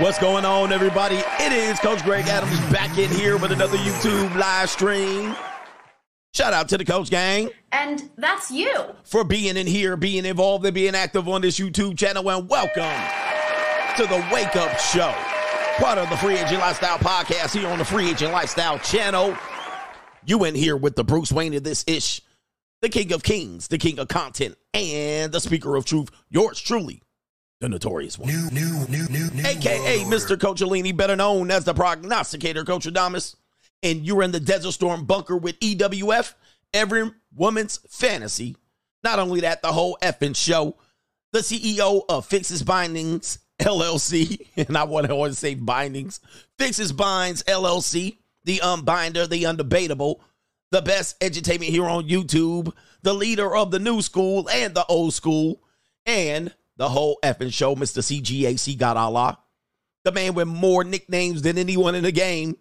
What's going on, everybody? It is Coach Greg Adams back in here with another YouTube live stream. Shout out to the Coach Gang. And that's you. For being in here, being involved, and being active on this YouTube channel. And welcome to the Wake Up Show, part of the Free Agent Lifestyle podcast here on the Free Agent Lifestyle channel. You in here with the Bruce Wayne of this ish, the King of Kings, the King of Content, and the Speaker of Truth, yours truly, the notorious one. New, new, new, new, new. AKA Mr. Coachellini, better known as the prognosticator, Coach Adamas. And you're in the Desert Storm bunker with EWF, every woman's fantasy. Not only that, the whole effing show. The CEO of Fixes Bindings LLC, and I want to always say bindings, Fixes Binds LLC, the unbinder, the undebatable, the best edutainment here on YouTube, the leader of the new school and the old school, and the whole effing show, Mr. CGAC God Allah, the man with more nicknames than anyone in the game,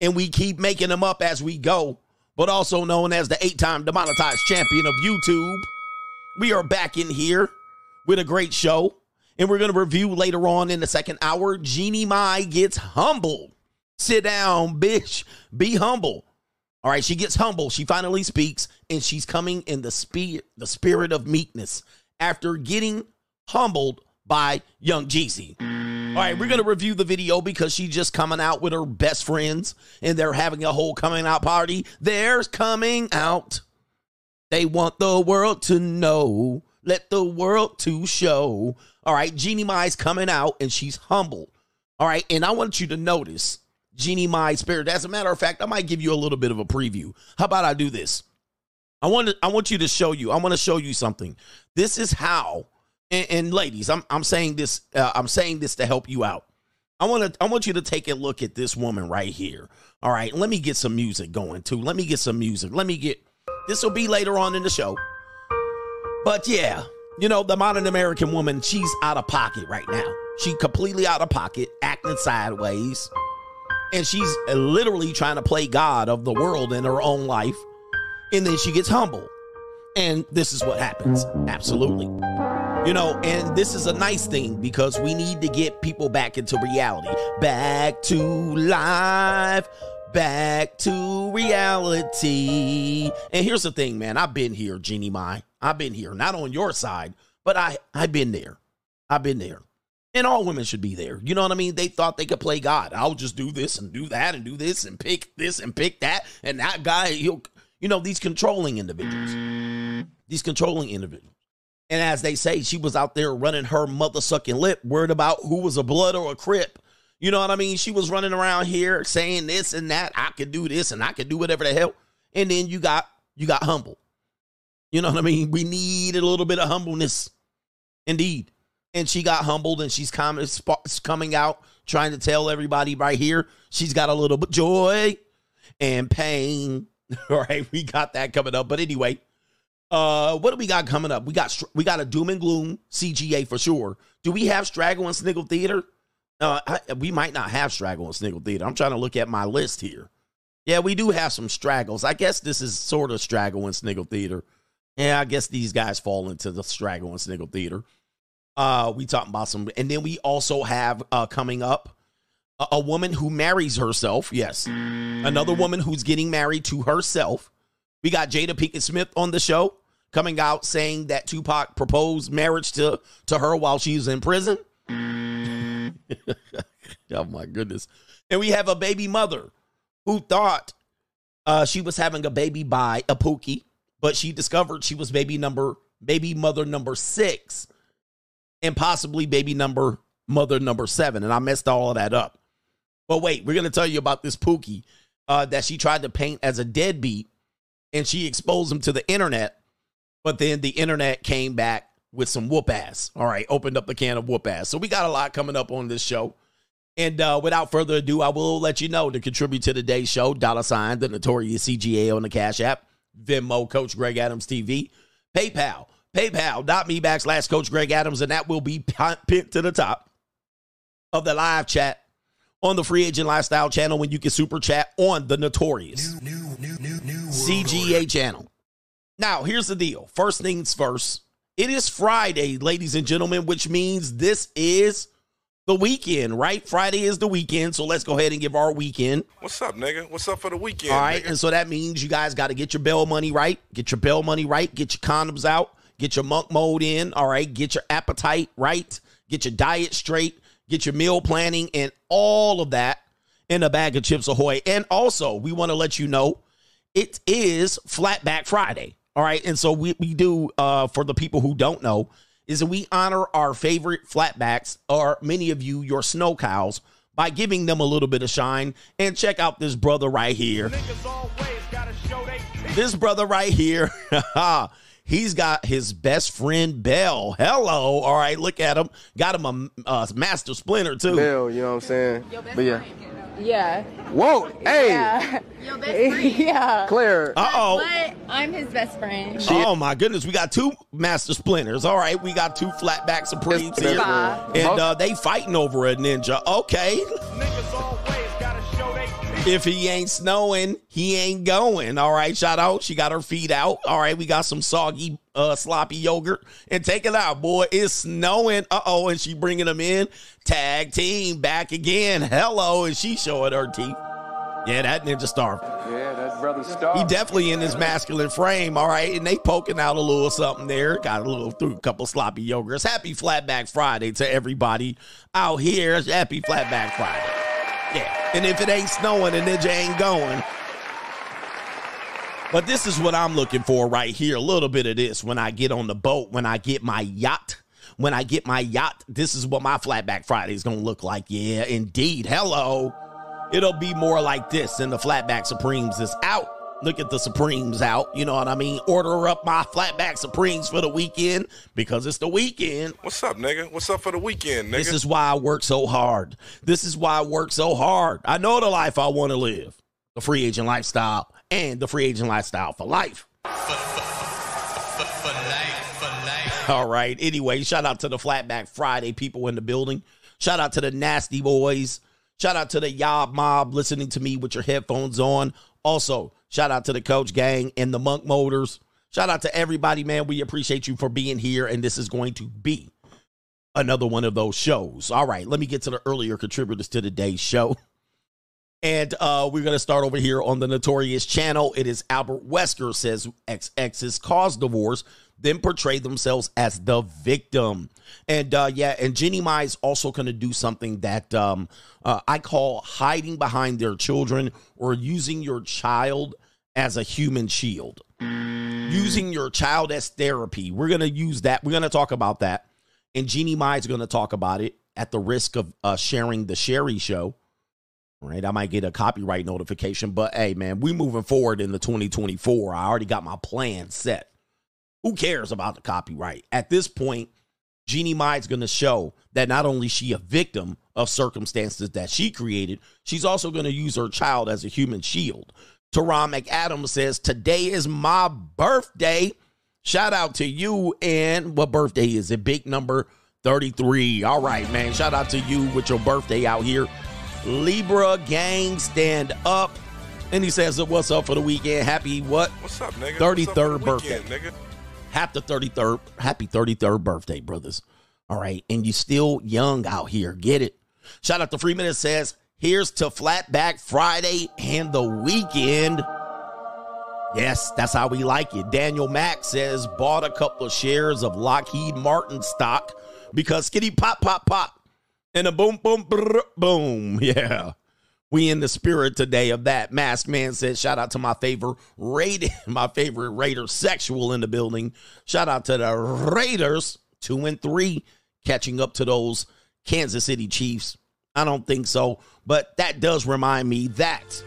and we keep making them up as we go, but also known as the eight time demonetized champion of YouTube. We are back in here with a great show, and we're going to review later on in the second hour. Jeannie Mai gets humble. Sit down, bitch. Be humble. All right, she gets humble. She finally speaks, and she's coming in the spirit, the spirit of meekness after getting humbled by Young Jeezy. All right, we're going to review the video because she's just coming out with her best friends and they're having a whole coming out party. There's coming out. They want the world to know. Let the world to show. All right, Jeannie Mai's coming out and she's humble. All right, and I want you to notice Jeannie Mai's spirit. As a matter of fact, I might give you a little bit of a preview. How about I do this? I want to, I want you to show you. I want to show you something. This is how and, and ladies, I'm I'm saying this uh, I'm saying this to help you out. I want to I want you to take a look at this woman right here. All right, let me get some music going too. Let me get some music. Let me get this will be later on in the show. But yeah, you know, the modern American woman, she's out of pocket right now. She completely out of pocket, acting sideways. And she's literally trying to play God of the world in her own life. And then she gets humble. And this is what happens. Absolutely. You know, and this is a nice thing because we need to get people back into reality. Back to life. Back to reality. And here's the thing, man. I've been here, Jeannie Mai. I've been here. Not on your side, but I, I've been there. I've been there. And all women should be there. You know what I mean? They thought they could play God. I'll just do this and do that and do this and pick this and pick that. And that guy, he'll, you know, these controlling individuals. These controlling individuals. And as they say, she was out there running her mother sucking lip, worried about who was a blood or a crip. You know what I mean? She was running around here saying this and that. I could do this and I could do whatever the hell. And then you got you got humble. You know what I mean? We need a little bit of humbleness. Indeed. And she got humbled and she's coming coming out trying to tell everybody right here she's got a little bit joy and pain. All right, we got that coming up. But anyway, uh, what do we got coming up? We got we got a doom and gloom CGA for sure. Do we have Straggle and Sniggle Theater? Uh, I, we might not have Straggle and Sniggle Theater. I'm trying to look at my list here. Yeah, we do have some straggles. I guess this is sort of Straggle and Sniggle Theater. Yeah, I guess these guys fall into the Straggle and Sniggle Theater. Uh, we talking about some, and then we also have uh coming up a, a woman who marries herself. Yes, another woman who's getting married to herself. We got Jada Pinkett Smith on the show coming out saying that Tupac proposed marriage to, to her while she was in prison. oh my goodness. And we have a baby mother who thought uh, she was having a baby by a Pookie, but she discovered she was baby number baby mother number six and possibly baby number mother number seven. And I messed all of that up. But wait, we're gonna tell you about this Pookie uh, that she tried to paint as a deadbeat and she exposed him to the internet. But then the internet came back with some whoop ass. All right, opened up the can of whoop ass. So we got a lot coming up on this show. And uh, without further ado, I will let you know to contribute to today's show, dollar sign, the notorious CGA on the Cash App, Venmo, Coach Greg Adams TV, PayPal, PayPal.me backslash Coach Greg Adams, and that will be pinned to the top of the live chat on the Free Agent Lifestyle channel when you can super chat on the notorious new, new, new, CGA channel. Now, here's the deal. First things first. It is Friday, ladies and gentlemen, which means this is the weekend, right? Friday is the weekend, so let's go ahead and give our weekend. What's up, nigga? What's up for the weekend? All right, nigga? and so that means you guys got to get your bell money right, get your bell money right, get your condoms out, get your monk mode in, all right, get your appetite right, get your diet straight, get your meal planning, and all of that in a bag of Chips Ahoy. And also, we want to let you know it is Flatback Friday. All right. And so we, we do, uh, for the people who don't know, is that we honor our favorite flatbacks, or many of you, your snow cows, by giving them a little bit of shine. And check out this brother right here. This brother right here. He's got his best friend Bell. Hello. All right, look at him. Got him a, a master splinter too. Bill, you know what I'm saying? But yeah. Yeah. Whoa, hey, Yeah. Your best friend. yeah. Claire. Uh oh. But I'm his best friend. Oh my goodness, we got two master splinters. All right, we got two flatback supremes here, and uh, they fighting over a ninja. Okay, if he ain't snowing, he ain't going. All right, shout out. She got her feet out. All right, we got some soggy, uh, sloppy yogurt, and take it out, boy. It's snowing. Uh oh, and she bringing them in. Tag team back again. Hello, and she showing her teeth. Yeah, that ninja star. Yeah, that's brother Star. He definitely in his masculine frame, all right. And they poking out a little something there. Got a little through a couple sloppy yogurts. Happy Flatback Friday to everybody out here. Happy Flatback Friday. And if it ain't snowing, the ninja ain't going. But this is what I'm looking for right here. A little bit of this when I get on the boat, when I get my yacht. When I get my yacht, this is what my Flatback Friday is going to look like. Yeah, indeed. Hello. It'll be more like this, and the Flatback Supremes is out. Look at the Supremes out. You know what I mean? Order up my Flatback Supremes for the weekend because it's the weekend. What's up, nigga? What's up for the weekend, nigga? This is why I work so hard. This is why I work so hard. I know the life I want to live the free agent lifestyle and the free agent lifestyle for life. All right. Anyway, shout out to the Flatback Friday people in the building. Shout out to the Nasty Boys. Shout out to the Yob Mob listening to me with your headphones on. Also, shout out to the Coach Gang and the Monk Motors. Shout out to everybody, man. We appreciate you for being here, and this is going to be another one of those shows. All right, let me get to the earlier contributors to today's show. And uh, we're going to start over here on the Notorious channel. It is Albert Wesker says ex-exes caused divorce, then portray themselves as the victim. And uh, yeah, and Jeannie Mai is also going to do something that um, uh, I call hiding behind their children or using your child as a human shield. Using your child as therapy. We're going to use that. We're going to talk about that. And Jeannie Mai is going to talk about it at the risk of uh, sharing the Sherri show. Right, I might get a copyright notification, but hey, man, we moving forward in the 2024. I already got my plan set. Who cares about the copyright? At this point, Jeannie Mai's going to show that not only is she a victim of circumstances that she created, she's also going to use her child as a human shield. Teron McAdams says, Today is my birthday. Shout out to you. And what birthday is it? Big number 33. All right, man. Shout out to you with your birthday out here. Libra gang, stand up. And he says, What's up for the weekend? Happy what? What's up, nigga? 33rd What's up birthday. weekend, nigga. Happy 33rd, happy 33rd birthday, brothers. All right. And you still young out here. Get it? Shout out to Freeman that says, Here's to Flatback Friday and the weekend. Yes, that's how we like it. Daniel Mack says, bought a couple of shares of Lockheed Martin stock because skitty pop, pop, pop. And a boom, boom, brr, boom. Yeah. We in the spirit today of that. Mask Man said, shout out to my favorite Raider, my favorite Raider sexual in the building. Shout out to the Raiders, two and three, catching up to those Kansas City Chiefs. I don't think so, but that does remind me that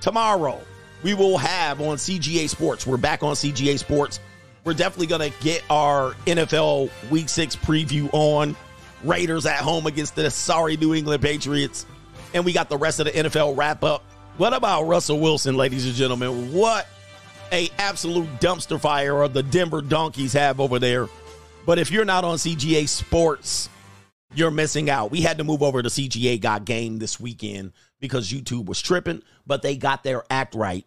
tomorrow we will have on CGA Sports. We're back on CGA Sports. We're definitely going to get our NFL Week 6 preview on. Raiders at home against the sorry New England Patriots. And we got the rest of the NFL wrap up. What about Russell Wilson, ladies and gentlemen? What a absolute dumpster fire of the Denver Donkeys have over there. But if you're not on CGA Sports, you're missing out. We had to move over to CGA Got Game this weekend because YouTube was tripping, but they got their act right.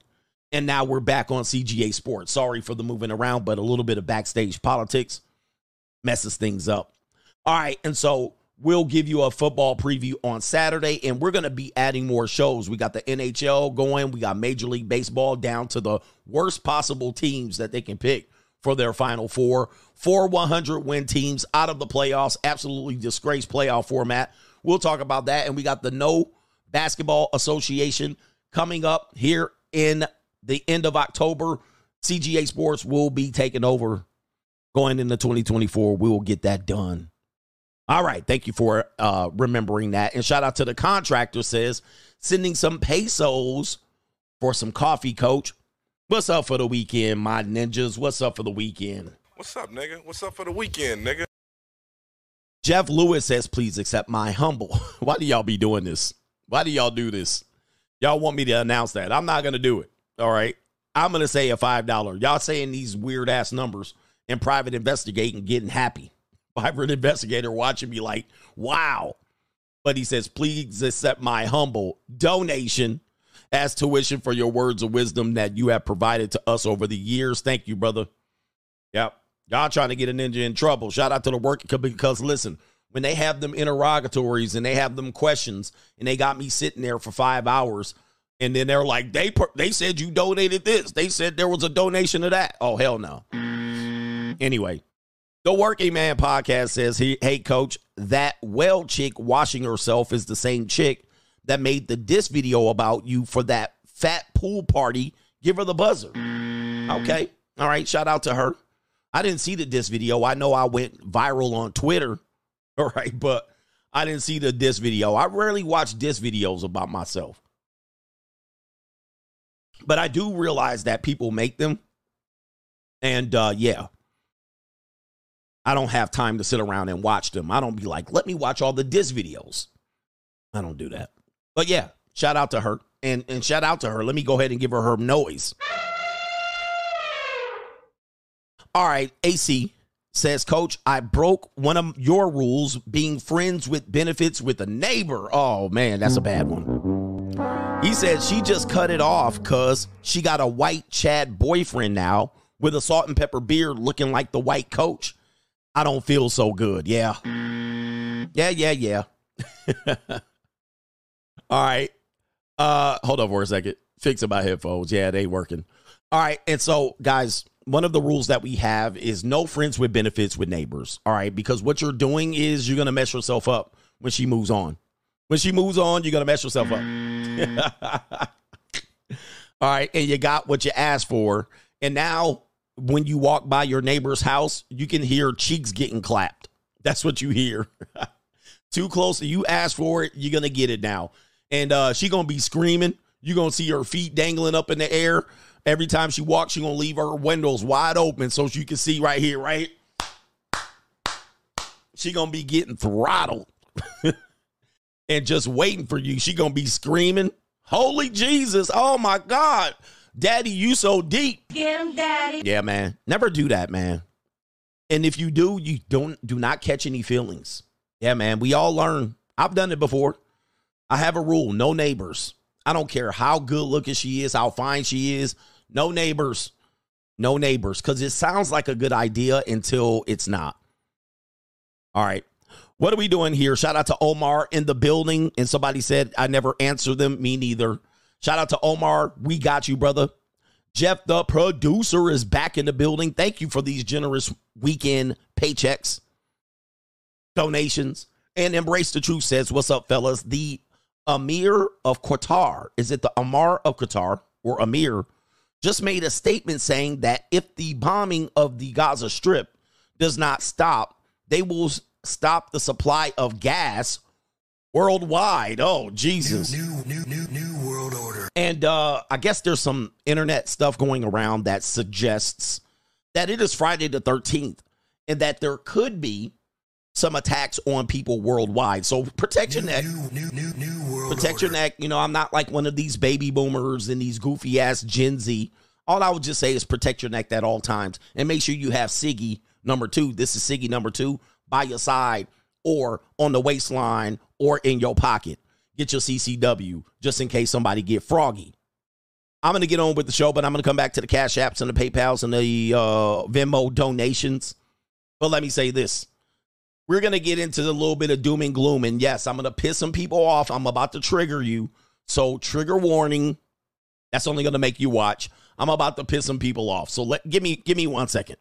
And now we're back on CGA Sports. Sorry for the moving around, but a little bit of backstage politics messes things up. All right. And so We'll give you a football preview on Saturday, and we're going to be adding more shows. We got the NHL going, we got Major League Baseball down to the worst possible teams that they can pick for their final four. Four 100 win teams out of the playoffs, absolutely disgraced playoff format. We'll talk about that. And we got the No Basketball Association coming up here in the end of October. CGA Sports will be taking over going into 2024. We will get that done. All right. Thank you for uh, remembering that. And shout out to the contractor says, sending some pesos for some coffee, coach. What's up for the weekend, my ninjas? What's up for the weekend? What's up, nigga? What's up for the weekend, nigga? Jeff Lewis says, please accept my humble. Why do y'all be doing this? Why do y'all do this? Y'all want me to announce that. I'm not going to do it. All right. I'm going to say a $5. Y'all saying these weird ass numbers and private investigating, getting happy. Private investigator watching me like, wow. But he says, please accept my humble donation as tuition for your words of wisdom that you have provided to us over the years. Thank you, brother. Yep. Y'all trying to get a ninja in trouble. Shout out to the work because listen, when they have them interrogatories and they have them questions and they got me sitting there for five hours and then they're like, they they said you donated this. They said there was a donation of that. Oh hell no. Anyway, the Working Man podcast says, "Hey, coach, that well chick washing herself is the same chick that made the diss video about you for that fat pool party. Give her the buzzer." Okay, all right. Shout out to her. I didn't see the diss video. I know I went viral on Twitter. All right, but I didn't see the diss video. I rarely watch diss videos about myself. But I do realize that people make them. And uh yeah. I don't have time to sit around and watch them. I don't be like, let me watch all the diss videos. I don't do that. But yeah, shout out to her. And and shout out to her. Let me go ahead and give her her noise. All right, AC says, Coach, I broke one of your rules being friends with benefits with a neighbor. Oh, man, that's a bad one. He said she just cut it off because she got a white Chad boyfriend now with a salt and pepper beard looking like the white coach. I don't feel so good. Yeah. Yeah, yeah, yeah. All right. Uh hold on for a second. Fixing my headphones. Yeah, they working. All right. And so, guys, one of the rules that we have is no friends with benefits with neighbors. All right. Because what you're doing is you're to mess yourself up when she moves on. When she moves on, you're to mess yourself up. All right. And you got what you asked for. And now, when you walk by your neighbor's house, you can hear cheeks getting clapped. That's what you hear. Too close. You ask for it, you're to get it now. And uh, she to be screaming. You're going to see her feet dangling up in the air. Every time she walks, she's gonna leave her windows wide open so she can see right here, right? She gonna be getting throttled and just waiting for you. She gonna be screaming, "Holy Jesus! Oh my God, Daddy, you so deep." Get him, Daddy. Yeah, man. Never do that, man. And if you do, you don't do not catch any feelings. Yeah, man. We all learn. I've done it before. I have a rule: no neighbors. I don't care how good looking she is, how fine she is. No neighbors. No neighbors. Because it sounds like a good idea until it's not. All right. What are we doing here? Shout out to Omar in the building. And somebody said, I never answer them. Me neither. Shout out to Omar. We got you, brother. Jeff, the producer, is back in the building. Thank you for these generous weekend paychecks, donations. And Embrace the Truth says, What's up, fellas? The Amir of Qatar, is it the Amar of Qatar or Amir, just made a statement saying that if the bombing of the Gaza Strip does not stop, they will stop the supply of gas worldwide. Oh, Jesus. New, new, new, new world order. And uh, I guess there's some internet stuff going around that suggests that it is Friday the 13th and that there could be some attacks on people worldwide. So protect your neck. New, new, new, new world Protect your neck. You know, I'm not like one of these baby boomers and these goofy ass Gen Z. All I would just say is protect your neck at all times and make sure you have Siggy number two. This is Siggy number two by your side or on the waistline or in your pocket. Get your CCW just in case somebody get froggy. I'm going to get on with the show, but I'm going to come back to the Cash Apps and the PayPals and the uh, Venmo donations. But let me say this we're going to get into a little bit of doom and gloom. And yes, I'm going to piss some people off. I'm about to trigger you. So, trigger warning. That's only going to make you watch. I'm about to piss some people off. So, let give me give me one second.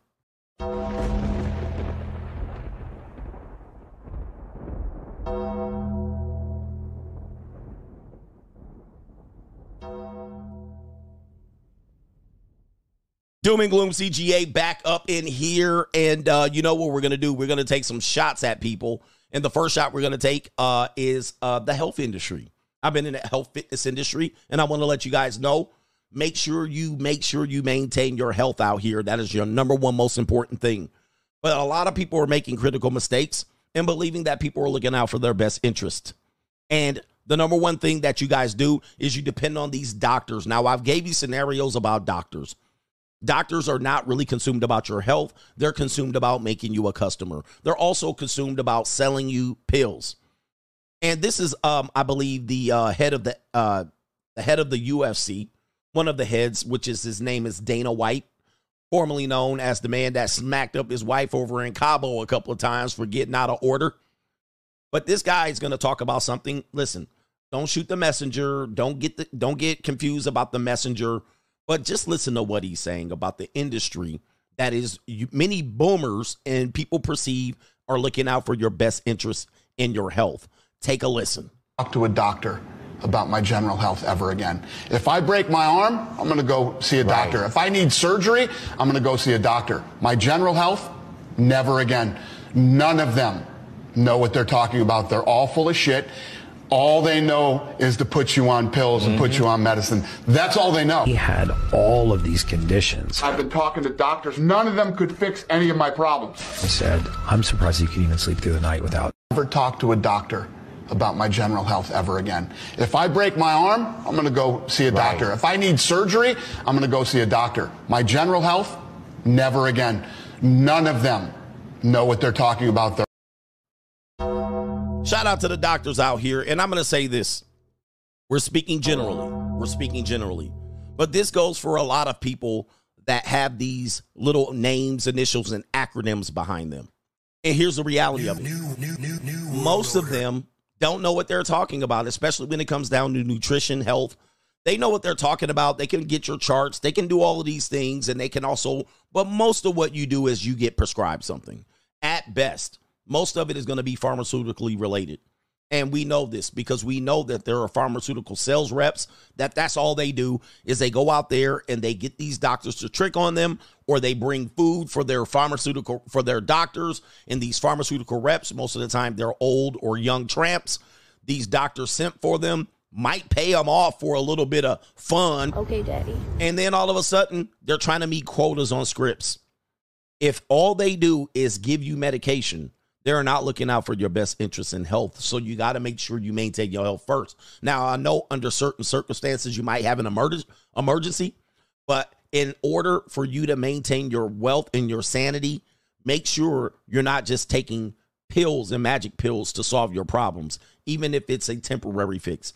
Doom and Gloom CGA back up in here. And uh, you know what we're going to do? We're going to take some shots at people. And the first shot we're going to take uh, is uh, the health industry. I've been in the health fitness industry, and I want to let you guys know make sure you make sure you maintain your health out here. That is your number one most important thing. But a lot of people are making critical mistakes and believing that people are looking out for their best interest. And the number one thing that you guys do is you depend on these doctors. Now, I've gave you scenarios about doctors. Doctors are not really consumed about your health. They're consumed about making you a customer. They're also consumed about selling you pills. And this is, um, I believe, the uh, head of the uh, the head of the UFC, one of the heads, which is his name is Dana White, formerly known as the man that smacked up his wife over in Cabo a couple of times for getting out of order. But this guy is going to talk about something. Listen, don't shoot the messenger. Don't get the, don't get confused about the messenger but just listen to what he's saying about the industry that is many boomers and people perceive are looking out for your best interest in your health. Take a listen. Talk to a doctor about my general health ever again. If I break my arm, I'm going to go see a doctor. Right. If I need surgery, I'm going to go see a doctor. My general health, never again. None of them know what they're talking about. They're all full of shit. All they know is to put you on pills and mm-hmm. put you on medicine. That's all they know. He had all of these conditions. I've been talking to doctors. None of them could fix any of my problems. He said, I'm surprised you could even sleep through the night without. Never talk to a doctor about my general health ever again. If I break my arm, I'm going to go see a doctor. Right. If I need surgery, I'm going to go see a doctor. My general health, never again. None of them know what they're talking about. Shout out to the doctors out here. And I'm going to say this we're speaking generally. We're speaking generally. But this goes for a lot of people that have these little names, initials, and acronyms behind them. And here's the reality new, of it new, new, most of them don't know what they're talking about, especially when it comes down to nutrition, health. They know what they're talking about. They can get your charts, they can do all of these things, and they can also, but most of what you do is you get prescribed something at best. Most of it is going to be pharmaceutically related. And we know this because we know that there are pharmaceutical sales reps that that's all they do is they go out there and they get these doctors to trick on them or they bring food for their pharmaceutical for their doctors and these pharmaceutical reps most of the time they're old or young tramps. These doctors sent for them might pay them off for a little bit of fun. Okay, daddy. And then all of a sudden they're trying to meet quotas on scripts. If all they do is give you medication they're not looking out for your best interest in health. So you got to make sure you maintain your health first. Now, I know under certain circumstances you might have an emerg- emergency, but in order for you to maintain your wealth and your sanity, make sure you're not just taking pills and magic pills to solve your problems, even if it's a temporary fix.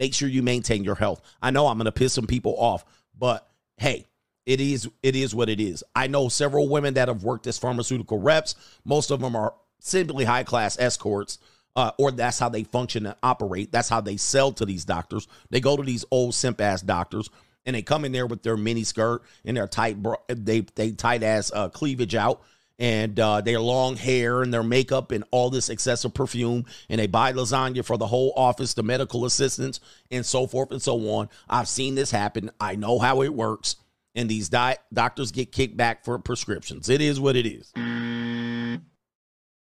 Make sure you maintain your health. I know I'm going to piss some people off, but hey, it is it is what it is. I know several women that have worked as pharmaceutical reps. Most of them are simply high class escorts, uh, or that's how they function and operate. That's how they sell to these doctors. They go to these old simp ass doctors and they come in there with their mini skirt and their tight, they they tight ass uh, cleavage out and uh, their long hair and their makeup and all this excessive perfume, and they buy lasagna for the whole office, the medical assistants, and so forth and so on. I've seen this happen. I know how it works, and these di- doctors get kicked back for prescriptions. It is what it is.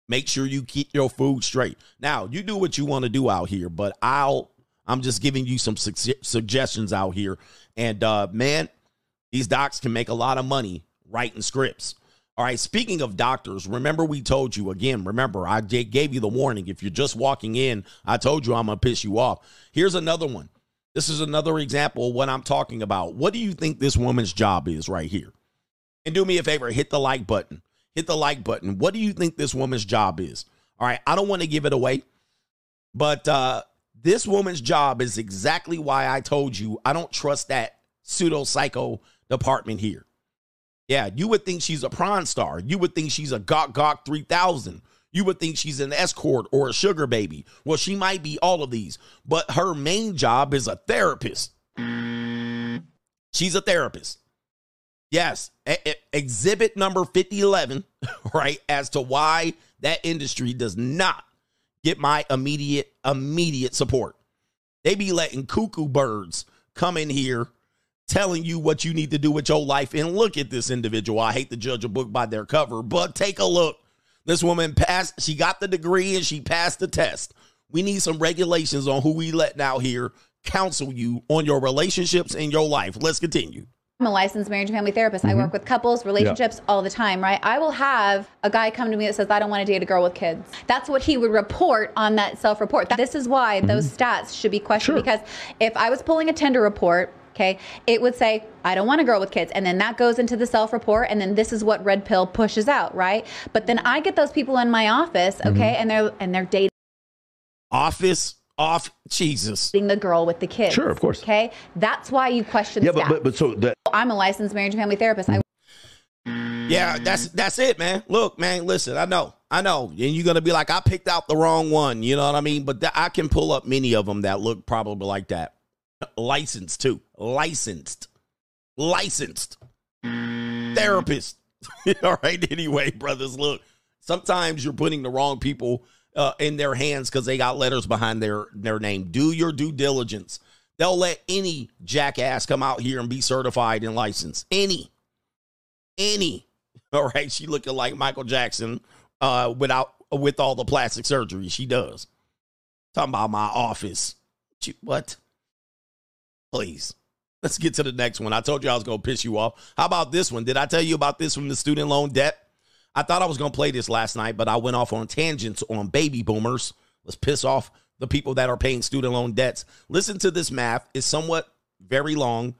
Make sure you keep your food straight. Now, you do what you want to do out here, but I'll I'm just giving you some su- suggestions out here. And uh man, these docs can make a lot of money writing scripts. All right, speaking of doctors, remember we told you again, remember I gave you the warning. If you're just walking in, I told you I'm going to piss you off. Here's another one. This is another example of what I'm talking about. What do you think this woman's job is right here? And do me a favor, hit the like button hit the like button. What do you think this woman's job is? All right, I don't want to give it away, but uh, this woman's job is exactly why I told you I don't trust that pseudo psycho department here. Yeah, you would think she's a prawn star. You would think she's a Gok Gok 3000. You would think she's an escort or a sugar baby. Well, she might be all of these, but her main job is a therapist. She's a therapist. Yes, exhibit number 5011, right, as to why that industry does not get my immediate immediate support. They be letting cuckoo birds come in here telling you what you need to do with your life and look at this individual. I hate to judge a book by their cover, but take a look. This woman passed, she got the degree and she passed the test. We need some regulations on who we letting out here counsel you on your relationships and your life. Let's continue. I'm a licensed marriage and family therapist. I mm-hmm. work with couples, relationships all the time, right? I will have a guy come to me that says, I don't want to date a girl with kids. That's what he would report on that self report. This is why mm-hmm. those stats should be questioned because if I was pulling a Tinder report, okay, it would say, I don't want a girl with kids. And then that goes into the self report. And then this is what Red Pill pushes out, right? But then I get those people in my office, okay, mm-hmm. and they're and they're dating. Office off Jesus. Being The girl with the kids. Sure, of course. Okay, that's why you question. Yeah, stats. but, but but so that I'm a licensed marriage and family therapist. I Yeah, that's that's it, man. Look, man, listen, I know. I know. And you're going to be like I picked out the wrong one, you know what I mean? But th- I can pull up many of them that look probably like that. Licensed too. Licensed. Licensed. Therapist. All right, anyway, brothers, look. Sometimes you're putting the wrong people uh, in their hands because they got letters behind their their name. Do your due diligence. They'll let any jackass come out here and be certified and licensed. Any any. All right, she looking like Michael Jackson uh without with all the plastic surgery she does. Talking about my office. She, what? Please. Let's get to the next one. I told you I was going to piss you off. How about this one? Did I tell you about this from the student loan debt? I thought I was going to play this last night, but I went off on tangents on baby boomers. Let's piss off the people that are paying student loan debts. Listen to this math. It's somewhat very long,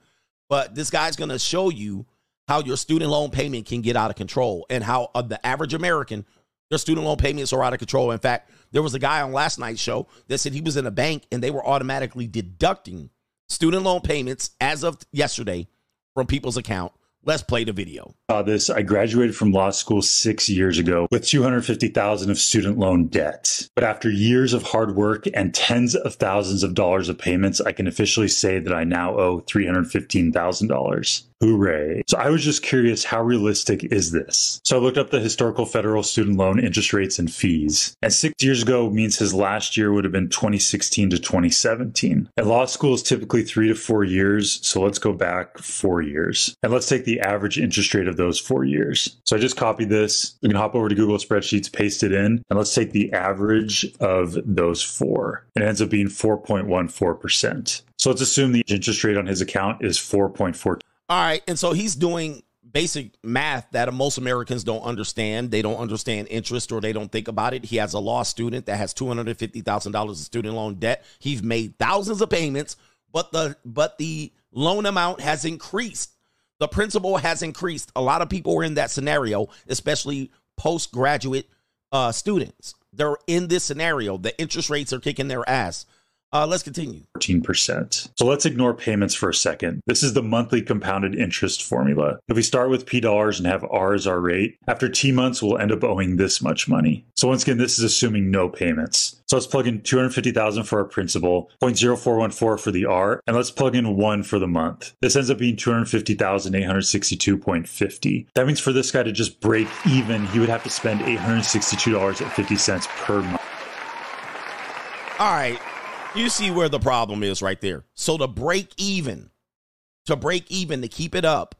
but this guy's going to show you how your student loan payment can get out of control and how uh, the average American, their student loan payments are out of control. In fact, there was a guy on last night's show that said he was in a bank and they were automatically deducting student loan payments as of yesterday from people's account. Let's play the video. saw this. I graduated from law school six years ago with 250,000 of student loan debt. But after years of hard work and tens of thousands of dollars of payments, I can officially say that I now owe $315,000. Hooray. So I was just curious, how realistic is this? So I looked up the historical federal student loan interest rates and fees. And six years ago means his last year would have been 2016 to 2017. And law school is typically three to four years. So let's go back four years. And let's take the average interest rate of those four years. So I just copied this. We can hop over to Google Spreadsheets, paste it in, and let's take the average of those four. It ends up being 4.14%. So let's assume the interest rate on his account is 4.4. All right. And so he's doing basic math that most Americans don't understand. They don't understand interest or they don't think about it. He has a law student that has $250,000 of student loan debt. He's made thousands of payments, but the but the loan amount has increased. The principal has increased. A lot of people are in that scenario, especially postgraduate uh, students. They're in this scenario. The interest rates are kicking their ass. Uh, let's continue. 14%. So let's ignore payments for a second. This is the monthly compounded interest formula. If we start with P dollars and have R as our rate, after T months, we'll end up owing this much money. So once again, this is assuming no payments. So let's plug in 250,000 for our principal, 0.0414 for the R, and let's plug in one for the month. This ends up being 250,862.50. That means for this guy to just break even, he would have to spend $862.50 per month. All right. You see where the problem is right there. So to break even, to break even, to keep it up,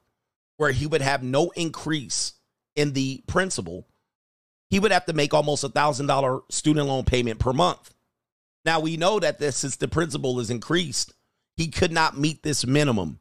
where he would have no increase in the principal, he would have to make almost a thousand dollar student loan payment per month. Now we know that this since the principal is increased, he could not meet this minimum.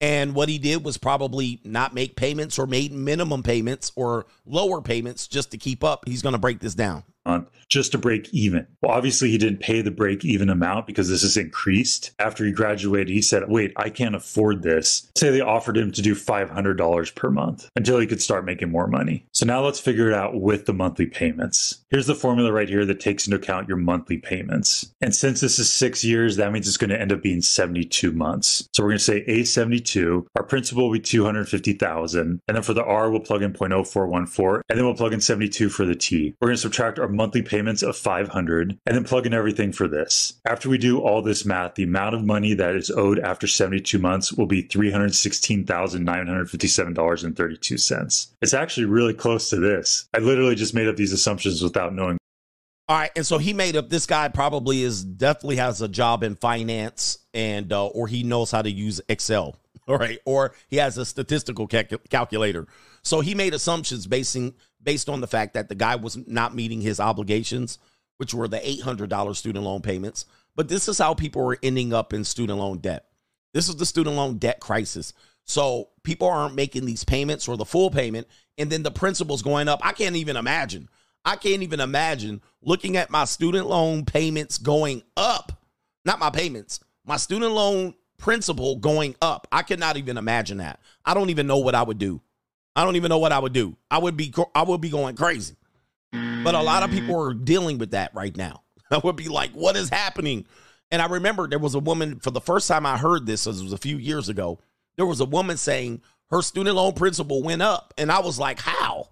And what he did was probably not make payments or made minimum payments or lower payments just to keep up. He's going to break this down. Month just to break even. Well, obviously, he didn't pay the break even amount because this is increased. After he graduated, he said, Wait, I can't afford this. Say they offered him to do $500 per month until he could start making more money. So now let's figure it out with the monthly payments. Here's the formula right here that takes into account your monthly payments. And since this is six years, that means it's going to end up being 72 months. So we're going to say A72. Our principal will be 250,000. And then for the R, we'll plug in 0.0414. And then we'll plug in 72 for the T. We're going to subtract our monthly payments of 500 and then plug in everything for this. After we do all this math, the amount of money that is owed after 72 months will be $316,957.32. It's actually really close to this. I literally just made up these assumptions without knowing. All right, and so he made up. This guy probably is definitely has a job in finance, and uh, or he knows how to use Excel. All right, or he has a statistical calc- calculator. So he made assumptions basing based on the fact that the guy was not meeting his obligations, which were the eight hundred dollars student loan payments. But this is how people are ending up in student loan debt. This is the student loan debt crisis. So people aren't making these payments or the full payment, and then the principal's going up. I can't even imagine. I can't even imagine looking at my student loan payments going up. Not my payments, my student loan principal going up. I cannot even imagine that. I don't even know what I would do. I don't even know what I would do. I would be I would be going crazy. But a lot of people mm. are dealing with that right now. I would be like, what is happening? And I remember there was a woman for the first time I heard this, it was a few years ago. There was a woman saying her student loan principal went up. And I was like, how?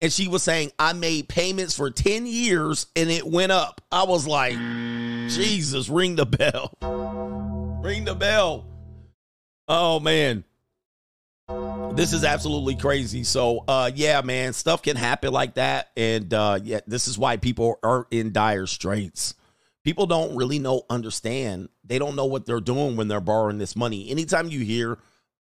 And she was saying, I made payments for 10 years and it went up. I was like, mm. Jesus, ring the bell. Ring the bell. Oh, man. This is absolutely crazy. So, uh, yeah, man, stuff can happen like that. And uh, yeah, this is why people are in dire straits. People don't really know, understand. They don't know what they're doing when they're borrowing this money. Anytime you hear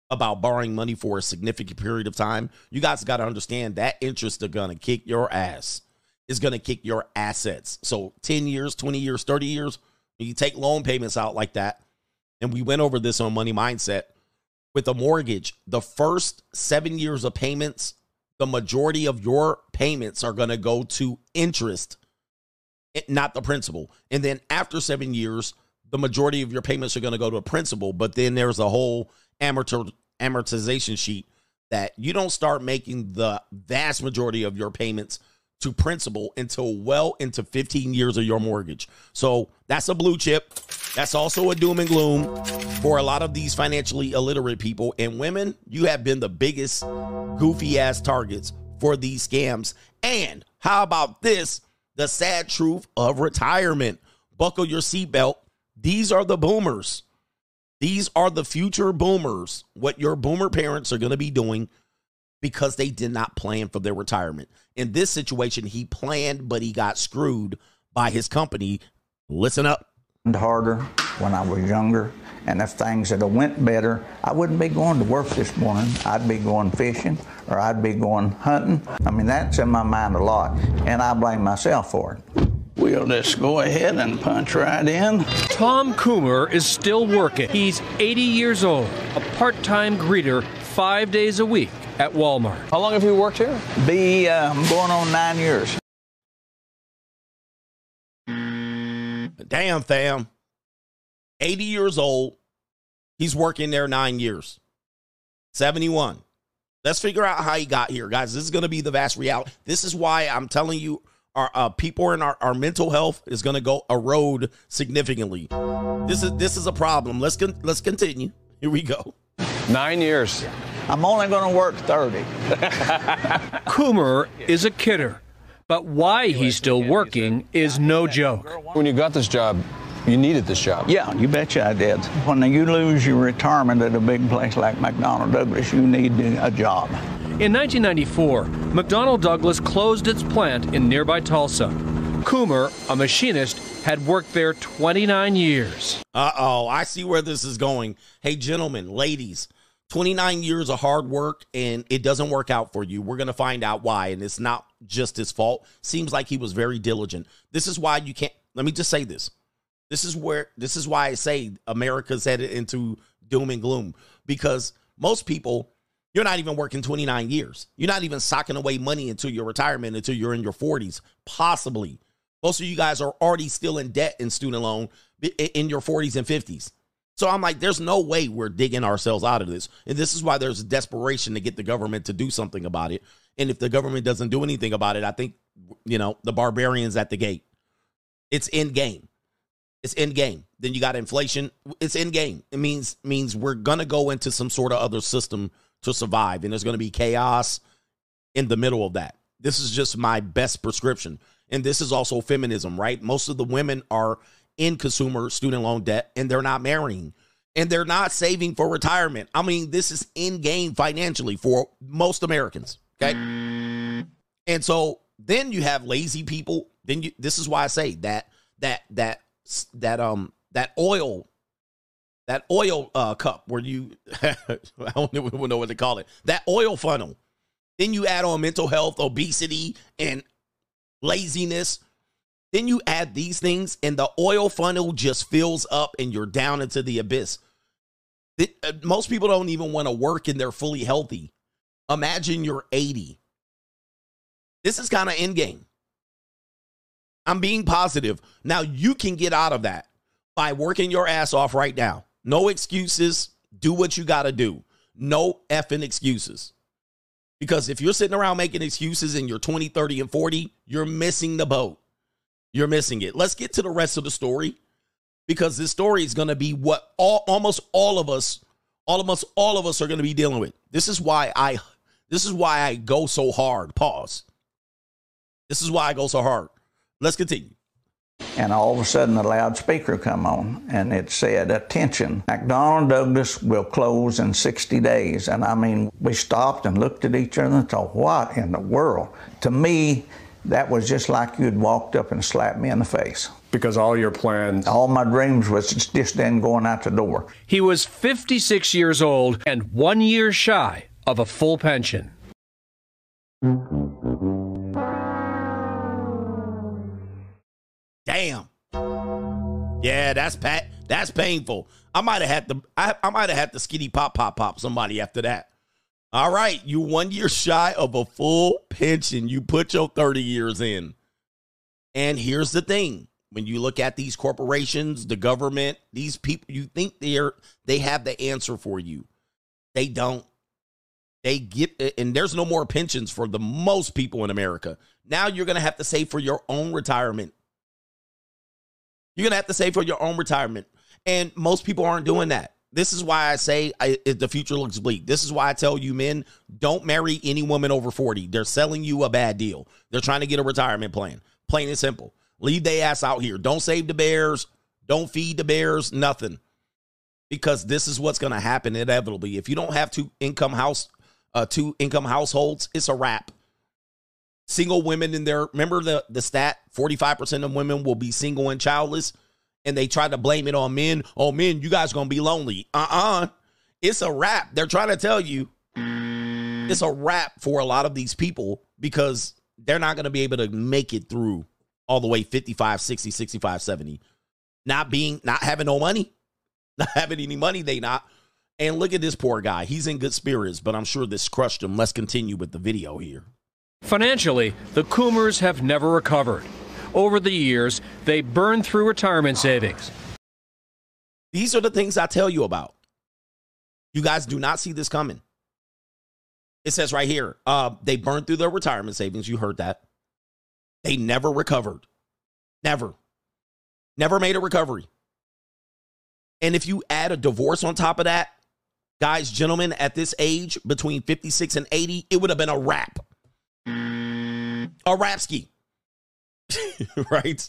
about borrowing money for a significant period of time, you guys got to understand that interest are to kick your ass. Is to kick your assets. So 10 years, 20 years, 30 years, you take loan payments out like that. And we went over this on Money Mindset with a mortgage. The first seven years of payments, the majority of your payments are going to go to interest, eh, not the principal. And then after seven years, the majority of your payments are going to go to principal. But then there's a whole amorti- amortization sheet that you don't start making the vast majority of your payments to principal until well into 15 years of your mortgage. So that's a blue chip. That's also a doom and gloom for a lot of these financially illiterate people. And women, you have been the biggest goofy ass targets for these scams. And how about this? The sad truth of retirement. Buckle your seatbelt. These are the boomers. These are the future boomers. What your boomer parents are going to be doing because they did not plan for their retirement. In this situation, he planned, but he got screwed by his company. Listen up. Harder when I was younger, and if things had went better, I wouldn't be going to work this morning. I'd be going fishing or I'd be going hunting. I mean, that's in my mind a lot, and I blame myself for it. We'll just go ahead and punch right in. Tom Coomer is still working. He's 80 years old, a part time greeter, five days a week at Walmart. How long have you worked here? Be uh, going on nine years. Damn, fam. 80 years old. He's working there nine years. 71. Let's figure out how he got here, guys. This is going to be the vast reality. This is why I'm telling you, our uh, people in our, our mental health is going to go erode significantly. This is this is a problem. Let's con- let's continue. Here we go. Nine years. I'm only going to work 30. Coomer is a kidder, but why he's still working is no joke. When you got this job, you needed this job. Yeah, you betcha I did. When you lose your retirement at a big place like McDonnell Douglas, you need a job. In 1994, McDonnell Douglas closed its plant in nearby Tulsa. Coomer, a machinist, had worked there 29 years. Uh oh, I see where this is going. Hey, gentlemen, ladies, 29 years of hard work and it doesn't work out for you. We're going to find out why. And it's not just his fault. Seems like he was very diligent. This is why you can't, let me just say this. This is where, this is why I say America's headed into doom and gloom because most people, You're not even working 29 years. You're not even socking away money until your retirement, until you're in your 40s, possibly. Most of you guys are already still in debt in student loan in your 40s and 50s. So I'm like, there's no way we're digging ourselves out of this. And this is why there's desperation to get the government to do something about it. And if the government doesn't do anything about it, I think, you know, the barbarians at the gate. It's in game. It's in game. Then you got inflation. It's in game. It means means we're gonna go into some sort of other system to survive, and there's gonna be chaos in the middle of that. This is just my best prescription. And this is also feminism, right? Most of the women are in consumer student loan debt and they're not marrying and they're not saving for retirement. I mean, this is in game financially for most Americans. Okay. And so then you have lazy people. Then you, this is why I say that, that, that, that, um, that oil, that oil uh, cup where you, I don't even know what to call it, that oil funnel. Then you add on mental health, obesity, and laziness. Then you add these things, and the oil funnel just fills up, and you're down into the abyss. It, uh, most people don't even want to work and they're fully healthy. Imagine you're 80. This is kind of end game. I'm being positive. Now you can get out of that by working your ass off right now. No excuses. Do what you got to do. No effing excuses. Because if you're sitting around making excuses and you're 20, 30, and 40, you're missing the boat. You're missing it. Let's get to the rest of the story because this story is going to be what all, almost all of us, us, all of us are going to be dealing with. This is why I, this is why I go so hard. Pause. This is why I go so hard. Let's continue. And all of a sudden, the loudspeaker come on, and it said, "Attention! McDonnell Douglas will close in 60 days." And I mean, we stopped and looked at each other and thought, "What in the world?" To me, that was just like you'd walked up and slapped me in the face. Because all your plans, all my dreams was just then going out the door. He was 56 years old and one year shy of a full pension. Damn. Yeah, that's pat. That's painful. I might have had to. I, I might have had to skitty pop pop pop somebody after that. All right, you one year shy of a full pension. You put your 30 years in. And here's the thing. When you look at these corporations, the government, these people, you think they're they have the answer for you. They don't. They get and there's no more pensions for the most people in America. Now you're gonna have to save for your own retirement. You're gonna have to save for your own retirement. And most people aren't doing that. This is why I say I, the future looks bleak. This is why I tell you, men, don't marry any woman over 40. They're selling you a bad deal. They're trying to get a retirement plan. Plain and simple. Leave their ass out here. Don't save the bears. Don't feed the bears. Nothing. Because this is what's going to happen inevitably. If you don't have two income house, uh, two income households, it's a wrap. Single women in there. Remember the the stat: forty five percent of women will be single and childless and they try to blame it on men. Oh, men, you guys gonna be lonely. Uh-uh. It's a wrap. They're trying to tell you it's a wrap for a lot of these people because they're not gonna be able to make it through all the way 55, 60, 65, 70. Not being not having no money, not having any money, they not. And look at this poor guy. He's in good spirits, but I'm sure this crushed him. Let's continue with the video here. Financially, the Coomers have never recovered over the years, they burned through retirement savings. These are the things I tell you about. You guys do not see this coming. It says right here, uh, they burned through their retirement savings. You heard that. They never recovered. Never. Never made a recovery. And if you add a divorce on top of that, guys, gentlemen, at this age, between 56 and 80, it would have been a wrap. A rap ski. right?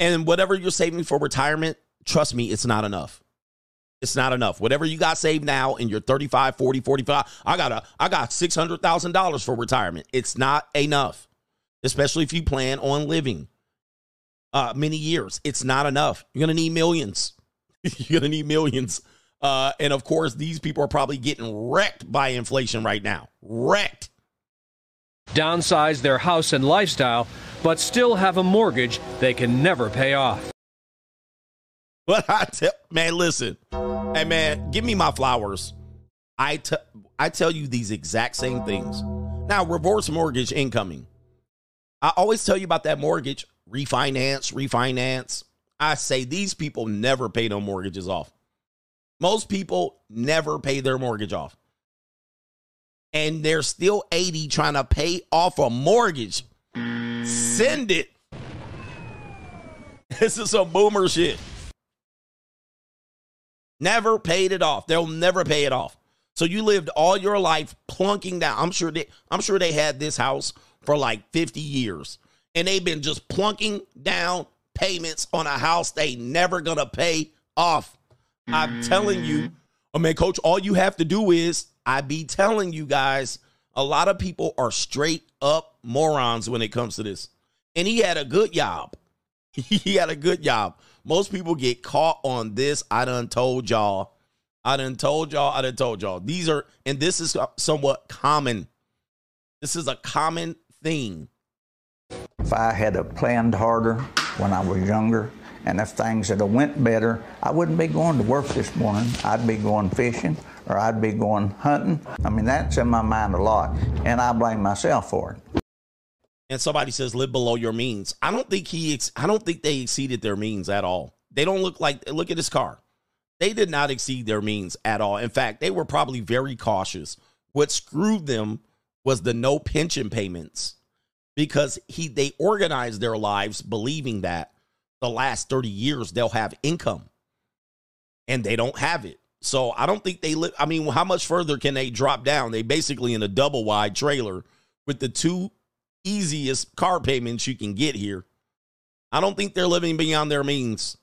And whatever you're saving for retirement, trust me, it's not enough. It's not enough. Whatever you got saved now in your 35, 40, 45, I got a I got $600,000 for retirement. It's not enough. Especially if you plan on living uh many years. It's not enough. You're going to need millions. you're going to need millions. Uh and of course, these people are probably getting wrecked by inflation right now. Wrecked downsize their house and lifestyle, but still have a mortgage they can never pay off. But I tell man, listen, hey man, give me my flowers. I t- I tell you these exact same things. Now, reverse mortgage incoming. I always tell you about that mortgage refinance, refinance. I say these people never pay no mortgages off. Most people never pay their mortgage off. And they're still 80 trying to pay off a mortgage. Send it. This is some boomer shit. Never paid it off. They'll never pay it off. So you lived all your life plunking down. I'm sure they I'm sure they had this house for like 50 years. And they've been just plunking down payments on a house they never gonna pay off. I'm telling you, mm. oh I mean, coach, all you have to do is I be telling you guys, a lot of people are straight up morons when it comes to this. And he had a good job. he had a good job. Most people get caught on this. I done told y'all. I done told y'all. I done told y'all. These are, and this is somewhat common. This is a common thing. If I had planned harder when I was younger, and if things had went better, I wouldn't be going to work this morning. I'd be going fishing or I'd be going hunting. I mean, that's in my mind a lot, and I blame myself for it. And somebody says live below your means. I don't think he. Ex- I don't think they exceeded their means at all. They don't look like. Look at his car. They did not exceed their means at all. In fact, they were probably very cautious. What screwed them was the no pension payments because he they organized their lives believing that the last 30 years they'll have income and they don't have it. So I don't think they live. I mean, how much further can they drop down? They basically in a double wide trailer with the two easiest car payments you can get here. I don't think they're living beyond their means.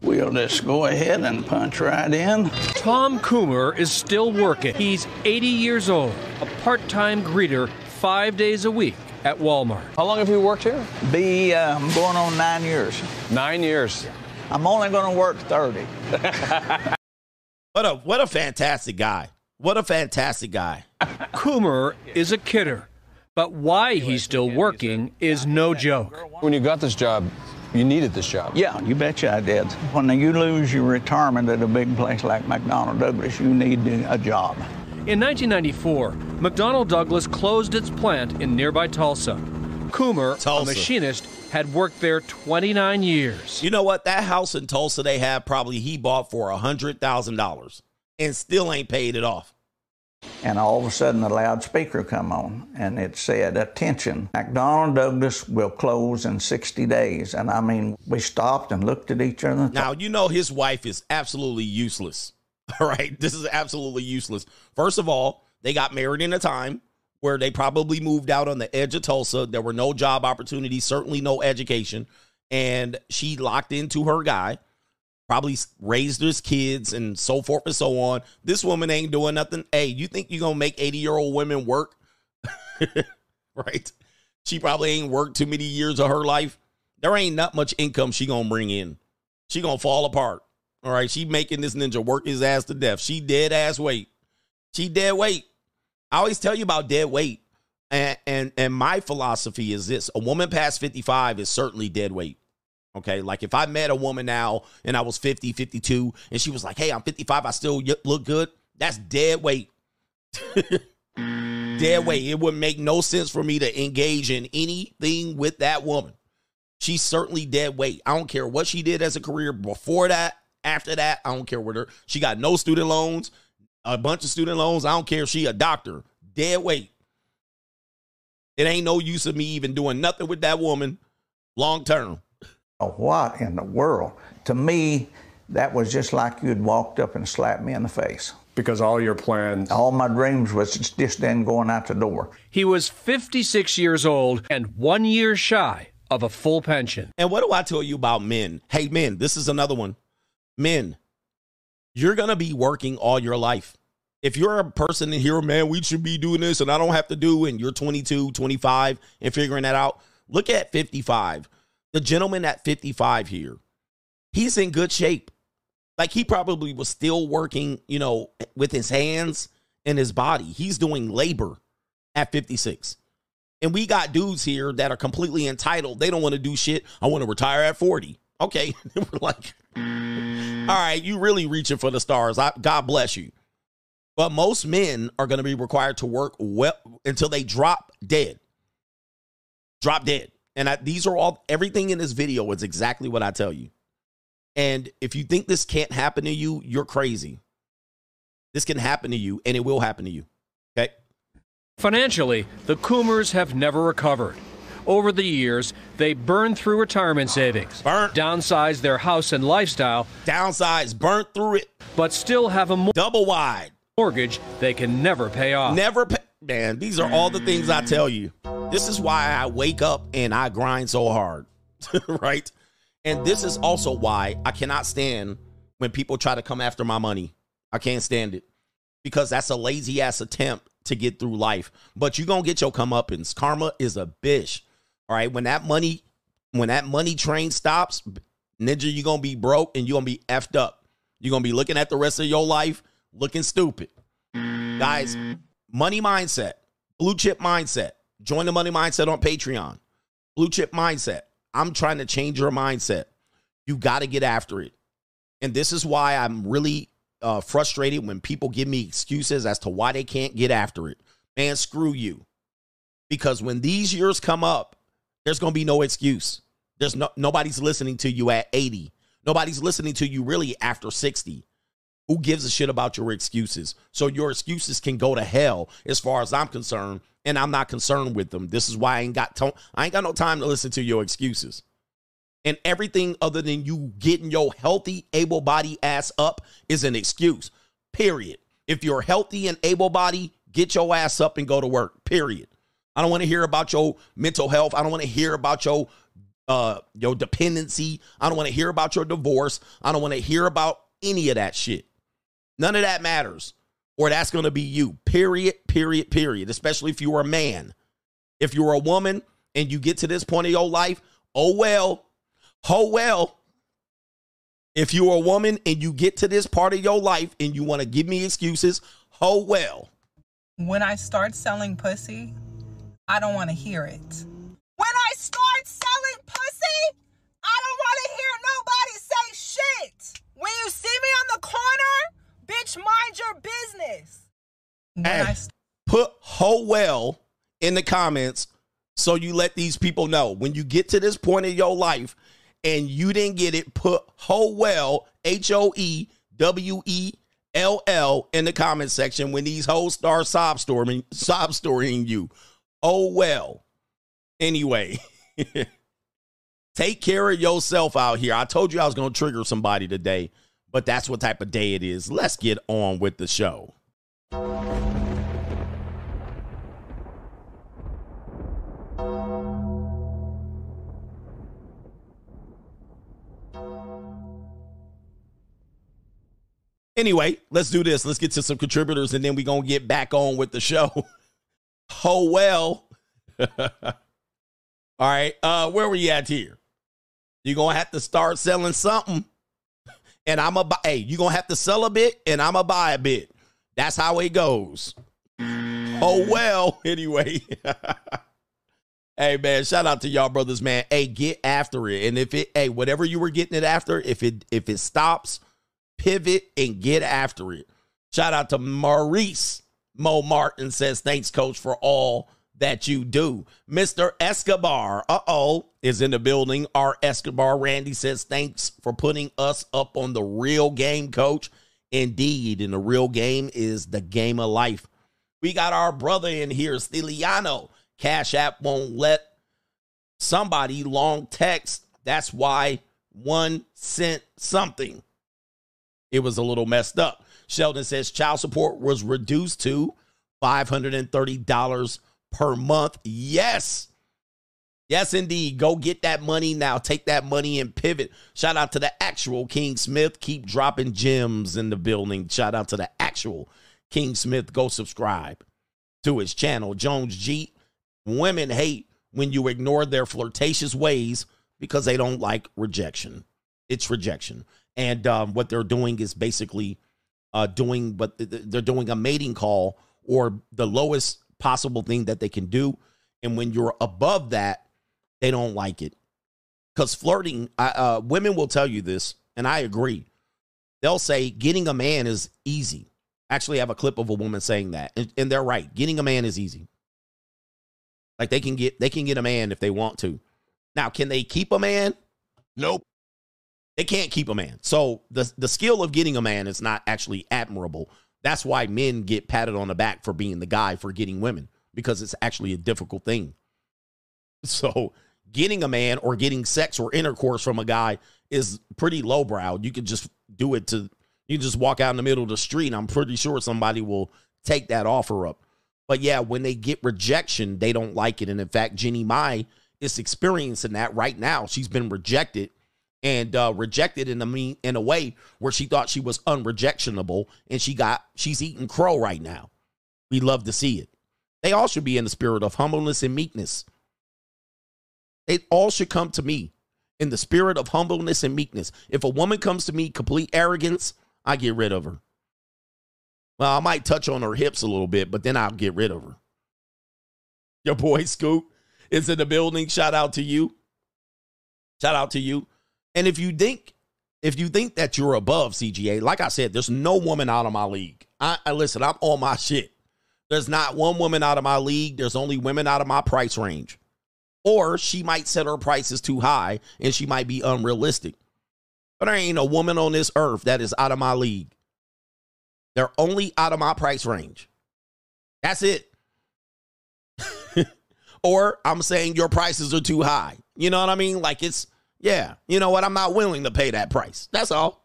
We'll just go ahead and punch right in. Tom Coomer is still working. He's 80 years old, a part time greeter five days a week at Walmart. How long have you worked here? Be uh, I'm going on nine years. Nine years. I'm only going to work 30. What a what a fantastic guy. What a fantastic guy. Coomer is a kidder, but why he's still working is no joke. When you got this job, you needed this job. Yeah, you betcha I did. When you lose your retirement at a big place like McDonnell Douglas, you need a job. In 1994, McDonnell Douglas closed its plant in nearby Tulsa. Coomer, Tulsa. a machinist, had worked there 29 years. You know what? That house in Tulsa they have probably he bought for a hundred thousand dollars and still ain't paid it off. And all of a sudden, the loudspeaker come on, and it said, "Attention! McDonnell Douglas will close in 60 days." And I mean, we stopped and looked at each other. Now you know his wife is absolutely useless. All right, this is absolutely useless. First of all, they got married in a time where they probably moved out on the edge of Tulsa. There were no job opportunities, certainly no education, and she locked into her guy. Probably raised his kids and so forth and so on. This woman ain't doing nothing. Hey, you think you're gonna make 80 year old women work? right? She probably ain't worked too many years of her life. There ain't not much income she gonna bring in. She gonna fall apart. All right, she making this ninja work his ass to death. She dead ass weight. She dead weight. I always tell you about dead weight. And and and my philosophy is this: a woman past 55 is certainly dead weight. Okay, like if I met a woman now and I was 50, 52, and she was like, "Hey, I'm 55, I still look good." That's dead weight. dead weight. It would make no sense for me to engage in anything with that woman. She's certainly dead weight. I don't care what she did as a career before that, after that. I don't care what her. She got no student loans, a bunch of student loans. I don't care if she a doctor. Dead weight. It ain't no use of me even doing nothing with that woman long term. Oh, what in the world? To me, that was just like you'd walked up and slapped me in the face. Because all your plans. All my dreams was just then going out the door. He was 56 years old and one year shy of a full pension. And what do I tell you about men? Hey, men, this is another one. Men, you're going to be working all your life. If you're a person in here, man, we should be doing this and I don't have to do, and you're 22, 25 and figuring that out, look at 55. The gentleman at 55 here, he's in good shape. Like he probably was still working, you know, with his hands and his body. He's doing labor at 56. And we got dudes here that are completely entitled. They don't want to do shit. I want to retire at 40. Okay. We're like, Mm-hmm. all right, you really reaching for the stars. I, God bless you. But most men are going to be required to work well until they drop dead. Drop dead. And I, these are all, everything in this video is exactly what I tell you. And if you think this can't happen to you, you're crazy. This can happen to you and it will happen to you. Okay. Financially, the Coomers have never recovered. Over the years, they burned through retirement savings, burnt, downsized their house and lifestyle, downsized, burnt through it, but still have a mo- double wide mortgage they can never pay off. Never pay. Man, these are all the things I tell you. This is why I wake up and I grind so hard, right? And this is also why I cannot stand when people try to come after my money. I can't stand it because that's a lazy ass attempt to get through life. But you're gonna get your comeuppance. Karma is a bitch. All right. When that money, when that money train stops, ninja, you're gonna be broke and you're gonna be effed up. You're gonna be looking at the rest of your life looking stupid. Guys, money mindset, blue chip mindset. Join the money mindset on Patreon. Blue chip mindset. I'm trying to change your mindset. You got to get after it. And this is why I'm really uh, frustrated when people give me excuses as to why they can't get after it. Man, screw you. Because when these years come up, there's going to be no excuse. There's no nobody's listening to you at 80. Nobody's listening to you really after 60. Who gives a shit about your excuses? So your excuses can go to hell as far as I'm concerned, and I'm not concerned with them. This is why I ain't got to- I ain't got no time to listen to your excuses. And everything other than you getting your healthy, able body ass up is an excuse. Period. If you're healthy and able body, get your ass up and go to work. Period. I don't want to hear about your mental health. I don't want to hear about your uh your dependency. I don't want to hear about your divorce. I don't want to hear about any of that shit. None of that matters. Or that's going to be you. Period, period, period. Especially if you're a man. If you're a woman and you get to this point of your life, oh well. Oh well. If you're a woman and you get to this part of your life and you want to give me excuses, oh well. When I start selling pussy, I don't want to hear it. When I start selling pussy, I don't want to hear nobody say shit. When you see me on the corner, bitch, mind your business. When Hey, I st- put ho well in the comments so you let these people know. When you get to this point in your life and you didn't get it, put ho well, H O E W E L L in the comment section when these hoes start sob storming, sob storying you. Oh well. Anyway, take care of yourself out here. I told you I was going to trigger somebody today, but that's what type of day it is. Let's get on with the show. Anyway, let's do this. Let's get to some contributors and then we're going to get back on with the show. oh, well. All right. Uh, where were you at here? You're going to have to start selling something. And I'm a buy. Hey, you're going to have to sell a bit and I'm a buy a bit. That's how it goes. Oh, well. Anyway. hey, man, shout out to y'all brothers, man. Hey, get after it. And if it, hey, whatever you were getting it after, if it, if it stops, pivot and get after it. Shout out to Maurice Mo Martin says, thanks, coach, for all that you do. Mr. Escobar, uh oh, is in the building. Our Escobar Randy says, thanks for putting us up on the real game, coach. Indeed, and the real game is the game of life. We got our brother in here, Stiliano. Cash App won't let somebody long text. That's why one sent something it was a little messed up. Sheldon says child support was reduced to $530 per month. Yes. Yes, indeed. Go get that money now. Take that money and pivot. Shout out to the actual King Smith. Keep dropping gems in the building. Shout out to the actual King Smith. Go subscribe to his channel. Jones G. Women hate when you ignore their flirtatious ways because they don't like rejection. It's rejection and um, what they're doing is basically uh, doing but they're doing a mating call or the lowest possible thing that they can do and when you're above that they don't like it because flirting uh, women will tell you this and i agree they'll say getting a man is easy Actually, I have a clip of a woman saying that, and, and they're right. Getting a man is easy. Like they can get they can get a man if they want to. Now, can they keep a man? Nope. They can't keep a man. So the the skill of getting a man is not actually admirable. That's why men get patted on the back for being the guy for getting women because it's actually a difficult thing. So getting a man or getting sex or intercourse from a guy is pretty lowbrow. You can just do it to you just walk out in the middle of the street. I'm pretty sure somebody will take that offer up. But yeah, when they get rejection, they don't like it. And in fact, Jeannie Mai is experiencing that right now. She's been rejected and uh, rejected in a mean in a way where she thought she was unrejectionable, and she got she's eating crow right now. We love to see it. They all should be in the spirit of humbleness and meekness. They all should come to me in the spirit of humbleness and meekness. If a woman comes to me complete arrogance, I get rid of her. Well, I might touch on her hips a little bit, but then I'll get rid of her. Your boy Scoop is in the building. Shout out to you. Shout out to you. And if you think if you think that you're above CGA, like I said, there's no woman out of my league. I, I listen, I'm on my shit. There's not one woman out of my league. There's only women out of my price range. Or she might set her prices too high and she might be unrealistic. But there ain't a woman on this earth that is out of my league. They're only out of my price range. That's it. or I'm saying your prices are too high. You know what I mean? Like it's yeah, you know what? I'm not willing to pay that price. That's all.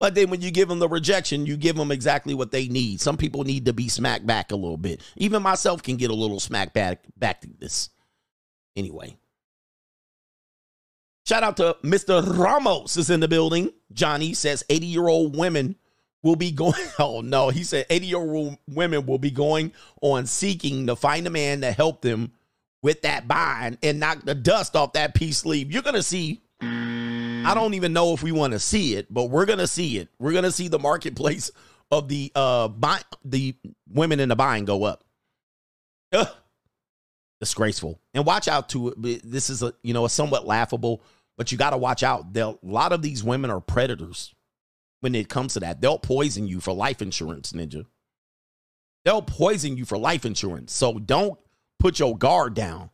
But then when you give them the rejection, you give them exactly what they need. Some people need to be smacked back a little bit. Even myself can get a little smack back back to this. Anyway. Shout out to Mr. Ramos is in the building. Johnny says 80 year old women will be going. Oh no, he said 80 year old women will be going on seeking to find a man to help them with that bind and knock the dust off that peace sleeve. You're going to see. I don't even know if we want to see it, but we're going to see it. We're going to see the marketplace of the uh buy, the women in the buying go up. Ugh. Disgraceful. And watch out to. This is a you know a somewhat laughable, but you got to watch out. They'll, a lot of these women are predators when it comes to that. They'll poison you for life insurance, ninja. They'll poison you for life insurance. So don't put your guard down.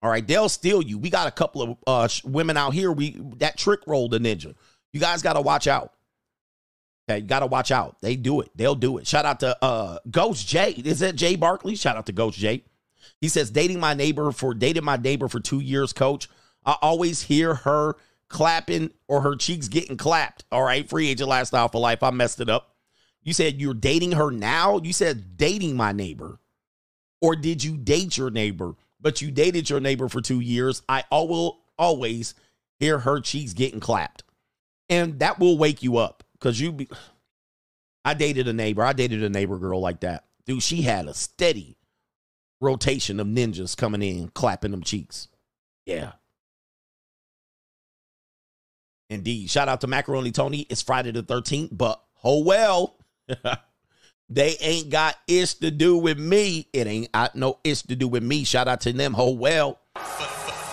All right, they'll steal you. We got a couple of uh, women out here. We that trick roll the ninja. You guys got to watch out. Okay, you got to watch out. They do it. They'll do it. Shout out to uh, Ghost J. Is that Jay Barkley? Shout out to Ghost J. He says dating my neighbor for dated my neighbor for two years, coach. I always hear her clapping or her cheeks getting clapped. All right, free agent lifestyle for life. I messed it up. You said you're dating her now. You said dating my neighbor. Or did you date your neighbor, but you dated your neighbor for two years? I will always hear her cheeks getting clapped. And that will wake you up because you be. I dated a neighbor. I dated a neighbor girl like that. Dude, she had a steady rotation of ninjas coming in, clapping them cheeks. Yeah. Indeed. Shout out to Macaroni Tony. It's Friday the 13th, but oh well. They ain't got ish to do with me. It ain't got no ish to do with me. Shout out to them. Oh well.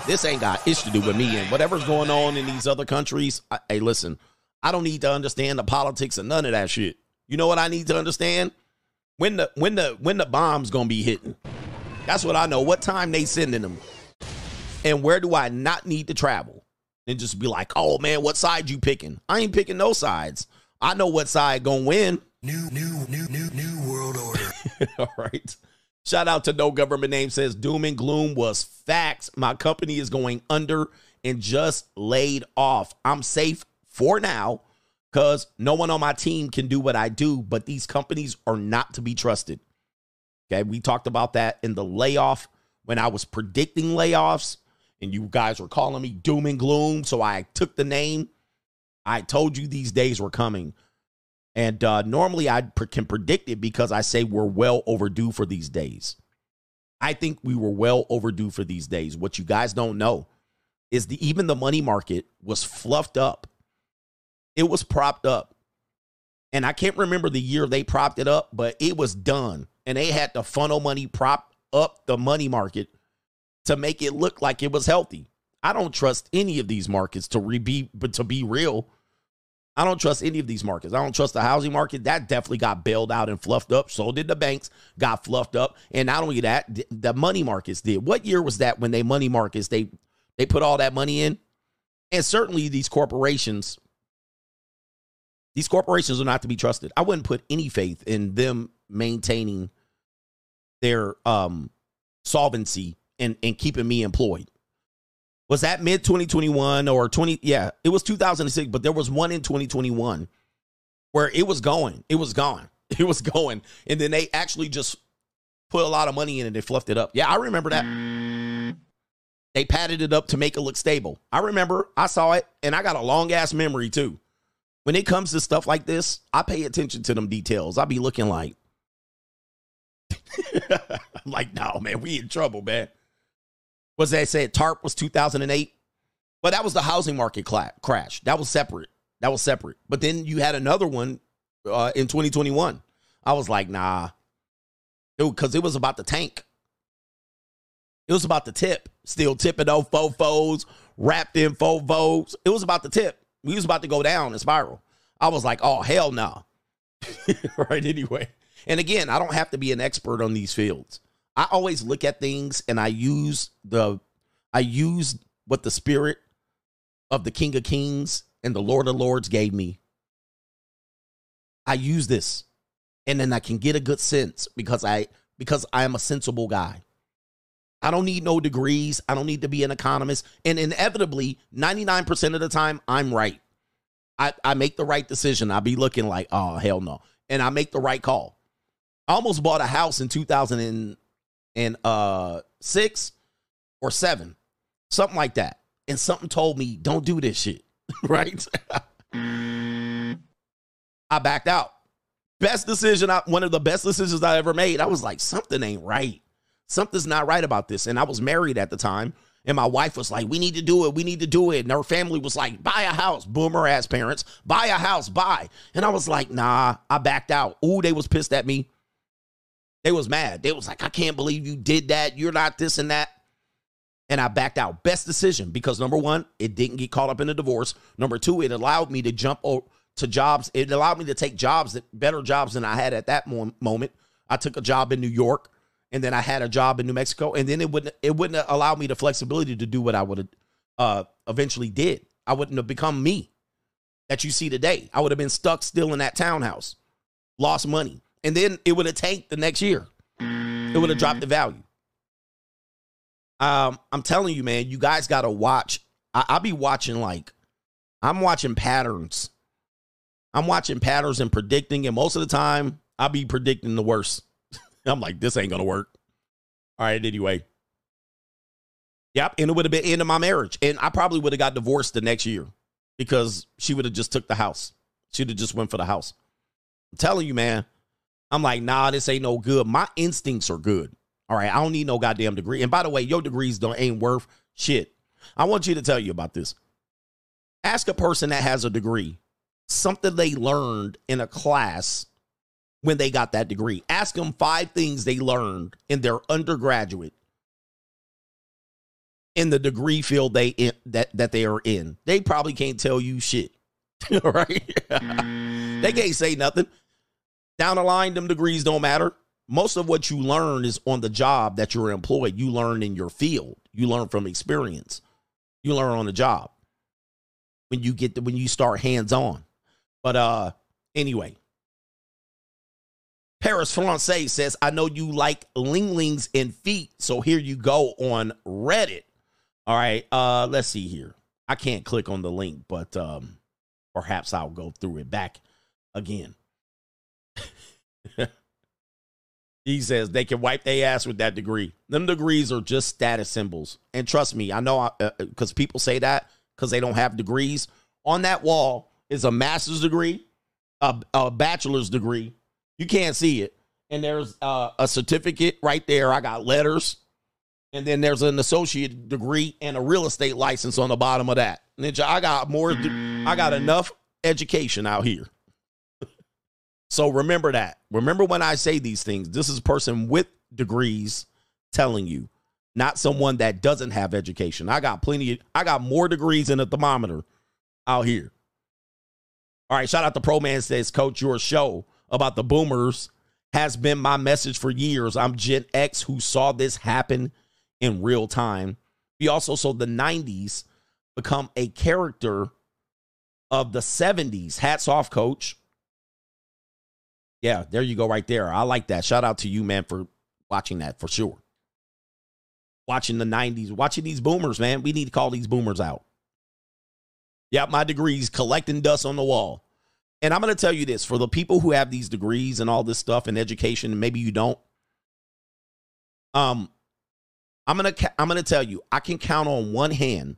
This ain't got ish to do with me. And whatever's going on in these other countries, I, hey, listen, I don't need to understand the politics and none of that shit. You know what I need to understand? When the when the when the bomb's gonna be hitting. That's what I know. What time they sending them. And where do I not need to travel? And just be like, oh man, what side you picking? I ain't picking no sides. I know what side gonna win. New, new, new, new, new world order. All right. Shout out to no government name says doom and gloom was facts. My company is going under and just laid off. I'm safe for now because no one on my team can do what I do, but these companies are not to be trusted. Okay. We talked about that in the layoff when I was predicting layoffs, and you guys were calling me doom and gloom. So I took the name. I told you these days were coming. And uh, normally I can predict it because I say we're well overdue for these days. I think we were well overdue for these days. What you guys don't know is the even the money market was fluffed up. It was propped up. And I can't remember the year they propped it up, but it was done. And they had to funnel money prop up the money market to make it look like it was healthy. I don't trust any of these markets to re- be to be real. I don't trust any of these markets. I don't trust the housing market. That definitely got bailed out and fluffed up. So did the banks, got fluffed up. And not only that, the money markets did. What year was that when they money markets, they they put all that money in? And certainly these corporations, these corporations are not to be trusted. I wouldn't put any faith in them maintaining their um solvency and, and keeping me employed was that mid 2021 or 20 yeah it was 2006 but there was one in 2021 where it was going it was gone it was going. And then they actually just put a lot of money in it and they fluffed it up. Yeah i remember that. They padded it up to make it look stable. I remember i saw it and i got a long ass memory too. When it comes to stuff like this i pay attention to them details. I be looking like i'm like no man we in trouble man was that said TARP was 2008? But that was the housing market cla- crash. That was separate. That was separate. But then you had another one uh, in 2021. I was like, nah, because it was about the tank. It was about the tip. Still tipping those fofos, wrapped in fofos. It was about the tip. We was about to go down and spiral. I was like, oh hell no. right anyway. And again, I don't have to be an expert on these fields. I always look at things and I use the I use what the spirit of the King of Kings and the Lord of Lords gave me. I use this and then I can get a good sense because I because I am a sensible guy. I don't need no degrees. I don't need to be an economist. And inevitably, 99% of the time, I'm right. I, I make the right decision. I be looking like, oh, hell no. And I make the right call. I almost bought a house in 2000 and uh six or seven, something like that. And something told me, don't do this shit. right? I backed out. Best decision, I, one of the best decisions I ever made. I was like, something ain't right. Something's not right about this. And I was married at the time. And my wife was like, we need to do it. We need to do it. And her family was like, buy a house. Boomer ass parents, buy a house, buy. And I was like, nah, I backed out. Ooh, they was pissed at me. They was mad. They was like, I can't believe you did that. You're not this and that. And I backed out. Best decision because number one, it didn't get caught up in a divorce. Number two, it allowed me to jump to jobs. It allowed me to take jobs that better jobs than I had at that moment. I took a job in New York, and then I had a job in New Mexico, and then it wouldn't it wouldn't allow me the flexibility to do what I would have uh, eventually did. I wouldn't have become me that you see today. I would have been stuck still in that townhouse, lost money, and then it would have tanked the next year. It would have dropped the value. Um, I'm telling you, man, you guys got to watch. I, I'll be watching like I'm watching patterns. I'm watching patterns and predicting, and most of the time, I'll be predicting the worst. I'm like, this ain't gonna work. All right, anyway. Yep, and it would have been end of my marriage, and I probably would have got divorced the next year because she would have just took the house. She'd have just went for the house. I'm telling you, man. I'm like, nah, this ain't no good. My instincts are good. All right, I don't need no goddamn degree. And by the way, your degrees don't ain't worth shit. I want you to tell you about this. Ask a person that has a degree something they learned in a class when they got that degree. Ask them five things they learned in their undergraduate in the degree field they in, that that they are in. They probably can't tell you shit. right? they can't say nothing. Down the line, them degrees don't matter. Most of what you learn is on the job that you're employed. You learn in your field. You learn from experience. You learn on the job when you get the, when you start hands on. But uh anyway, Paris Francais says, I know you like linglings and feet. So here you go on Reddit. All right. Uh, let's see here. I can't click on the link, but um, perhaps I'll go through it back again. he says they can wipe their ass with that degree. Them degrees are just status symbols. And trust me, I know because uh, people say that because they don't have degrees. On that wall is a master's degree, a, a bachelor's degree. You can't see it. And there's uh, a certificate right there. I got letters. And then there's an associate degree and a real estate license on the bottom of that. Ninja, I got more, I got enough education out here. So remember that. Remember when I say these things, this is a person with degrees telling you, not someone that doesn't have education. I got plenty, of, I got more degrees than a thermometer out here. All right, shout out to Pro Man says, Coach, your show about the boomers has been my message for years. I'm Gen X who saw this happen in real time. We also saw the 90s become a character of the 70s. Hats off, coach. Yeah, there you go, right there. I like that. Shout out to you, man, for watching that for sure. Watching the 90s, watching these boomers, man. We need to call these boomers out. Yeah, my degrees collecting dust on the wall. And I'm going to tell you this for the people who have these degrees and all this stuff and education, maybe you don't. Um, I'm gonna I'm gonna tell you, I can count on one hand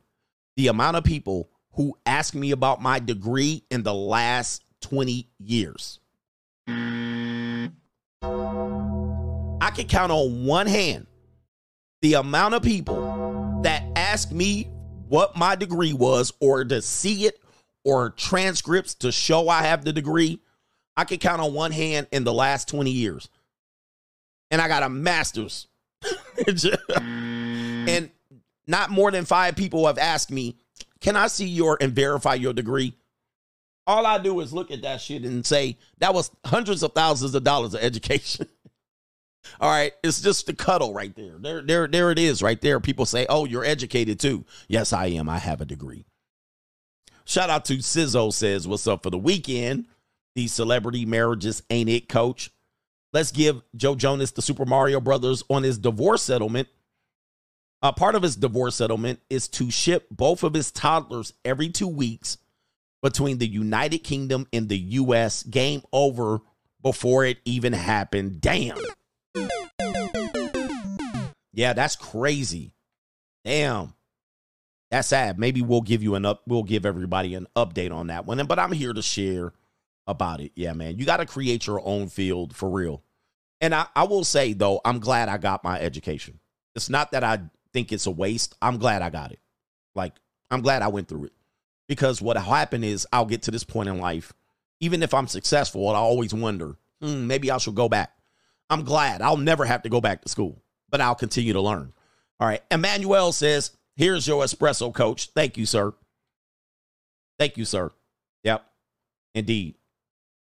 the amount of people who ask me about my degree in the last 20 years. I can count on one hand the amount of people that ask me what my degree was or to see it or transcripts to show I have the degree. I can count on one hand in the last 20 years. And I got a master's. and not more than five people have asked me, Can I see your and verify your degree? All I do is look at that shit and say, That was hundreds of thousands of dollars of education. All right, it's just the cuddle right there. There, there, there it is, right there. People say, "Oh, you're educated too." Yes, I am. I have a degree. Shout out to Sizzo says, "What's up for the weekend?" These celebrity marriages ain't it, Coach. Let's give Joe Jonas the Super Mario Brothers on his divorce settlement. A part of his divorce settlement is to ship both of his toddlers every two weeks between the United Kingdom and the U.S. Game over before it even happened. Damn. Yeah, that's crazy. Damn. That's sad. Maybe we'll give you an up we'll give everybody an update on that one. But I'm here to share about it. Yeah, man. You got to create your own field for real. And I, I will say though, I'm glad I got my education. It's not that I think it's a waste. I'm glad I got it. Like, I'm glad I went through it. Because what happened is I'll get to this point in life, even if I'm successful, I always wonder, hmm, maybe I should go back. I'm glad I'll never have to go back to school, but I'll continue to learn. All right. Emmanuel says, Here's your espresso coach. Thank you, sir. Thank you, sir. Yep. Indeed.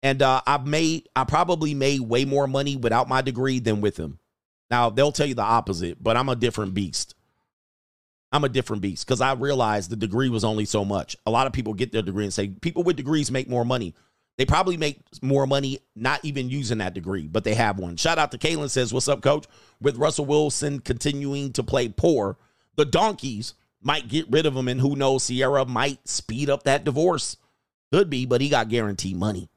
And uh, I've made, I probably made way more money without my degree than with him. Now, they'll tell you the opposite, but I'm a different beast. I'm a different beast because I realized the degree was only so much. A lot of people get their degree and say people with degrees make more money. They probably make more money not even using that degree, but they have one. Shout out to Kalen says, What's up, coach? With Russell Wilson continuing to play poor, the donkeys might get rid of him, and who knows, Ciara might speed up that divorce. Could be, but he got guaranteed money.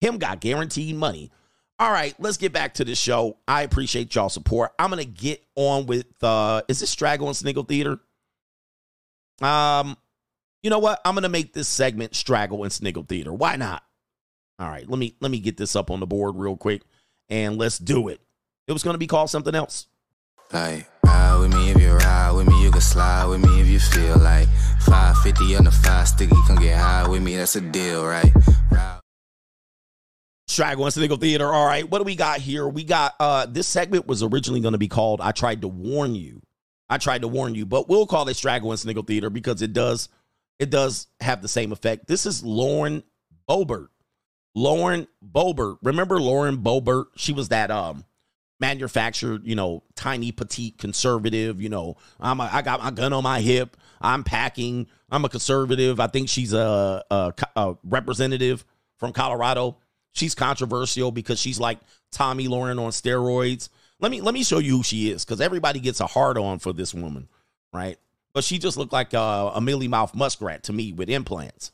Him got guaranteed money. All right, let's get back to the show. I appreciate y'all support. I'm gonna get on with uh is this Straggle and Sniggle Theater? Um, you know what? I'm gonna make this segment Straggle and Sniggle Theater. Why not? All right, let me let me get this up on the board real quick and let's do it. It was gonna be called something else. Like, ride with me if you ride with me, you can slide with me if you feel like 550 on the five sticky, come get high with me, that's a deal, right? Ride. Straggle and Sniggle Theater. All right, what do we got here? We got uh this segment was originally going to be called I tried to warn you. I tried to warn you, but we'll call it Straggle and Sniggle Theater because it does it does have the same effect. This is Lauren Boebert. Lauren Boebert. Remember Lauren Boebert? She was that um manufactured, you know, tiny petite conservative, you know, I'm a, I got my gun on my hip. I'm packing. I'm a conservative. I think she's a, a, a representative from Colorado. She's controversial because she's like Tomi Lahren on steroids. Let me let me show you who she is because everybody gets a hard on for this woman, right? But she just looked like uh, a mealy mouth muskrat to me with implants.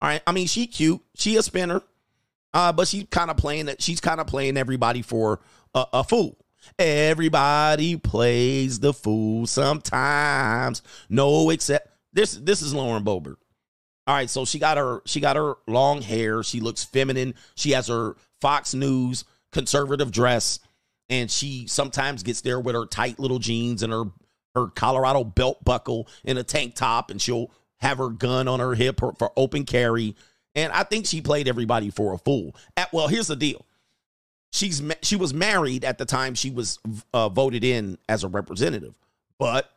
All right, I mean she cute, she a spinner, uh, but she's kind of playing that. She's kind of playing everybody for a, a fool. Everybody plays the fool sometimes. No, except this. This is Lauren Boebert. All right, so she got her she got her long hair. She looks feminine. She has her Fox News conservative dress, and she sometimes gets there with her tight little jeans and her her Colorado belt buckle and a tank top, and she'll have her gun on her hip for, for open carry. And I think she played everybody for a fool. At, well, here's the deal: she's she was married at the time she was uh, voted in as a representative, but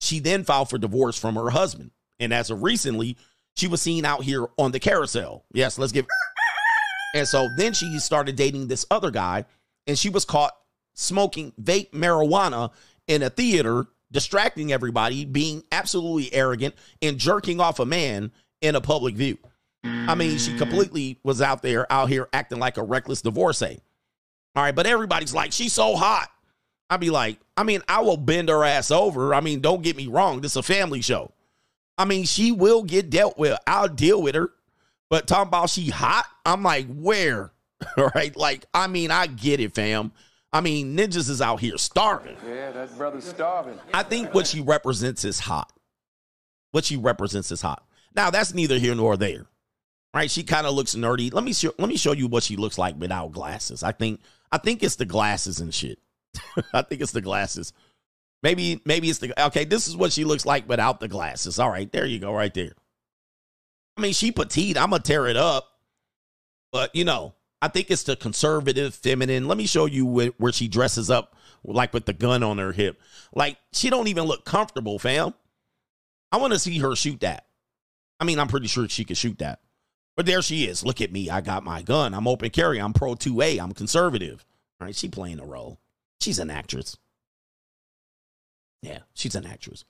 she then filed for divorce from her husband, and as of recently, she was seen out here on the carousel. Yes, let's give. And so then she started dating this other guy, and she was caught smoking vape marijuana in a theater, distracting everybody, being absolutely arrogant, and jerking off a man in a public view. I mean, she mm. completely was out there, out here acting like a reckless divorcee. All right, but everybody's like, she's so hot. I'd be like, I mean, I will bend her ass over. I mean, don't get me wrong. This is a family show. I mean, she will get dealt with. I'll deal with her. But talking about she hot, I'm like, where? All right. Like, I mean, I get it, fam. I mean, ninjas is out here starving. Yeah, that brother's starving. I think what she represents is hot. What she represents is hot. Now, that's neither here nor there. Right? She kind of looks nerdy. Let me show, let me show you what she looks like without glasses. I think I think it's the glasses and shit. I think it's the glasses. Maybe maybe it's the okay. This is what she looks like without the glasses. All right, there you go, right there. I mean, she petite. I'm gonna tear it up, but you know, I think it's the conservative, feminine. Let me show you where, she dresses up, like with the gun on her hip. Like she don't even look comfortable, fam. I want to see her shoot that. I mean, I'm pretty sure she could shoot that. But there she is. Look at me. I got my gun. I'm open carry. I'm pro 2A. I'm conservative. All right, she playing a role. She's an actress. Yeah, she's an actress.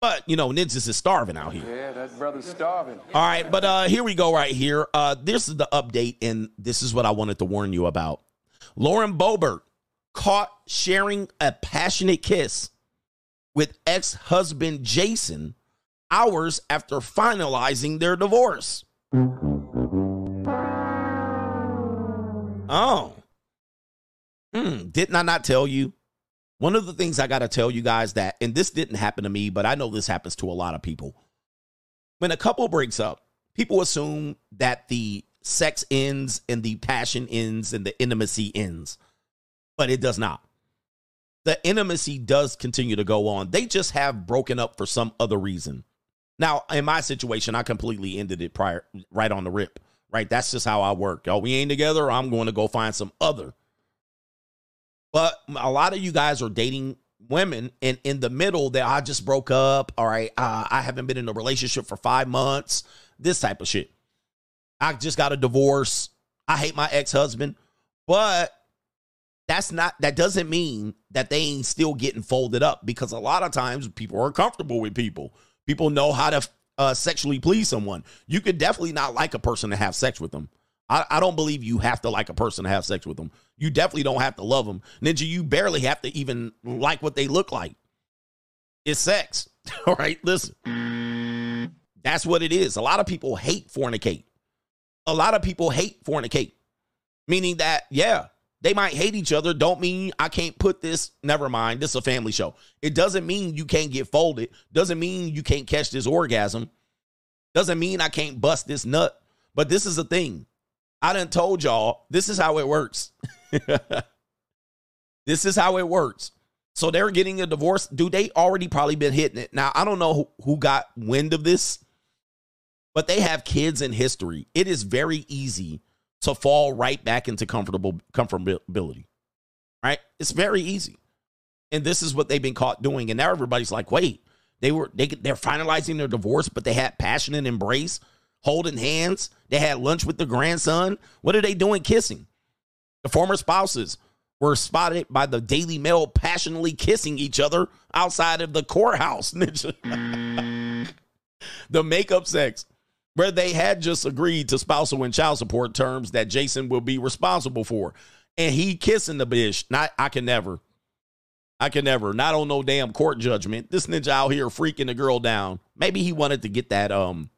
But you know, Ninjas is starving out here. Yeah, that brother's starving. All right, but uh here we go right here. Uh this is the update, and this is what I wanted to warn you about. Lauren Boebert caught sharing a passionate kiss with ex-husband Jason hours after finalizing their divorce. Oh. Hmm, didn't I not tell you? One of the things I got to tell you guys that, and this didn't happen to me, but I know this happens to a lot of people. When a couple breaks up, people assume that the sex ends and the passion ends and the intimacy ends, but it does not. The intimacy does continue to go on. They just have broken up for some other reason. Now, in my situation, I completely ended it prior, right on the rip. Right, that's just how I work. Oh, we ain't together. I'm going to go find some other. But a lot of you guys are dating women, and in the middle, that I just broke up. All right, uh, I haven't been in a relationship for five months. This type of shit. I just got a divorce. I hate my ex husband, but that's not. That doesn't mean that they ain't still getting folded up because a lot of times people are comfortable with people. People know how to uh, sexually please someone. You could definitely not like a person to have sex with them. I, I, don't believe you have to like a person to have sex with them. You definitely don't have to love them. Ninja, you barely have to even like what they look like. It's sex. All right, listen. That's what it is. A lot of people hate fornicate. A lot of people hate fornicate, meaning that, yeah, they might hate each other. Don't mean I can't put this. Never mind. This is a family show. It doesn't mean you can't get folded. Doesn't mean you can't catch this orgasm. Doesn't mean I can't bust this nut. But this is the thing. I done told y'all this is how it works. this is how it works. So they're getting a divorce. Do they already probably been hitting it? Now, I don't know who, got wind of this, but they have kids in history. It is very easy to fall right back into comfortable comfortability. Right? It's very easy. And this is what they've been caught doing. And now everybody's like, wait, they were they they're finalizing their divorce, but they had passionate embrace, holding hands. They had lunch with the grandson. What are they doing kissing? The former spouses were spotted by the Daily Mail passionately kissing each other outside of the courthouse. the makeup sex where they had just agreed to spousal and child support terms that Jason will be responsible for. And he kissing the bitch. Not I can never. I can never. Not on no damn court judgment. This ninja out here freaking the girl down. Maybe he wanted to get that um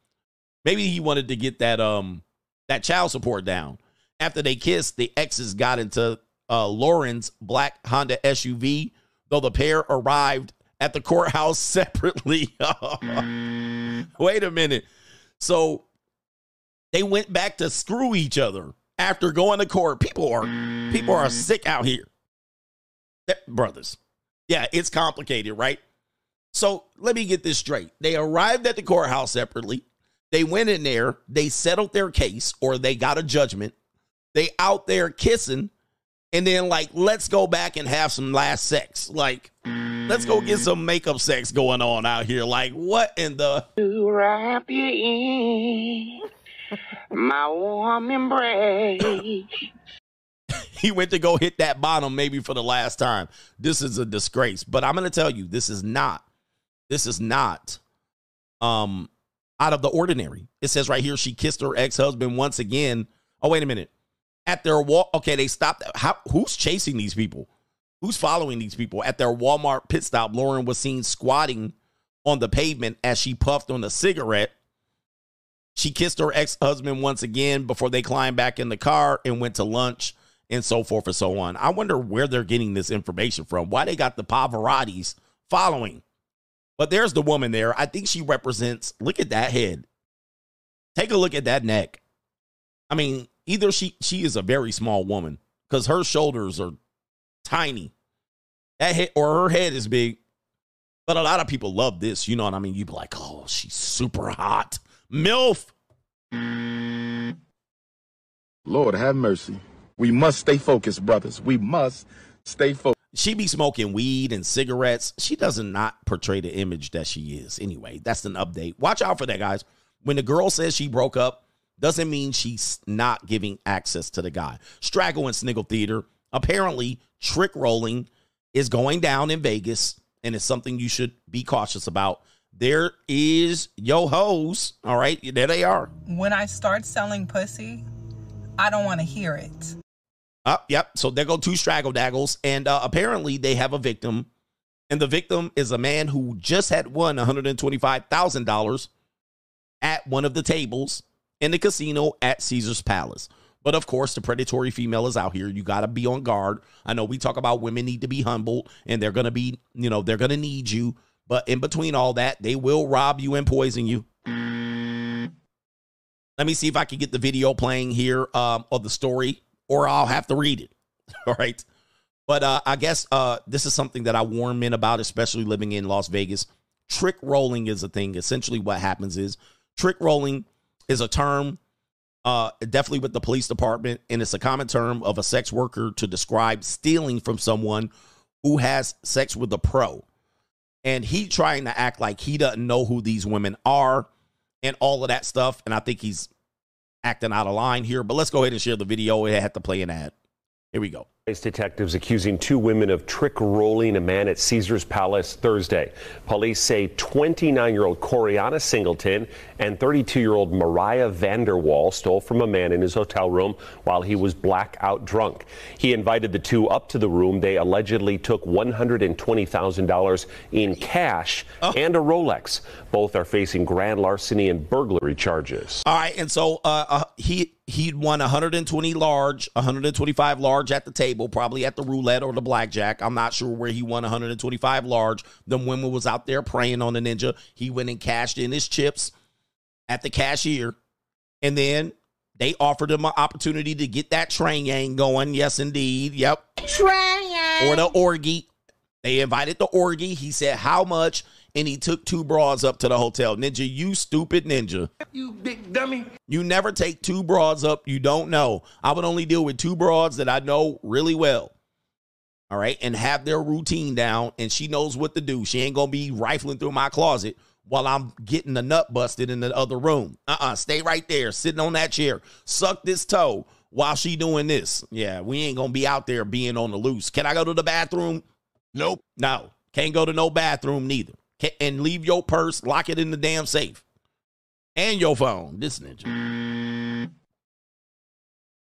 maybe he wanted to get that um that child support down. After they kissed, the exes got into uh Lauren's black Honda SUV, though the pair arrived at the courthouse separately. Wait a minute. So they went back to screw each other after going to court. People are people are sick out here. They're brothers. Yeah, it's complicated, right? So let me get this straight. They arrived at the courthouse separately. They went in there, they settled their case, or they got a judgment. They out there kissing, and then like let's go back and have some last sex. Like let's go get some makeup sex going on out here. Like what in the To wrap you in my warm embrace. he went to go hit that bottom maybe for the last time. This is a disgrace. But I'm going to tell you, this is not, this is not um out of the ordinary. It says right here she kissed her ex-husband once again. Oh, wait a minute. At their walk, okay, they stopped. How who's chasing these people? Who's following these people? At their Walmart pit stop, Lauren was seen squatting on the pavement as she puffed on a cigarette. She kissed her ex husband once again before they climbed back in the car and went to lunch and so forth and so on. I wonder where they're getting this information from. Why they got the Pavarottis following. But there's the woman there. I think she represents, look at that head. Take a look at that neck. I mean, either she she is a very small woman because her shoulders are tiny. That head or her head is big. But a lot of people love this. You know what I mean? You'd be like, oh, she's super hot. MILF. Lord have mercy. We must stay focused, brothers. We must stay focused. She be smoking weed and cigarettes. She does not portray the image that she is. Anyway, that's an update. Watch out for that, guys. When the girl says she broke up, doesn't mean she's not giving access to the guy. Straggle and Sniggle Theater. Apparently, trick rolling is going down in Vegas, and it's something you should be cautious about. There is yo hoes. All right, there they are. When I start selling pussy, I don't want to hear it. Up, yep. So there go two straggle daggles, and uh, apparently they have a victim, and the victim is a man who just had won one hundred and twenty-five thousand dollars at one of the tables in the casino at Caesar's Palace. But of course, the predatory female is out here. You got to be on guard. I know we talk about women need to be humble, and they're gonna be, you know, they're gonna need you. But in between all that, they will rob you and poison you. Let me see if I can get the video playing here um, of the story, or I'll have to read it. All right. But uh, I guess uh, this is something that I warn men about, especially living in Las Vegas. Trick rolling is a thing. Essentially, what happens is trick rolling is a term, uh, definitely with the police department, and it's a common term of a sex worker to describe stealing from someone who has sex with a pro. And he trying to act like he doesn't know who these women are and all of that stuff. And I think he's acting out of line here. But let's go ahead and share the video. It had to play an ad. Here we go. Detectives accusing two women of trick rolling a man at Caesar's Palace Thursday. Police say 29 year old Coriana Singleton and 32 year old Mariah Vanderwall stole from a man in his hotel room while he was blackout drunk. He invited the two up to the room. They allegedly took $120,000 in cash and a Rolex. Both are facing grand larceny and burglary charges. All right, and so uh, uh, he he'd won 120 large, 125 large at the table, probably at the roulette or the blackjack. I'm not sure where he won 125 large. The woman was out there praying on the ninja. He went and cashed in his chips at the cashier, and then they offered him an opportunity to get that train yang going. Yes, indeed. Yep. Train. Or the orgy. They invited the orgy. He said how much, and he took two bras up to the hotel. Ninja, you stupid ninja. You big dummy. You never take two broads up you don't know. I would only deal with two broads that I know really well. All right. And have their routine down. And she knows what to do. She ain't going to be rifling through my closet while I'm getting the nut busted in the other room. Uh uh Stay right there, sitting on that chair. Suck this toe while she doing this. Yeah. We ain't going to be out there being on the loose. Can I go to the bathroom? Nope. No. Can't go to no bathroom neither. And leave your purse, lock it in the damn safe and your phone. This ninja.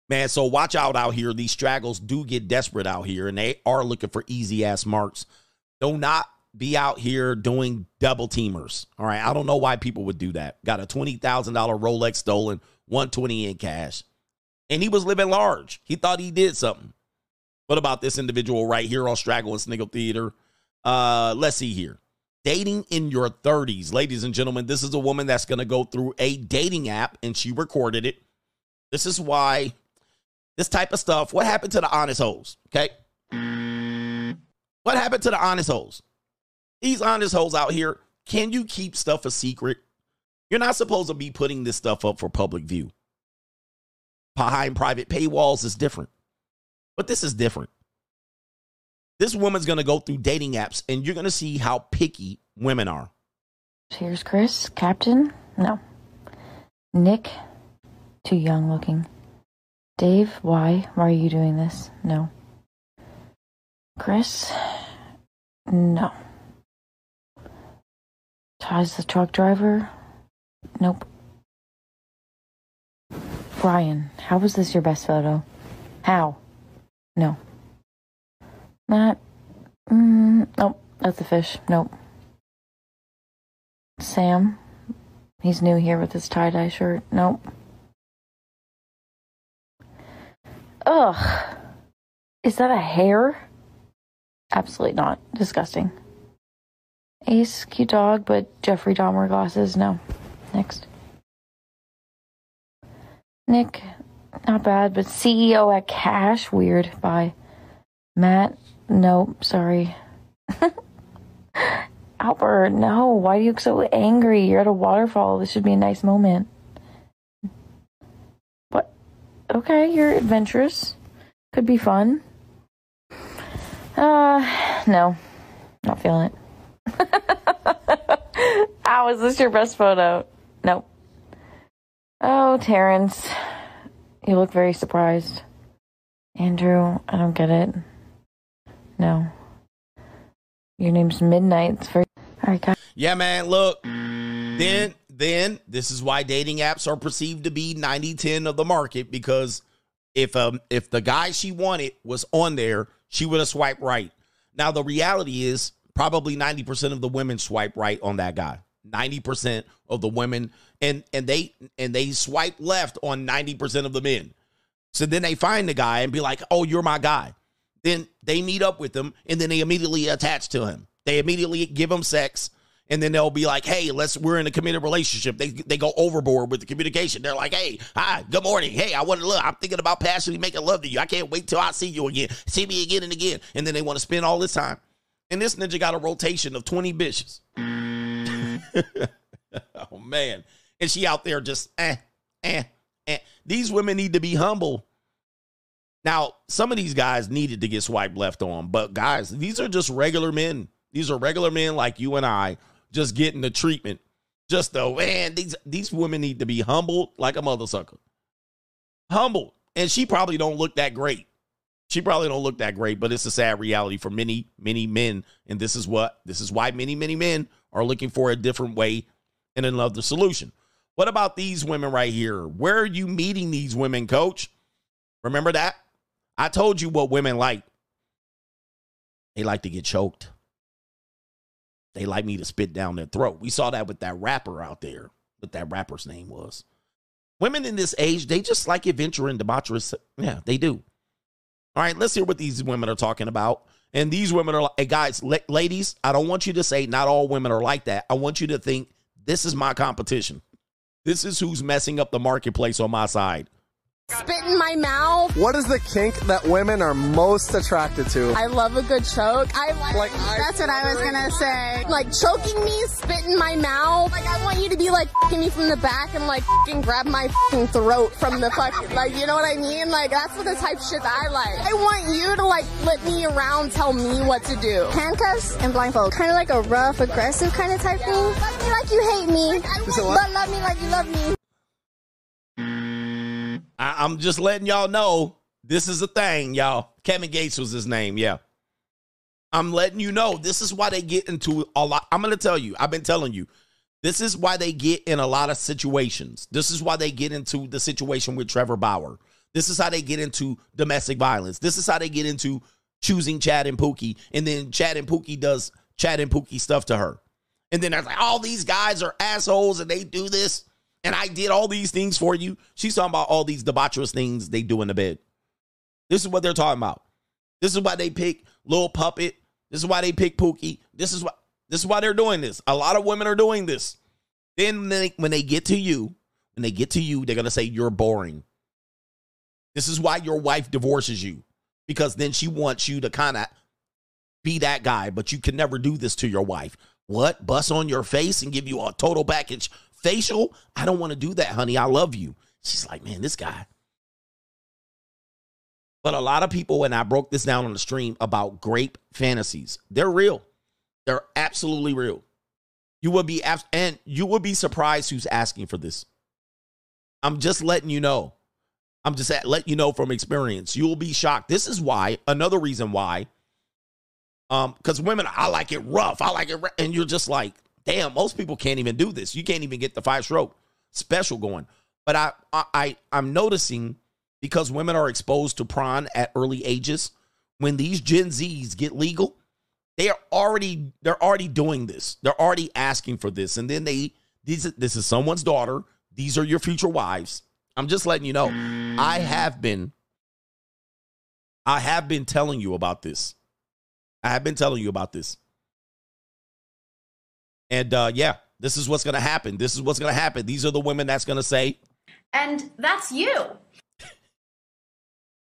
Man, so watch out out here. These straggles do get desperate out here, and they are looking for easy ass marks. Do not be out here doing double teamers. All right. I don't know why people would do that. Got a $20,000 Rolex stolen, 120 in cash. And he was living large. He thought he did something. What about this individual right here on Straggle and Sniggle Theater? Uh, let's see here. Dating in your 30s. Ladies and gentlemen, this is a woman that's going to go through a dating app and she recorded it. This is why this type of stuff. What happened to the honest hoes? Okay. What happened to the honest hoes? These honest hoes out here, can you keep stuff a secret? You're not supposed to be putting this stuff up for public view. Behind private paywalls is different. But this is different. This woman's going to go through dating apps and you're going to see how picky women are. Here's Chris. Captain? No. Nick? Too young looking. Dave? Why? Why are you doing this? No. Chris? No. Ty's the truck driver? Nope. Brian, how was this your best photo? How? No. Matt? Mm, nope, that's a fish. Nope. Sam? He's new here with his tie dye shirt. Nope. Ugh. Is that a hair? Absolutely not. Disgusting. Ace, cute dog, but Jeffrey Dahmer glasses. No. Next. Nick, not bad, but CEO at Cash. Weird. Bye. Matt, nope, sorry. Albert, no. Why are you look so angry? You're at a waterfall. This should be a nice moment. What? Okay, you're adventurous. Could be fun. Uh, no. Not feeling it. Ow, is this your best photo? Nope. Oh, Terrence. You look very surprised. Andrew, I don't get it. No. Your name's Midnight. It's. All right, guys. Yeah, man, look. Then then this is why dating apps are perceived to be 90-10 of the market because if um if the guy she wanted was on there, she would have swiped right. Now the reality is probably 90% of the women swipe right on that guy. 90% of the women and and they and they swipe left on 90% of the men. So then they find the guy and be like, "Oh, you're my guy." Then they meet up with him and then they immediately attach to him. They immediately give him sex and then they'll be like, "Hey, let's we're in a committed relationship." They they go overboard with the communication. They're like, "Hey, hi, good morning. Hey, I want to look. I'm thinking about passionately making love to you. I can't wait till I see you again. See me again and again." And then they want to spend all this time. And this ninja got a rotation of 20 bitches. oh man. And she out there just eh, eh, eh. These women need to be humble. Now, some of these guys needed to get swiped left on, but guys, these are just regular men. These are regular men like you and I, just getting the treatment. Just the man, these these women need to be humbled like a mother sucker. Humbled. And she probably don't look that great. She probably don't look that great, but it's a sad reality for many, many men. And this is what this is why many, many men are looking for a different way and another solution. What about these women right here? Where are you meeting these women, coach? Remember that? I told you what women like. They like to get choked. They like me to spit down their throat. We saw that with that rapper out there, what that rapper's name was. Women in this age, they just like adventure and debaucherous. Yeah, they do. All right, let's hear what these women are talking about. And these women are like, hey guys, la- ladies, I don't want you to say not all women are like that. I want you to think this is my competition. This is who's messing up the marketplace on my side. Spit in my mouth. What is the kink that women are most attracted to? I love a good choke. I like, Like, that's what I was gonna say. Like choking me, spit in my mouth. Like I want you to be like fucking me from the back and like fucking grab my fucking throat from the fucking like you know what I mean? Like that's what the type of shit that I like. I want you to like flip me around, tell me what to do. Handcuffs and blindfold. Kind of like a rough, aggressive kind of type thing. Love me like you hate me, but love me like you love me. I, I'm just letting y'all know this is a thing, y'all. Kevin Gates was his name, yeah. I'm letting you know this is why they get into a lot. I'm to tell you, I've been telling you, this is why they get in a lot of situations. This is why they get into the situation with Trevor Bauer. This is how they get into domestic violence. This is how they get into choosing Chad and Pookie. And then Chad and Pookie does Chad and Pookie stuff to her. And then they're like, all these guys are assholes and they do this. And I did all these things for you. She's talking about all these debaucherous things they do in the bed. This is what they're talking about. This is why they pick Lil Puppet. This is why they pick Pookie. This is why this is why they're doing this. A lot of women are doing this. Then they, when they get to you, when they get to you, they're gonna say you're boring. This is why your wife divorces you because then she wants you to kind of be that guy, but you can never do this to your wife. What? Bust on your face and give you a total package facial? I don't want to do that, honey. I love you. She's like, man, this guy. But a lot of people, and I broke this down on the stream about grape fantasies, they're real. They're absolutely real. You will be abs- and you will be surprised who's asking for this. I'm just letting you know. I'm just at, letting you know from experience. You will be shocked. This is why another reason why. Um, because women, I like it rough. I like it, and you're just like, damn. Most people can't even do this. You can't even get the five stroke special going. But I, I, I'm noticing because women are exposed to prawn at early ages. When these Gen Zs get legal, they are already they're already doing this. They're already asking for this, and then they these this is someone's daughter. These are your future wives. I'm just letting you know. I have been I have been telling you about this. I have been telling you about this. And uh yeah, this is what's going to happen. This is what's going to happen. These are the women that's going to say, And that's you.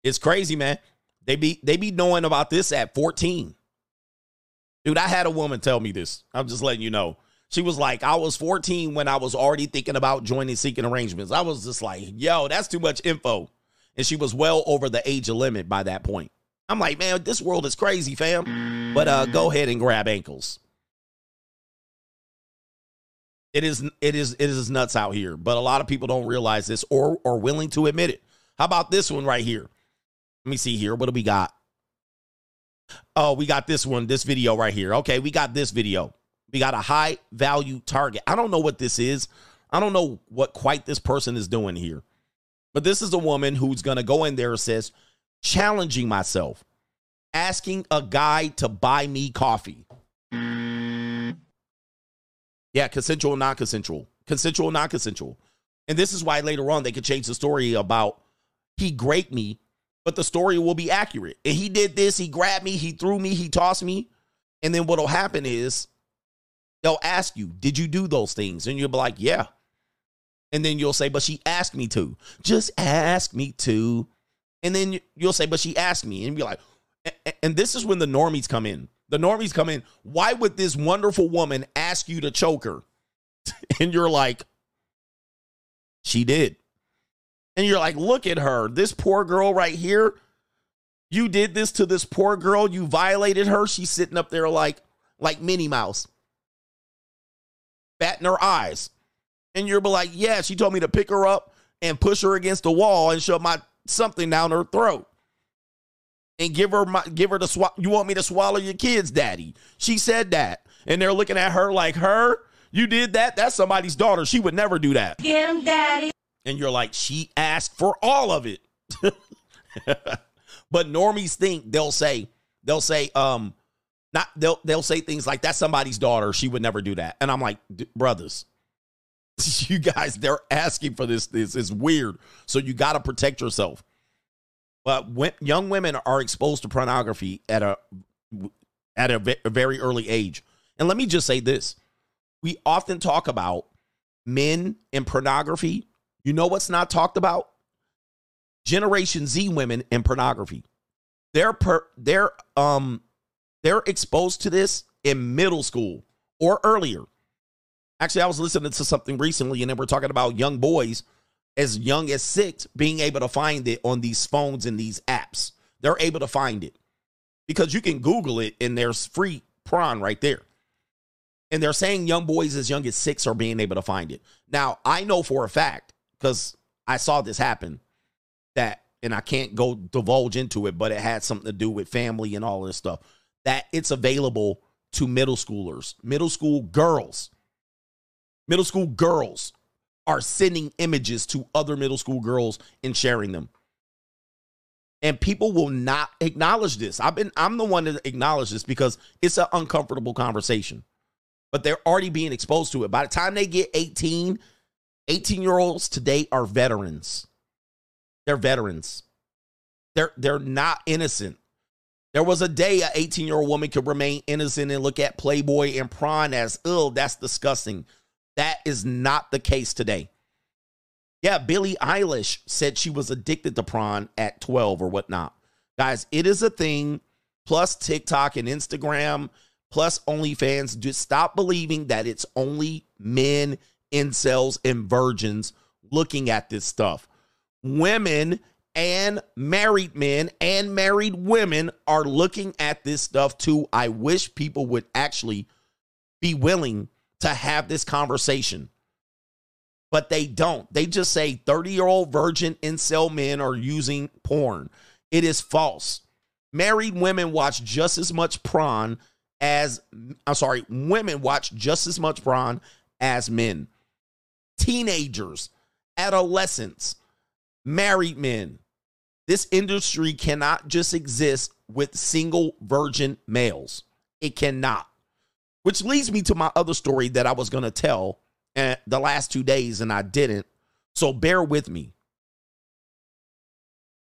It's crazy, man. They be they be knowing about this at 14. Dude, I had a woman tell me this. I'm just letting you know. She was like, I was 14 when I was already thinking about joining seeking arrangements. I was just like, yo, that's too much info. And she was well over the age of limit by that point. I'm like, man, this world is crazy, fam. But uh go ahead and grab ankles. It is it is it is nuts out here, but a lot of people don't realize this or or willing to admit it. How about this one right here? Let me see here. What do we got? Oh, we got this one, this video right here. Okay, we got this video. We got a high value target. I don't know what this is. I don't know what quite this person is doing here. But this is a woman who's going to go in there and says, challenging myself, asking a guy to buy me coffee. Yeah, consensual, non consensual, consensual, non consensual. And this is why later on they could change the story about he raped me but the story will be accurate. And he did this, he grabbed me, he threw me, he tossed me. And then what'll happen is they'll ask you, Did you do those things? And you'll be like, Yeah. And then you'll say, But she asked me to. Just ask me to. And then you'll say, But she asked me. And be like, and this is when the normies come in. The normies come in. Why would this wonderful woman ask you to choke her? and you're like, She did and you're like, look at her, this poor girl right here. You did this to this poor girl. You violated her. She's sitting up there like like Minnie Mouse, batting her eyes, and you're like, yeah, she told me to pick her up and push her against the wall and shove my something down her throat and give her my give her the swallow. You want me to swallow your kids, daddy? She said that, and they're looking at her like her. You did that. That's somebody's daughter. She would never do that. Get him, daddy and you're like, she asked for all of it. but normies think they'll say, they'll say, um, not they'll they'll say things like that's somebody's daughter. She would never do that. And I'm like, brothers, you guys, they're asking for this. This is weird. So you got to protect yourself. But when young women are exposed to pornography at a at a, a very early age, and let me just say this: we often talk about men and pornography you know what's not talked about? Generation Z women and pornography. They're per, they're um they're exposed to this in middle school or earlier. Actually, I was listening to something recently and then we're talking about young boys as young as 6 being able to find it on these phones and these apps. They're able to find it. Because you can Google it and there's free prawn right there. And they're saying young boys as young as 6 are being able to find it. Now, I know for a fact because I saw this happen that, and I can't go divulge into it, but it had something to do with family and all this stuff. That it's available to middle schoolers, middle school girls. Middle school girls are sending images to other middle school girls and sharing them. And people will not acknowledge this. I've been I'm the one to acknowledge this because it's an uncomfortable conversation. But they're already being exposed to it. By the time they get 18, 18 year olds today are veterans. They're veterans. They're they're not innocent. There was a day an 18 year old woman could remain innocent and look at Playboy and prawn as, oh, that's disgusting. That is not the case today. Yeah, Billie Eilish said she was addicted to prawn at 12 or whatnot. Guys, it is a thing. Plus TikTok and Instagram, plus OnlyFans. Just stop believing that it's only men incels and virgins looking at this stuff. Women and married men and married women are looking at this stuff too. I wish people would actually be willing to have this conversation. But they don't. They just say 30 year old virgin incel men are using porn. It is false. Married women watch just as much prawn as, I'm sorry, women watch just as much prawn as men. Teenagers, adolescents, married men. This industry cannot just exist with single virgin males. It cannot. Which leads me to my other story that I was going to tell the last two days and I didn't. So bear with me.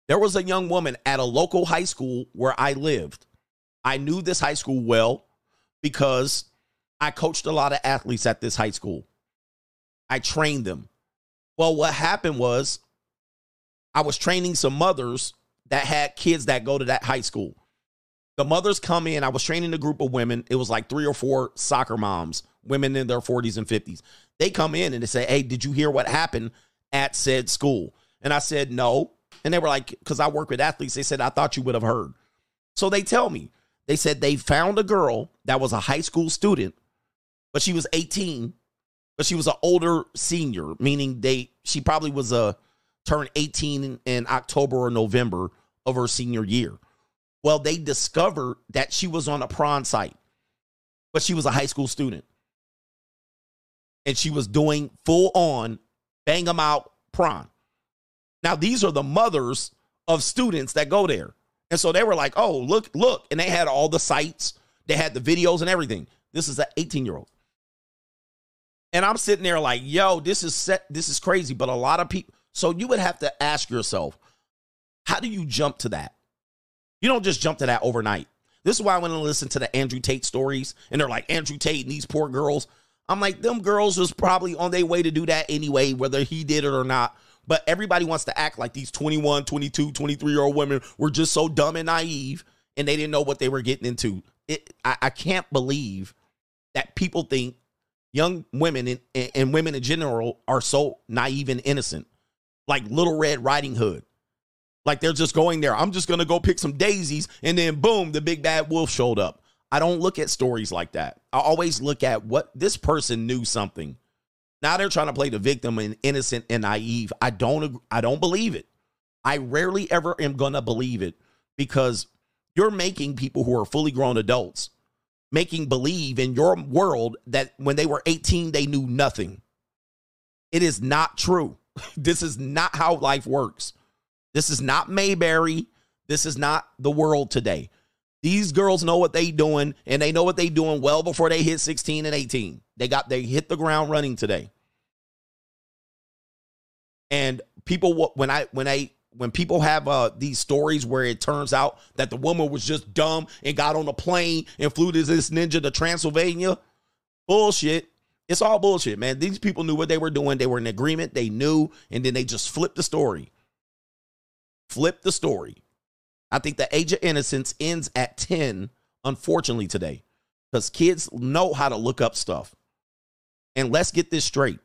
There was a young woman at a local high school where I lived. I knew this high school well because I coached a lot of athletes at this high school. I trained them. Well, what happened was I was training some mothers that had kids that go to that high school. The mothers come in. I was training a group of women. It was like three or four soccer moms, women in their 40s and 50s. They come in and they say, Hey, did you hear what happened at said school? And I said, No. And they were like, Because I work with athletes. They said, I thought you would have heard. So they tell me, they said they found a girl that was a high school student, but she was 18, but she was an older senior, meaning they she probably was a turned 18 in, in October or November of her senior year. Well, they discovered that she was on a prawn site, but she was a high school student. And she was doing full on bang them out prawn. Now, these are the mothers of students that go there. And so they were like, oh, look, look. And they had all the sites, they had the videos and everything. This is an 18 year old. And I'm sitting there like, yo, this is set, this is crazy. But a lot of people, so you would have to ask yourself, how do you jump to that? You don't just jump to that overnight. This is why I went and listened to the Andrew Tate stories, and they're like, Andrew Tate and these poor girls. I'm like, them girls was probably on their way to do that anyway, whether he did it or not. But everybody wants to act like these 21, 22, 23 year old women were just so dumb and naive and they didn't know what they were getting into. It, I, I can't believe that people think young women and, and women in general are so naive and innocent, like Little Red Riding Hood. Like they're just going there. I'm just going to go pick some daisies. And then boom, the big bad wolf showed up. I don't look at stories like that. I always look at what this person knew something. Now they're trying to play the victim and innocent and naive. I don't I don't believe it. I rarely ever am going to believe it because you're making people who are fully grown adults making believe in your world that when they were 18 they knew nothing. It is not true. this is not how life works. This is not Mayberry. This is not the world today. These girls know what they doing and they know what they doing well before they hit 16 and 18. They got they hit the ground running today. And people when I when I when people have uh, these stories where it turns out that the woman was just dumb and got on a plane and flew to this ninja to Transylvania, bullshit. It's all bullshit, man. These people knew what they were doing. They were in agreement. They knew, and then they just flipped the story. Flip the story. I think the age of innocence ends at 10, unfortunately, today, because kids know how to look up stuff. And let's get this straight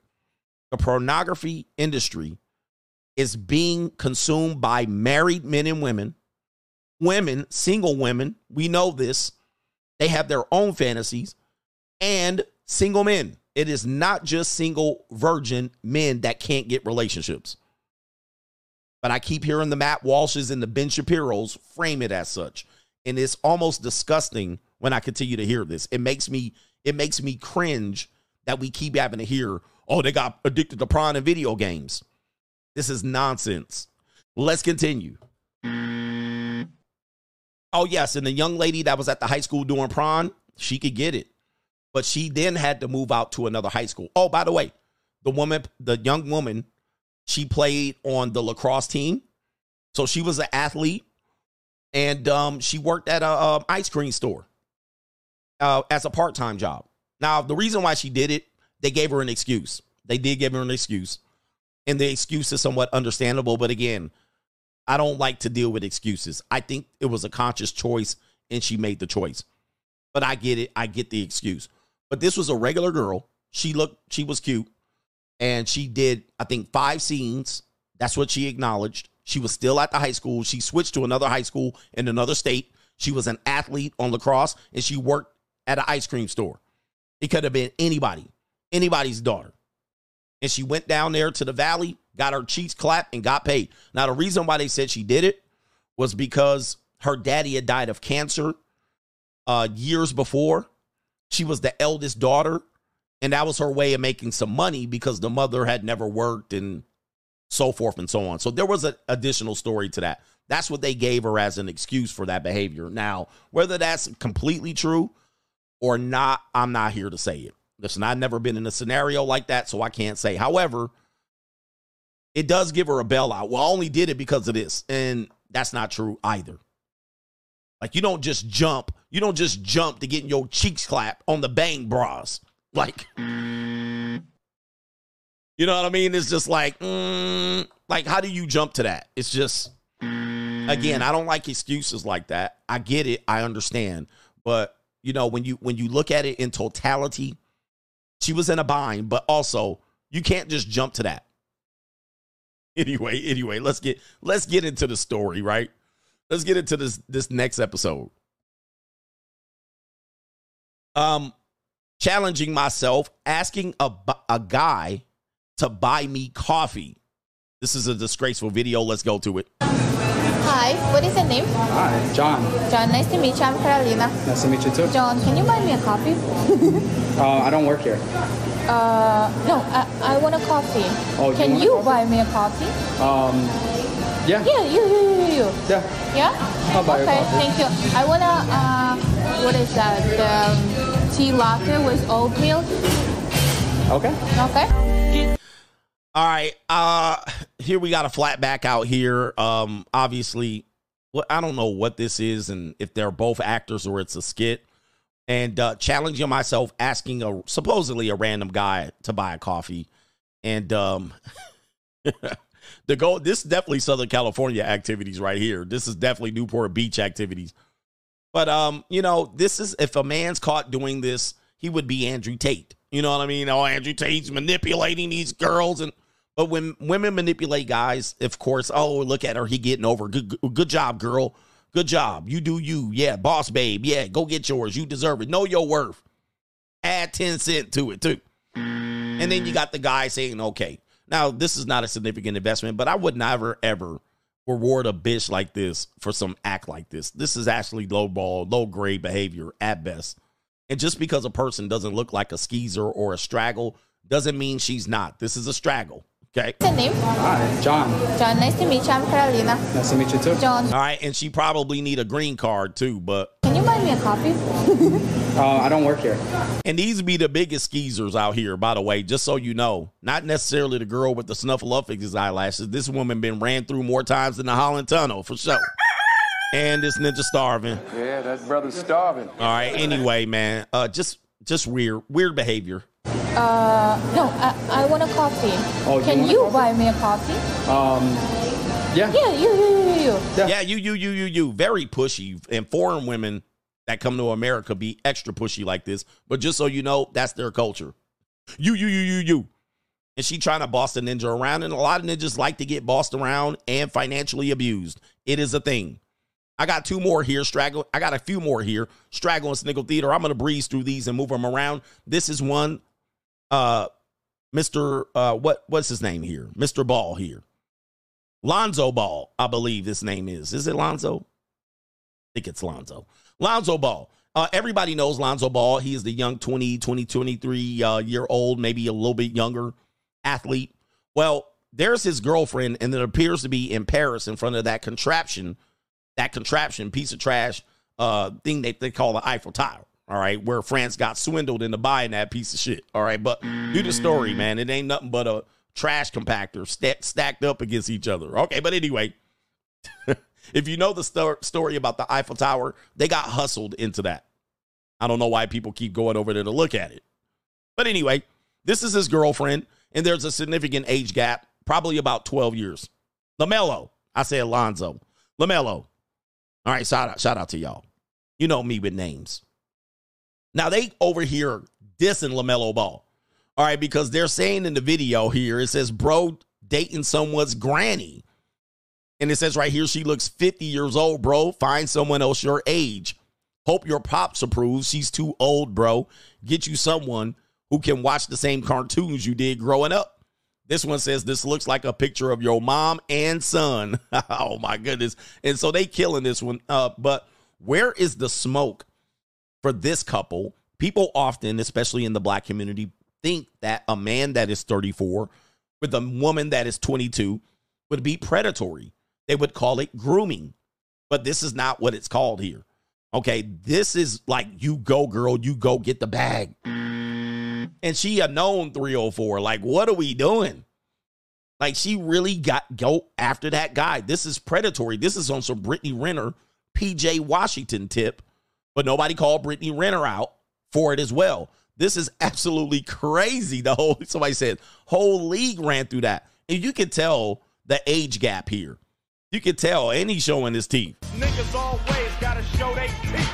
the pornography industry is being consumed by married men and women, women, single women. We know this. They have their own fantasies, and single men. It is not just single virgin men that can't get relationships. But I keep hearing the Matt Walshes and the Ben Shapiro's frame it as such. And it's almost disgusting when I continue to hear this. It makes me it makes me cringe that we keep having to hear, oh, they got addicted to prawn and video games. This is nonsense. Let's continue. Oh, yes. And the young lady that was at the high school doing prawn, she could get it. But she then had to move out to another high school. Oh, by the way, the woman, the young woman she played on the lacrosse team. So she was an athlete and um, she worked at a, a ice cream store uh, as a part time job. Now, the reason why she did it, they gave her an excuse. They did give her an excuse. And the excuse is somewhat understandable. But again, I don't like to deal with excuses. I think it was a conscious choice and she made the choice. But I get it. I get the excuse. But this was a regular girl. She looked, she was cute and she did, I think, five scenes. That's what she acknowledged. She was still at the high school. She switched to another high school in another state. She was an athlete on lacrosse and she worked at an ice cream store. It could have been anybody, anybody's daughter. And she went down there to the valley, got her cheeks clapped, and got paid. Now, the reason why they said she did it was because her daddy had died of cancer uh, years before. She was the eldest daughter, and that was her way of making some money because the mother had never worked and so forth and so on. So there was an additional story to that. That's what they gave her as an excuse for that behavior. Now, whether that's completely true or not, I'm not here to say it. Listen, I've never been in a scenario like that, so I can't say. However, it does give her a bailout. Well, I only did it because of this. And that's not true either. Like you don't just jump, you don't just jump to get your cheeks clapped on the Bang Bros. Like, you know what I mean? It's just like, mm, like how do you jump to that? It's just, again, I don't like excuses like that. I get it, I understand, but you know when you when you look at it in totality, she was in a bind, but also you can't just jump to that. Anyway, anyway, let's get let's get into the story, right? Let's get into this this next episode. Um challenging myself, asking a a guy to buy me coffee. This is a disgraceful video. Let's go to it. Hi, what is your name? Hi, John. John, nice to meet you. I'm Carolina. Nice to meet you too. John, can you buy me a coffee? Uh, I don't work here. uh, no, I, I want a coffee. Oh, can want a you coffee? buy me a coffee? Um, yeah. Yeah, you, you, you, you. Yeah. Yeah? I'll buy you a okay, coffee. thank you. I want a, uh, what is that? The um, tea latte with oat milk. Okay. Okay. All right. Uh here we got a flat back out here. Um obviously well, I don't know what this is and if they're both actors or it's a skit. And uh challenging myself asking a supposedly a random guy to buy a coffee. And um the go this is definitely Southern California activities right here. This is definitely Newport Beach activities. But um, you know, this is if a man's caught doing this, he would be Andrew Tate. You know what I mean? Oh, Andrew Tate's manipulating these girls and but when women manipulate guys, of course, oh, look at her, he getting over. Good good job, girl. Good job. You do you. Yeah, boss babe. Yeah, go get yours. You deserve it. Know your worth. Add 10 cent to it too. And then you got the guy saying, okay, now this is not a significant investment, but I would never ever reward a bitch like this for some act like this. This is actually low ball, low grade behavior at best. And just because a person doesn't look like a skeezer or a straggle doesn't mean she's not. This is a straggle. Okay. What's your name? Hi, John. John, nice to meet you. I'm Carolina. Nice to meet you too. John, All right, and she probably need a green card too, but can you buy me a coffee? Uh, I don't work here. and these be the biggest skeezers out here, by the way, just so you know. Not necessarily the girl with the snuffleupagus eyelashes. This woman been ran through more times than the Holland Tunnel for sure. And this ninja starving. Yeah, that brother's starving. All right. Anyway, man, uh, just just weird, weird behavior. Uh, no, I, I want a coffee. Oh, you can want you coffee? buy me a coffee? Um, yeah. Yeah, you, you, you, you. Yeah. Yeah. you, you, you, you, you. Very pushy. And foreign women that come to America be extra pushy like this. But just so you know, that's their culture. You, you, you, you, you. And she trying to boss the ninja around. And a lot of ninjas like to get bossed around and financially abused. It is a thing. I got two more here. Straggle. I got a few more here. Straggle and Sniggle Theater. I'm gonna breeze through these and move them around. This is one. Uh, Mr. Uh, what what's his name here? Mr. Ball here. Lonzo Ball, I believe this name is. Is it Lonzo? I think it's Lonzo. Lonzo Ball. Uh, everybody knows Lonzo Ball. He is the young 20, 20, 23 uh, year old, maybe a little bit younger athlete. Well, there's his girlfriend, and it appears to be in Paris in front of that contraption, that contraption piece of trash uh, thing that they call the Eiffel Tower. All right, where France got swindled into buying that piece of shit. All right, but do the story, man. It ain't nothing but a trash compactor sta- stacked up against each other. Okay, but anyway, if you know the sto- story about the Eiffel Tower, they got hustled into that. I don't know why people keep going over there to look at it. But anyway, this is his girlfriend, and there's a significant age gap, probably about 12 years. LaMelo, I say Alonzo. LaMelo. All right, shout out, shout out to y'all. You know me with names. Now they over here dissing LaMelo Ball. All right, because they're saying in the video here, it says, bro, dating someone's granny. And it says right here, she looks 50 years old, bro. Find someone else your age. Hope your pops approves. She's too old, bro. Get you someone who can watch the same cartoons you did growing up. This one says this looks like a picture of your mom and son. oh my goodness. And so they killing this one. Uh, but where is the smoke for this couple? People often, especially in the black community, think that a man that is 34 with a woman that is 22 would be predatory. They would call it grooming. But this is not what it's called here. Okay, this is like you go, girl, you go get the bag. And she a known 304. Like, what are we doing? Like, she really got go after that guy. This is predatory. This is on some Brittany Renner, PJ Washington tip, but nobody called Brittany Renner out for it as well. This is absolutely crazy. The whole somebody said whole league ran through that. And you can tell the age gap here. You can tell, and he's showing his teeth. Niggas always gotta show they teeth.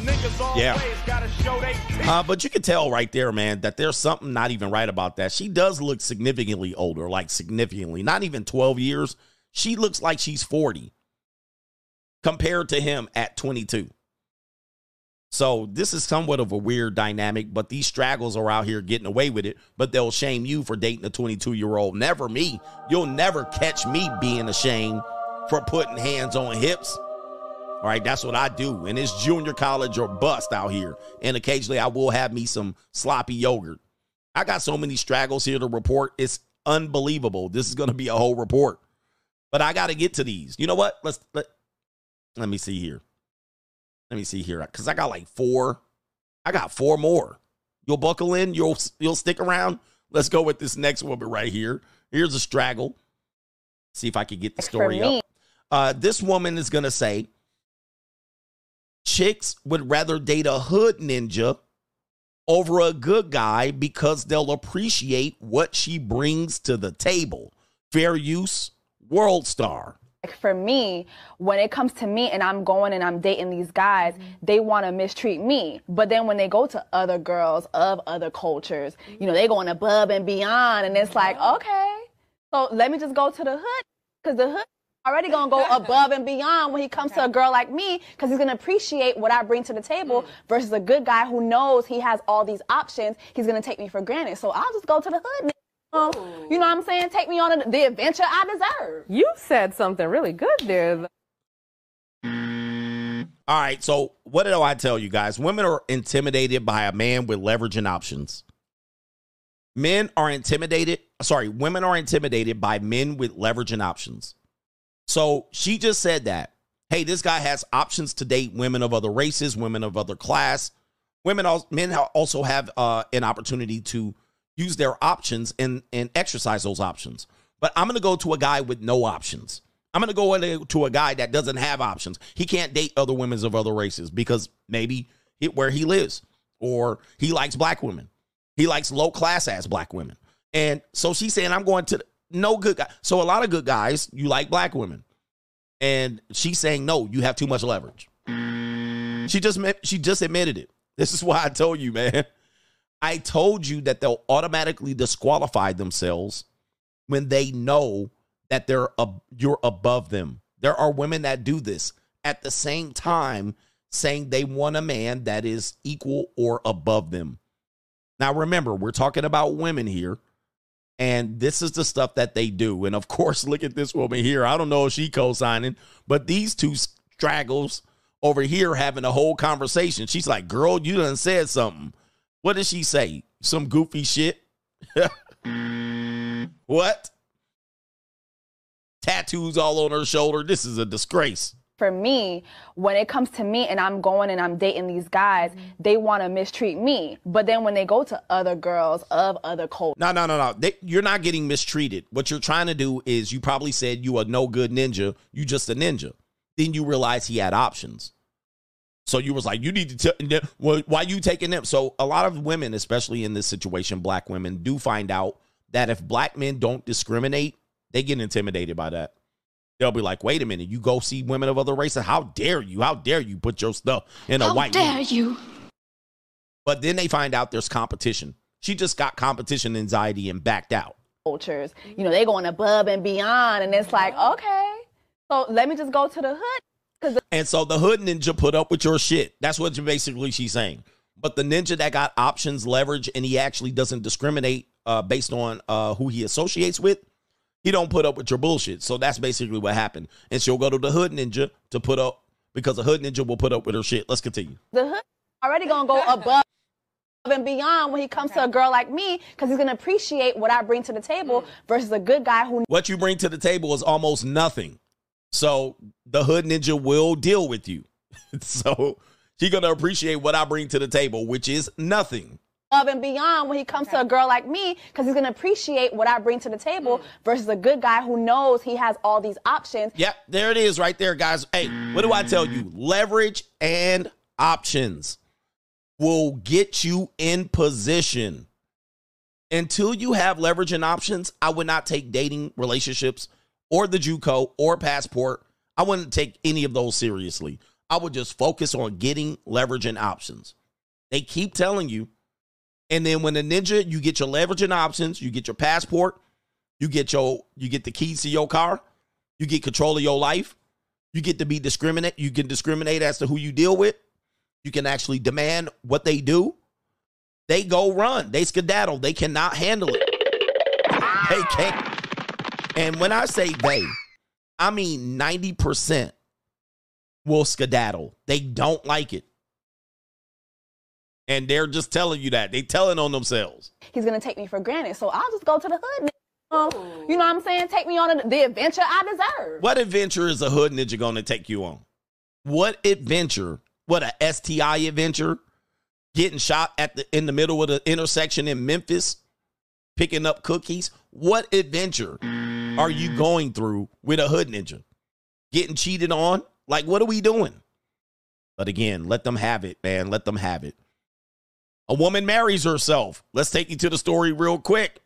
Niggas always Yeah. gotta show they teeth. Uh, but you can tell right there, man, that there's something not even right about that. She does look significantly older, like significantly, not even 12 years. She looks like she's 40 compared to him at 22. So this is somewhat of a weird dynamic, but these straggles are out here getting away with it, but they'll shame you for dating a 22 year old. Never me. You'll never catch me being ashamed for putting hands on hips. All right, that's what I do. And it's junior college or bust out here. And occasionally I will have me some sloppy yogurt. I got so many straggles here to report. It's unbelievable. This is going to be a whole report. But I got to get to these. You know what? Let's let let me see here. Let me see here cuz I got like 4. I got 4 more. You'll buckle in, you'll you'll stick around. Let's go with this next woman right here. Here's a straggle. See if I can get the story up. Uh, this woman is going to say chicks would rather date a hood ninja over a good guy because they'll appreciate what she brings to the table. Fair use, world star. Like for me, when it comes to me and I'm going and I'm dating these guys, they want to mistreat me. But then when they go to other girls of other cultures, you know, they going above and beyond. And it's like, okay, so let me just go to the hood because the hood already gonna go above and beyond when he comes to a girl like me because he's gonna appreciate what I bring to the table versus a good guy who knows he has all these options. He's gonna take me for granted. So I'll just go to the hood. Um, you know what I'm saying? Take me on the adventure I deserve. You said something really good there. All right, so what did I tell you guys? Women are intimidated by a man with leverage and options. Men are intimidated, sorry, women are intimidated by men with leverage and options. So she just said that, hey, this guy has options to date women of other races, women of other class. Women, men also have uh, an opportunity to use their options and, and exercise those options. But I'm to go to a guy with no options. I'm to go to a guy that doesn't have options. He can't date other women of other races because maybe he, where he lives or he likes black women. He likes low class ass black women. And so she's saying, I'm going to no good guy. So a lot of good guys, you like black women. And she's saying, no, you have too much leverage. She just she just admitted it. This is why I told you, man. I told you that they'll automatically disqualify themselves when they know that they're ab- you're above them. There are women that do this at the same time saying they want a man that is equal or above them. Now remember, we're talking about women here. And this is the stuff that they do. And of course, look at this woman here. I don't know if she co-signing, but these two straggles over here having a whole conversation. She's like, girl, you done said something. What did she say? Some goofy shit? what? Tattoos all on her shoulder. This is a disgrace. For me, when it comes to me and I'm going and I'm dating these guys, mm-hmm. they want to mistreat me. But then when they go to other girls of other cultures, No, no, no, no. They, you're not getting mistreated. What you're trying to do is you probably said you a no good ninja. You just a ninja. Then you realize he had options. So you was like, you need to tell. Well, why you taking them? So a lot of women, especially in this situation, black women do find out that if black men don't discriminate, they get intimidated by that. They'll be like, wait a minute, you go see women of other races. How dare you? How dare you put your stuff in a How white dare man? you? But then they find out there's competition. She just got competition anxiety and backed out. cultures, you know, they're going above and beyond. And it's like, okay. So let me just go to the hood. Cause And so the hood ninja put up with your shit. That's what basically she's saying. But the ninja that got options, leverage, and he actually doesn't discriminate uh, based on uh, who he associates with, he don't put up with your bullshit. So that's basically what happened. And she'll go to the hood ninja to put up because the hood ninja will put up with her shit. Let's continue. the hood already gonna go above and beyond when he comes to a girl like me because he's gonna appreciate what I bring to the table versus a good guy who What you bring to the table is almost nothing. So the hood ninja will deal with you. so she gonna appreciate what I bring to the table, which is nothing. Above and beyond when he comes to a girl like me because he's gonna appreciate what I bring to the table mm. versus a good guy who knows he has all these options. Yep, there it is right there, guys. Hey, what do I tell you? Leverage and options will get you in position. Until you have leverage and options, I would not take dating relationships or the JUCO or passport. I wouldn't take any of those seriously. I would just focus on getting leverage and options. They keep telling you. And then when the ninja, you get your leverage and options, you get your passport, you get your you get the keys to your car, you get control of your life, you get to be discriminate, you can discriminate as to who you deal with. You can actually demand what they do. They go run. They skedaddle. They cannot handle it. They can't. And when I say they, I mean 90% will skedaddle. They don't like it. And they're just telling you that. They telling on themselves. He's gonna take me for granted, so I'll just go to the hood. Um, you know what I'm saying? Take me on the adventure I deserve. What adventure is a hood ninja going to take you on? What adventure? What a STI adventure? Getting shot at the in the middle of the intersection in Memphis, picking up cookies. What adventure are you going through with a hood ninja? Getting cheated on? Like what are we doing? But again, let them have it, man. Let them have it. A woman marries herself. Let's take you to the story real quick.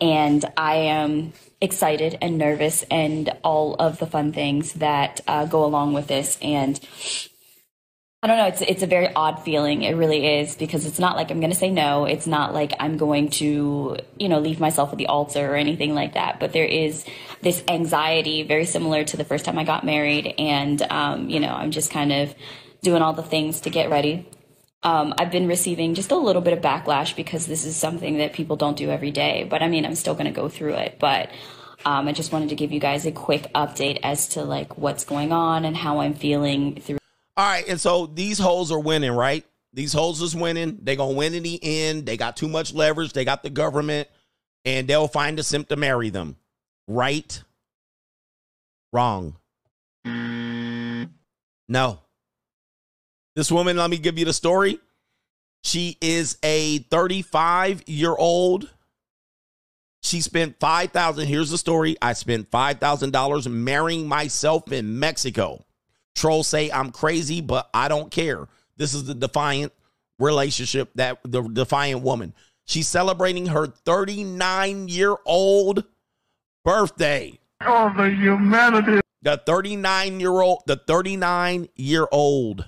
and I am excited and nervous and all of the fun things that uh, go along with this. And I don't know, it's it's a very odd feeling. It really is because it's not like I'm going to say no. It's not like I'm going to you know leave myself at the altar or anything like that. But there is this anxiety, very similar to the first time I got married, and um, you know I'm just kind of doing all the things to get ready um, I've been receiving just a little bit of backlash because this is something that people don't do every day. But I mean, I'm still going to go through it. But um, I just wanted to give you guys a quick update as to like what's going on and how I'm feeling through. All right, and so these hoes are winning, right? These hoes is winning. They gonna win in the end. They got too much leverage. They got the government, and they'll find a simp to marry them. Right? Wrong. No. This woman, let me give you the story. She is a 35 year old. She spent 5000 Here's the story. I spent $5,000 marrying myself in Mexico. Trolls say I'm crazy, but I don't care. This is the defiant relationship that the defiant woman. She's celebrating her 39 year old birthday. Oh, the humanity. The 39 year old, the 39 year old.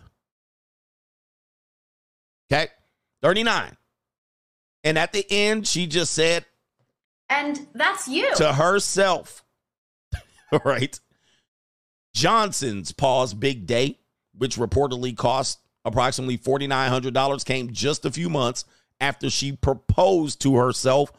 39. And at the end, she just said And that's you. to herself, all right, Johnson's pause big day, which reportedly cost approximately $4,900, came just a few months after she proposed to herself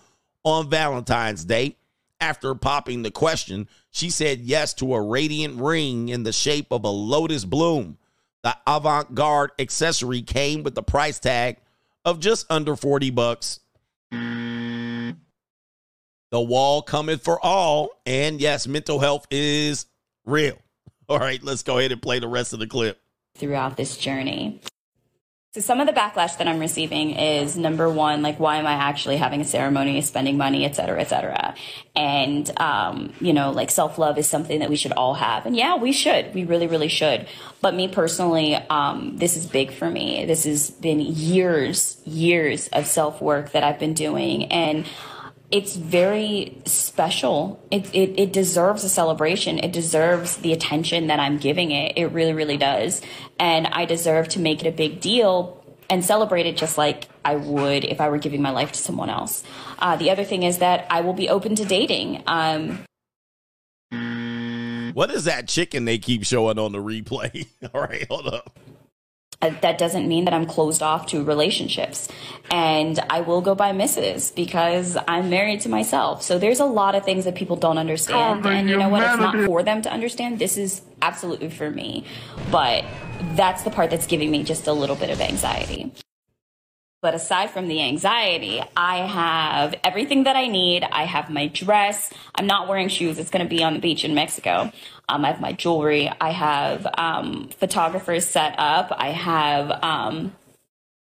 on Valentine's Day. After popping the question, she said yes to a radiant ring in the shape of a lotus bloom. The avant-garde accessory came with the price tag of just under 40 bucks. The wall cometh for all. And yes, mental health is real. All right, let's go ahead and play the rest of the clip. throughout this journey. So some of the backlash that I'm receiving is number one, like why am I actually having a ceremony, spending money, et cetera, et cetera. And, um, you know, like self love is something that we should all have. And yeah, we should. We really, really should. But me personally, um, this is big for me. This has been years, years of self work that I've been doing. And it's very special. It, it it deserves a celebration. It deserves the attention that I'm giving it. It really, really does. And I deserve to make it a big deal and celebrate it just like I would if I were giving my life to someone else. Uh, the other thing is that I will be open to dating. Um, What is that chicken they keep showing on the replay? All right, hold up. Uh, that doesn't mean that I'm closed off to relationships. And I will go by Mrs. because I'm married to myself. So there's a lot of things that people don't understand. Oh, and you know what? It's not for them to understand. This is absolutely for me. But that's the part that's giving me just a little bit of anxiety. But aside from the anxiety, I have everything that I need. I have my dress. I'm not wearing shoes. It's going to be on the beach in Mexico. Um, I have my jewelry. I have um, photographers set up. I have um,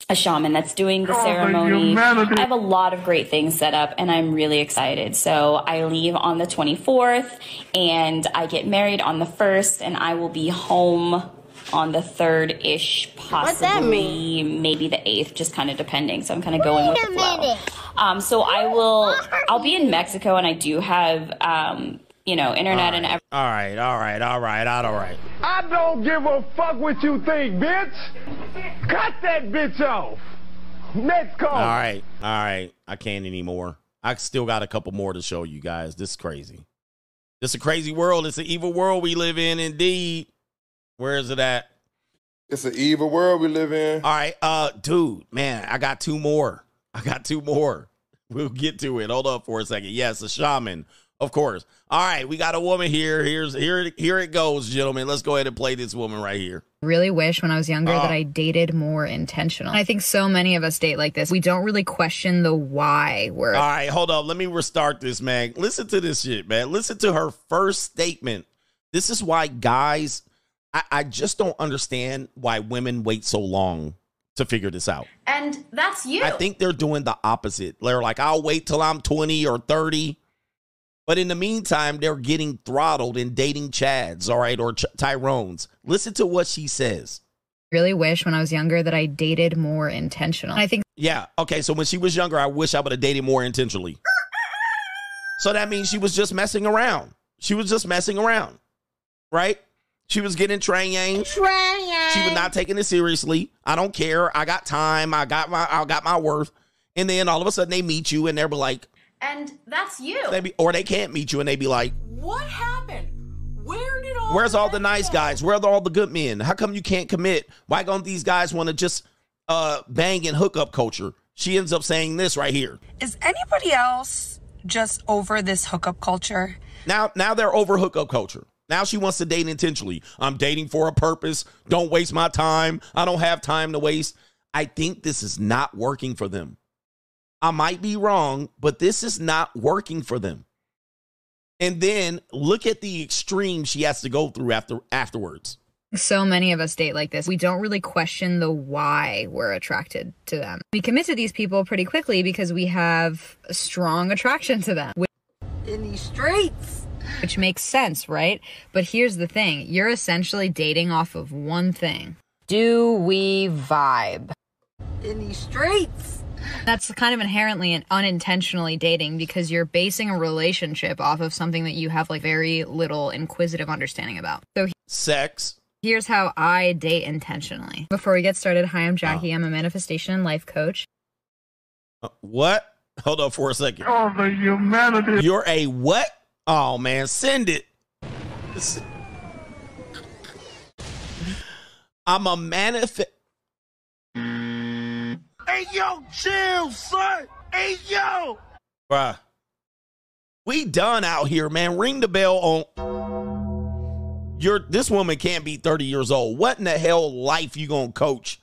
a shaman that's doing the Oh, ceremony. humanity. I have a lot of great things set up, and I'm really excited. So I leave on the 24th, and I get married on the 1st, and I will be home on the 3rd ish, What's that possibly maybe the 8th, just kind of depending. So I'm kind of going with the flow. Um, so I will, I'll be in Mexico, and I do have, um, you know, internet and everything. All right, all right, all right, all right. I don't give a fuck what you think, bitch. Cut that bitch off. Next call. All right, all right. I can't anymore. I still got a couple more to show you guys. This is crazy. This is a crazy world. It's an evil world we live in, indeed. Where is it at? It's an evil world we live in. All right, uh, dude, man, I got two more. I got two more. We'll get to it. Hold up for a second. Yes, a shaman, of course. All right, we got a woman here. Here's here here it goes, gentlemen. Let's go ahead and play this woman right here. really wish when I was younger Oh. that I dated more intentional. I think so many of us date like this. We don't really question the why we're All right, hold up. Let me restart this, man. Listen to this shit, man. Listen to her first statement. This is why guys, I, I just don't understand why women wait so long to figure this out. And that's you. I think they're doing the opposite. They're like, I'll wait till I'm 20 or 30. But in the meantime, they're getting throttled and dating Chads, all right, or Ch- Tyrones. Listen to what she says. really wish when I was younger that I dated more intentional. I think Yeah. Okay. So when she was younger, I wish I would have dated more intentionally. So that means she was just messing around. She was just messing around, right? She was getting train yang. She was not taking it seriously. I don't care. I got time. I got my. I got my worth. And then all of a sudden they meet you and they're like, and that's you. they be, or they can't meet you and they be like, What happened? Where did all Where's all the nice guys? Where are all the good men? How come you can't commit? Why don't these guys want to just uh bang and hook up culture? She ends up saying this right here. Is anybody else just over this hookup culture? Now, now they're over hookup culture. Now she wants to date intentionally. I'm dating for a purpose. Don't waste my time. I don't have time to waste. I think this is not working for them. I might be wrong, but this is not working for them. And then look at the extreme she has to go through after afterwards. so many of us date like this. We don't really question the why we're attracted to them. We commit to these people pretty quickly because we have a strong attraction to them. in these streets? Which makes sense, right? But here's the thing you're essentially dating off of one thing. Do we vibe? In these streets? That's kind of inherently and unintentionally dating because you're basing a relationship off of something that you have like very little inquisitive understanding about. So Sex. here's how I date intentionally. Before we get started, hi, I'm Jackie. I'm a manifestation and life coach. Uh, what? Hold up for a second. Oh, the humanity. You're a what? Oh man, send it. I'm a manifest. Hey, yo, chill, son. Hey, yo. Bruh. We done out here, man. Ring the bell on. You're this woman can't be 30 years old. What in the hell life you gonna coach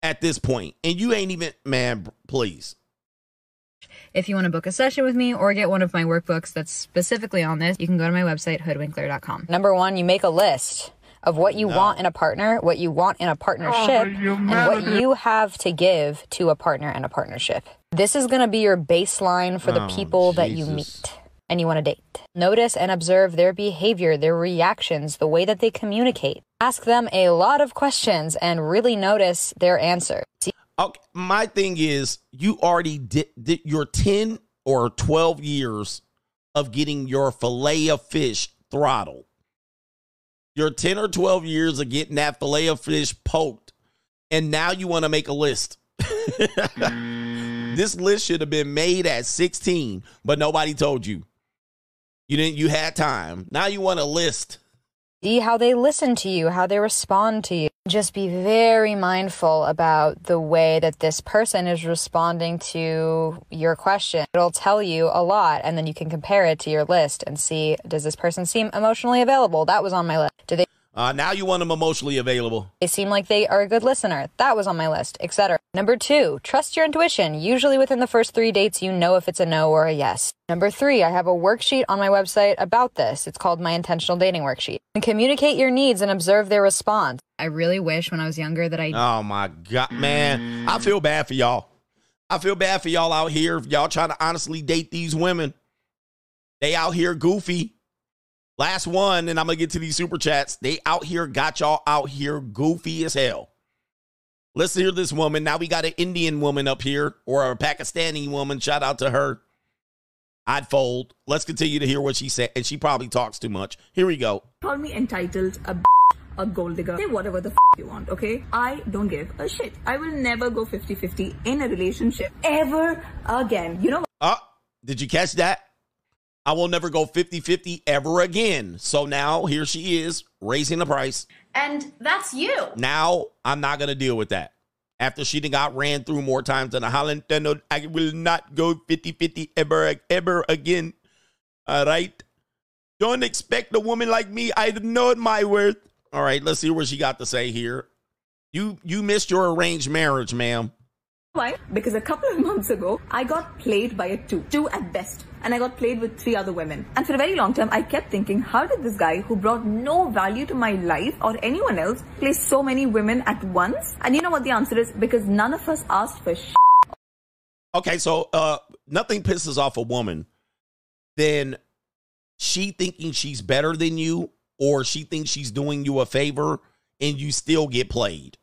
at this point? And you ain't even man, please. If you want to book a session with me or get one of my workbooks that's specifically on this, you can go to my website, hoodwinkler.com. Number one, you make a list of what you want in a partner, what you want in a partnership, oh, and what you have to give to a partner and a partnership. This is going to be your baseline for the Oh, people that you meet and you want to date. Notice and observe their behavior, their reactions, the way that they communicate. Ask them a lot of questions and really notice their answer. Okay, my thing is, you already did, did your 10 or 12 years of getting your fillet of fish throttled. Your 10 or 12 years of getting that fillet of fish poked. And now you want to make a list. Mm. this list should have been made at 16, but nobody told you. You didn't you had time. Now you want a list. See how they listen to you, how they respond to you. Just be very mindful about the way that this person is responding to your question. It'll tell you a lot, and then you can compare it to your list and see does this person seem emotionally available? That was on my list. Do they Uh, now you want them emotionally available. they seem like they are a good listener. That was on my list, etc. Number two, trust your intuition. Usually within the first three dates, you know if it's a no or a yes. Number three, I have a worksheet on my website about this. It's called my intentional dating worksheet. And communicate your needs and observe their response. I really wish when I was younger that I Oh my god, man. I feel bad for y'all. I feel bad for y'all out here. If y'all trying to honestly date these women, they out here goofy. Last one, and I'm gonna get to these super chats. They out here got y'all out here goofy as hell. Let's hear this woman. Now we got an Indian woman up here or a Pakistani woman. Shout out to her. I'd fold. Let's continue to hear what she said. And she probably talks too much. Here we go. Call me entitled, a a gold digger. Say whatever the f- you want, okay? I don't give a shit. I will never go 50 50 in a relationship ever again. You know Uh, did you catch that? I will never go 50 50 ever again. So now here she is raising the price. And that's you. Now I'm not going to deal with that. After she got ran through more times than a Holland, I will not go 50 50 ever, ever again. All right. Don't expect a woman like me. I know my worth. All right, let's see what she got to say here. You you missed your arranged marriage, ma'am. why? Because a couple of months ago, I got played by a two, two at best. And I got played with three other women. And for a very long time, I kept thinking, how did this guy who brought no value to my life or anyone else play so many women at once? And you know what the answer is? Because none of us asked for sh- Okay, so uh nothing pisses off a woman than she thinking she's better than you or she thinks she's doing you a favor and you still get played.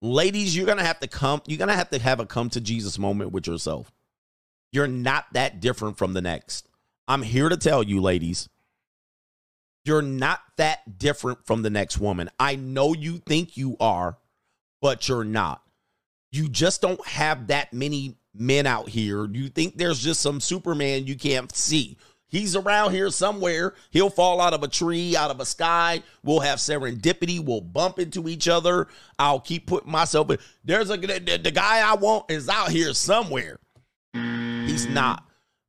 Ladies, you're going to have to come you're going to have to have a come to Jesus moment with yourself. You're not that different from the next. I'm here to tell you ladies, you're not that different from the next woman. I know you think you are, but you're not you just don't have that many men out here. You think there's just some Superman you can't see. He's around here somewhere. He'll fall out of a tree, out of a sky. We'll have serendipity. We'll bump into each other. I'll keep putting myself in. There's a the, the guy I want is out here somewhere. He's not.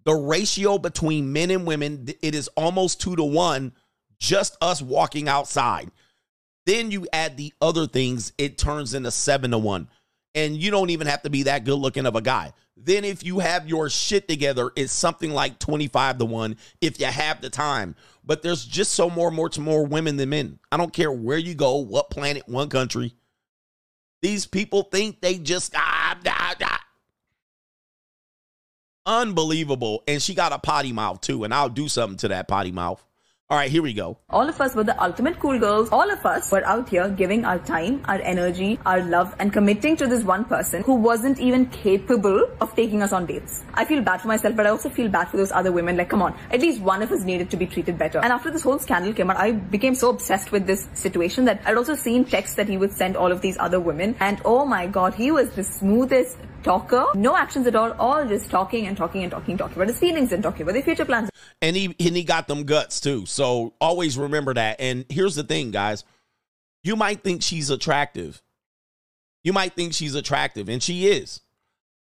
The ratio between men and women, it is almost two to one, just us walking outside. Then you add the other things, it turns into seven to one and you don't even have to be that good looking of a guy. Then if you have your shit together, it's something like 25 to 1 if you have the time. But there's just so more more to more women than men. I don't care where you go, what planet, one country. These people think they just ah, ah, ah. unbelievable. And she got a potty mouth too, and I'll do something to that potty mouth. All right, here we go. All of us were the ultimate cool girls. All of us were out here giving our time, our energy, our love, and committing to this one person who wasn't even capable of taking us on dates. I feel bad for myself, but I also feel bad for those other women. Like, come on, at least one of us needed to be treated better. And after this whole scandal came out, I became so obsessed with this situation that I'd also seen texts that he would send all of these other women. And oh my god, he was the smoothest talker. No actions at all, all just talking and talking and talking, talking about his feelings and talking about their future plans. and he and he got them guts too. So always remember that. And here's the thing, guys. You might think she's attractive. You might think she's attractive, and she is.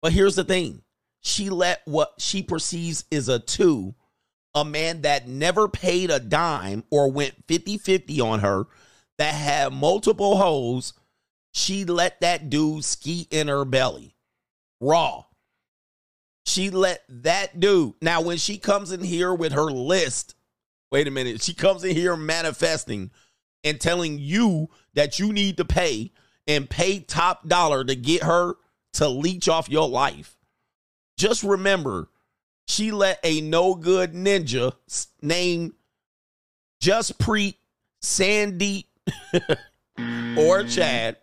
But here's the thing. She let what she perceives is a two, a man that never paid a dime or went 50-50 on her, that had multiple holes. she let that dude ski in her belly. Raw. She let that dude. Now, when she comes in here with her list, wait a minute. She comes in here manifesting and telling you that you need to pay and pay top dollar to get her to leech off your life. Just remember, she let a no good ninja named Just Preet, Sandy, or Chad.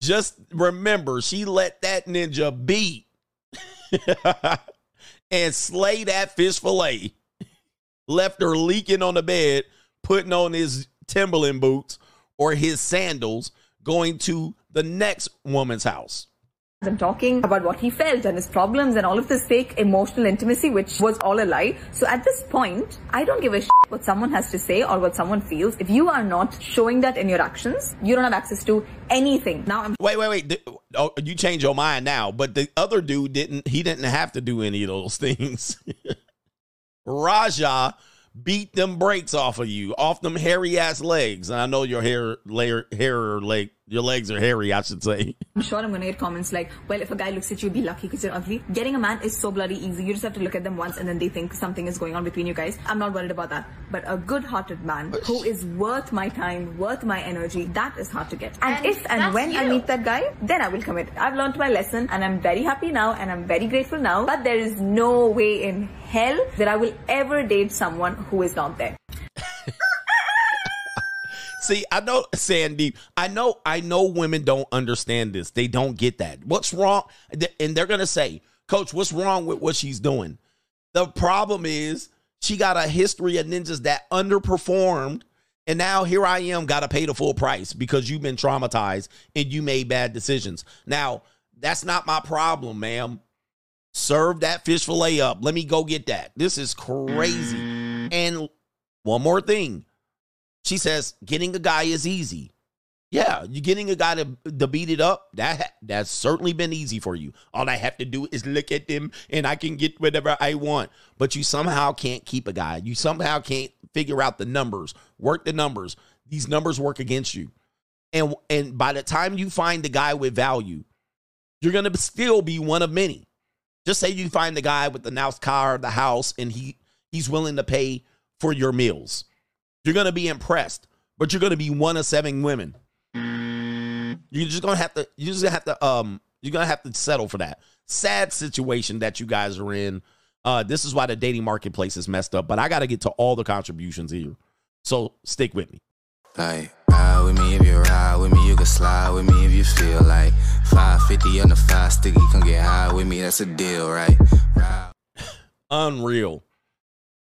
Just remember, she let that ninja beat and slay that fish fillet. Left her leaking on the bed, putting on his Timberland boots or his sandals, going to the next woman's house. And talking about what he felt and his problems and all of this fake emotional intimacy, which was all a lie. So at this point, I don't give a shit what someone has to say or what someone feels, if you are not showing that in your actions, you don't have access to anything. Now I'm Wait, wait, wait. Oh, you change your mind now, but the other dude didn't. He didn't have to do any of those things. Raja beat them brakes off of you, off them hairy ass legs. And I know your hair, layer, hair, or leg, your legs are hairy. I should say. I'm sure I'm gonna get comments like, well, if a guy looks at you, be lucky because you're ugly. Getting a man is so bloody easy. You just have to look at them once and then they think something is going on between you guys. I'm not worried about that. But a good hearted man who is worth my time, worth my energy, that is hard to get. And, And if and that's when I meet that guy, then I will commit. I've learned my lesson and I'm very happy now and I'm very grateful now. But there is no way in hell that I will ever date someone who is not there. See, I know Sandy. I know. I know women don't understand this. They don't get that. What's wrong? And they're gonna say, "Coach, what's wrong with what she's doing?" The problem is she got a history of ninjas that underperformed, and now here I am, got to pay the full price because you've been traumatized and you made bad decisions. Now that's not my problem, ma'am. Serve that fish fillet up. Let me go get that. This is crazy. And one more thing. She says getting a guy is easy. Yeah, you getting a guy to, to beat it up, that that's certainly been easy for you. All I have to do is look at them and I can get whatever I want. But you somehow can't keep a guy. You somehow can't figure out the numbers, work the numbers. These numbers work against you. And and by the time you find the guy with value, you're gonna still be one of many. Just say you find the guy with the nice car, the house, and he he's willing to pay for your meals. You're gonna be impressed, but you're gonna be one of seven women. You're just gonna have to. You just have to. Um, you're gonna have to settle for that sad situation that you guys are in. Uh, this is why the dating marketplace is messed up. But I got to get to all the contributions here, so stick with me. Like, ride with me if you ride with me, you can slide with me if you feel like 550 on the five sticky, come get high with me, that's a deal, right? Ride. Unreal.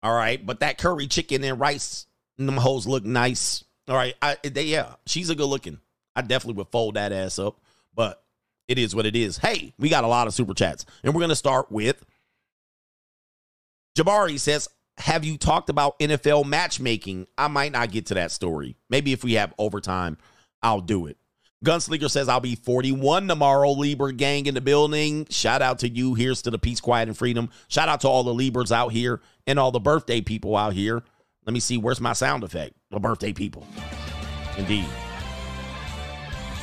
All right, but that curry chicken and rice, them hoes look nice. All right, I they yeah, she's a good looking. I definitely would fold that ass up, but it is what it is. Hey, we got a lot of super chats, and we're gonna start with Jabari says, "Have you talked about NFL matchmaking? I might not get to that story. Maybe if we have overtime, I'll do it." Gunslinger says, I'll be 41 tomorrow. Libra gang in the building. Shout out to you. Here's to the peace, quiet, and freedom. Shout out to all the Libras out here and all the birthday people out here. Let me see. Where's my sound effect? The birthday people. Indeed.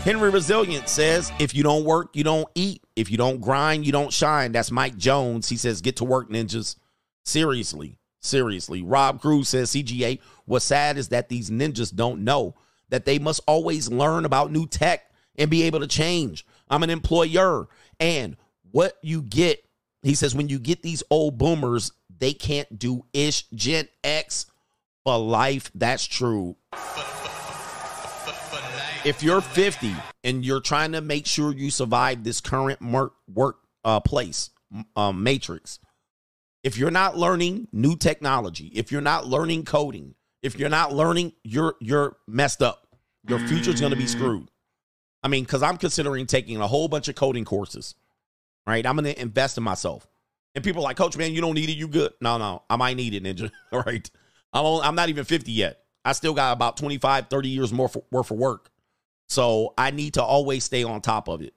Henry Resilient says, if you don't work, you don't eat. If you don't grind, you don't shine. That's Mike Jones. He says, get to work, ninjas. Seriously. Seriously. Rob Cruz says, CGA, what's sad is that these ninjas don't know that they must always learn about new tech and be able to change. I'm an employer. And what you get, he says, when you get these old boomers, they can't do ish Gen X for life. That's true. If you're 50 and you're trying to make sure you survive this current work, uh, place, um, matrix, if you're not learning new technology, if you're not learning coding, if you're not learning, you're you're messed up. Your future's going to be screwed. I mean, because I'm considering taking a whole bunch of coding courses. Right, I'm going to invest in myself. And people like, Coach, man, you don't need it. You good? No, no, I might need it, Ninja. All right, I'm only, I'm not even 50 yet. I still got about 25, 30 years more for, worth of work. So I need to always stay on top of it.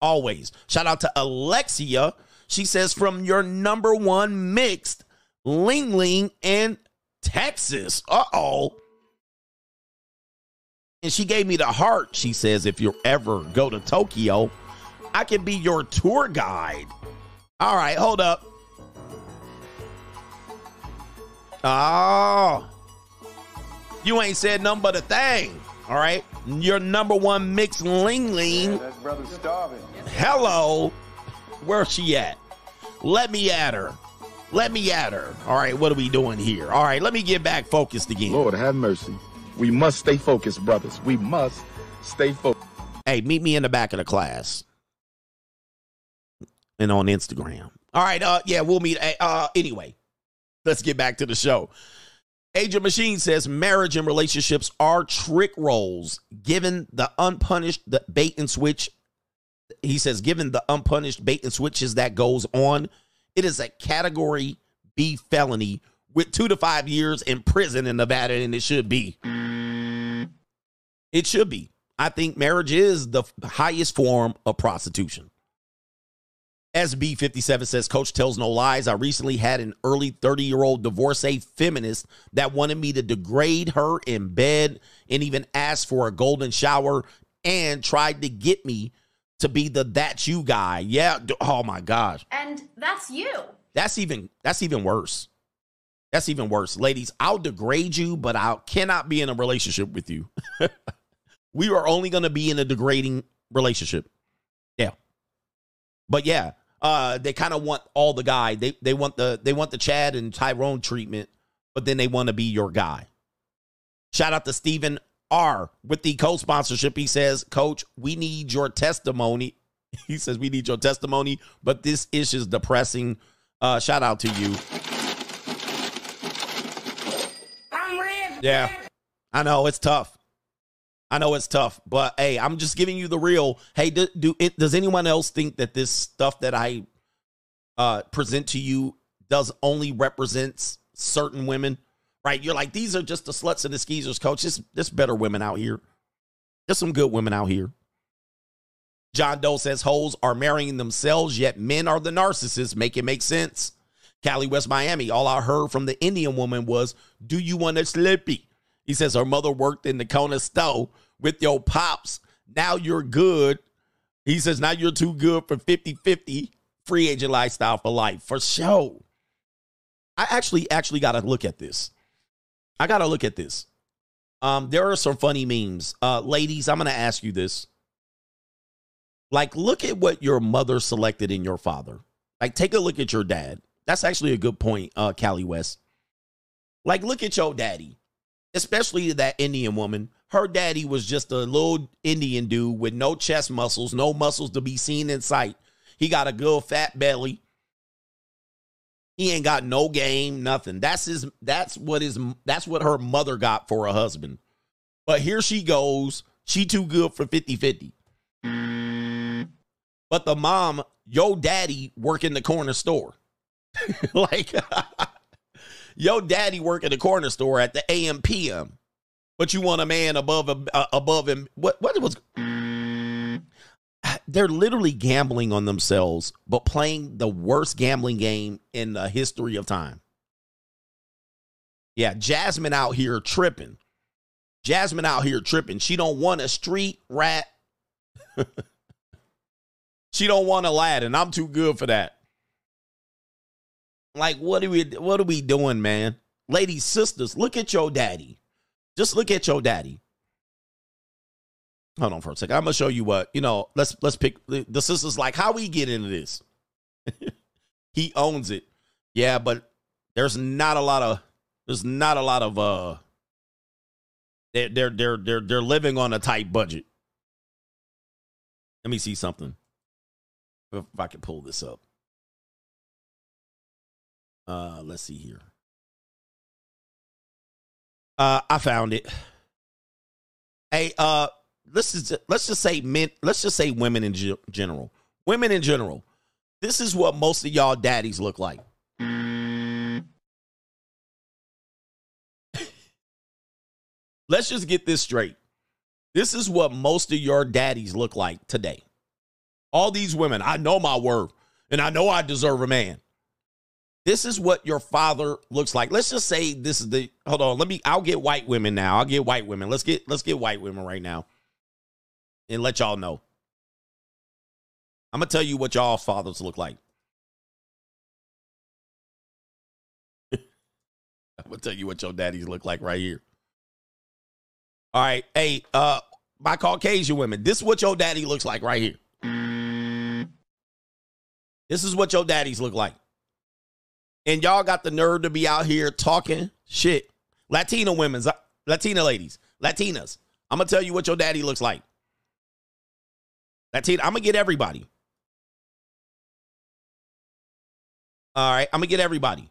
Always. Shout out to Alexia. She says, from your number one mixed Ling Ling and Texas. Uh oh. And she gave me the heart. She says, if you ever go to Tokyo, I can be your tour guide. All right, hold up. Oh, you ain't said nothing but a thing. All right, your number one mix Ling Ling. That brother's starving. Hello, where's she at? Let me at her. Let me at her. All right, what are we doing here? All right, let me get back focused again. Lord, have mercy. We must stay focused, brothers. We must stay focused. Hey, meet me in the back of the class and on Instagram. All right, uh, yeah, we'll meet. Uh, anyway, let's get back to the show. Agent Machine says marriage and relationships are trick roles. Given the unpunished the bait and switch, he says, given the unpunished bait and switches that goes on, it is a category B felony with two to five years in prison in Nevada, and it should be. It should be. I think marriage is the highest form of prostitution. SB57 says, Coach tells no lies. I recently had an early 30 year old divorcee feminist that wanted me to degrade her in bed and even asked for a golden shower and tried to get me to be the that's you guy. Yeah. Oh my gosh. And that's you. That's even that's even worse. That's even worse. Ladies, I'll degrade you, but I cannot be in a relationship with you. we are only going to be in a degrading relationship. Yeah. But yeah, uh they kind of want all the guy. They they want the they want the Chad and Tyrone treatment, but then they want to be your guy. Shout out to Stephen R with the co-sponsorship. He says, "Coach, we need your testimony." He says, "We need your testimony, but this issue is depressing." Uh shout out to you. I'm red. Yeah. I know it's tough. I know it's tough, but hey, I'm just giving you the real. Hey, do, do it does anyone else think that this stuff that I uh present to you does only represents certain women? Right? You're like, these are just the sluts and the skeezers, coach. There's, there's better women out here. There's some good women out here. John Doe says hoes are marrying themselves, yet men are the narcissists. Make it make sense. Cali, West Miami. All I heard from the Indian woman was, Do you want a slippy? He says her mother worked in the corner store with your pops. Now you're good. He says, Now you're too good for 50 50 free agent lifestyle for life. For sure. I actually, actually got to look at this. I got to look at this. Um, there are some funny memes. Uh, ladies, I'm going to ask you this. Like, look at what your mother selected in your father. Like, take a look at your dad. That's actually a good point, uh, Cali West. Like, look at your daddy, especially that Indian woman. Her daddy was just a little Indian dude with no chest muscles, no muscles to be seen in sight. He got a good fat belly. He ain't got no game, nothing. That's his that's what his that's what her mother got for a husband. But here she goes. She too good for 50-50. But the mom, yo daddy work in the corner store. like yo daddy work in the corner store at the AM PM. But you want a man above uh, above him. What what was they're literally gambling on themselves, but playing the worst gambling game in the history of time. Yeah, Jasmine out here tripping. Jasmine out here tripping. She don't want a street rat. she don't want a lad, and I'm too good for that. Like, what are we what are we doing, man? Ladies, sisters, look at your daddy. Just look at your daddy. Hold on for a second. I'm gonna show you what you know. Let's let's pick the sisters. Like how we get into this. he owns it. Yeah, but there's not a lot of there's not a lot of uh. They're they're they're they're they're living on a tight budget. Let me see something. If I can pull this up. Uh, let's see here. Uh, I found it. Hey, uh, let's just, let's just say men. Let's just say women in ge- general. Women in general. This is what most of y'all daddies look like. let's just get this straight. This is what most of your daddies look like today. All these women, I know my worth, and I know I deserve a man. This is what your father looks like. Let's just say this is the hold on. Let me I'll get white women now. I'll get white women. Let's get let's get white women right now. And let y'all know. I'm gonna tell you what y'all fathers look like. I'm gonna tell you what your daddies look like right here. All right. Hey, uh, my Caucasian women, this is what your daddy looks like right here. This is what your daddies look like and y'all got the nerve to be out here talking shit. Latina women's, Latina ladies, Latinas. I'm gonna tell you what your daddy looks like. Latina, I'm gonna get everybody. All right, I'm gonna get everybody.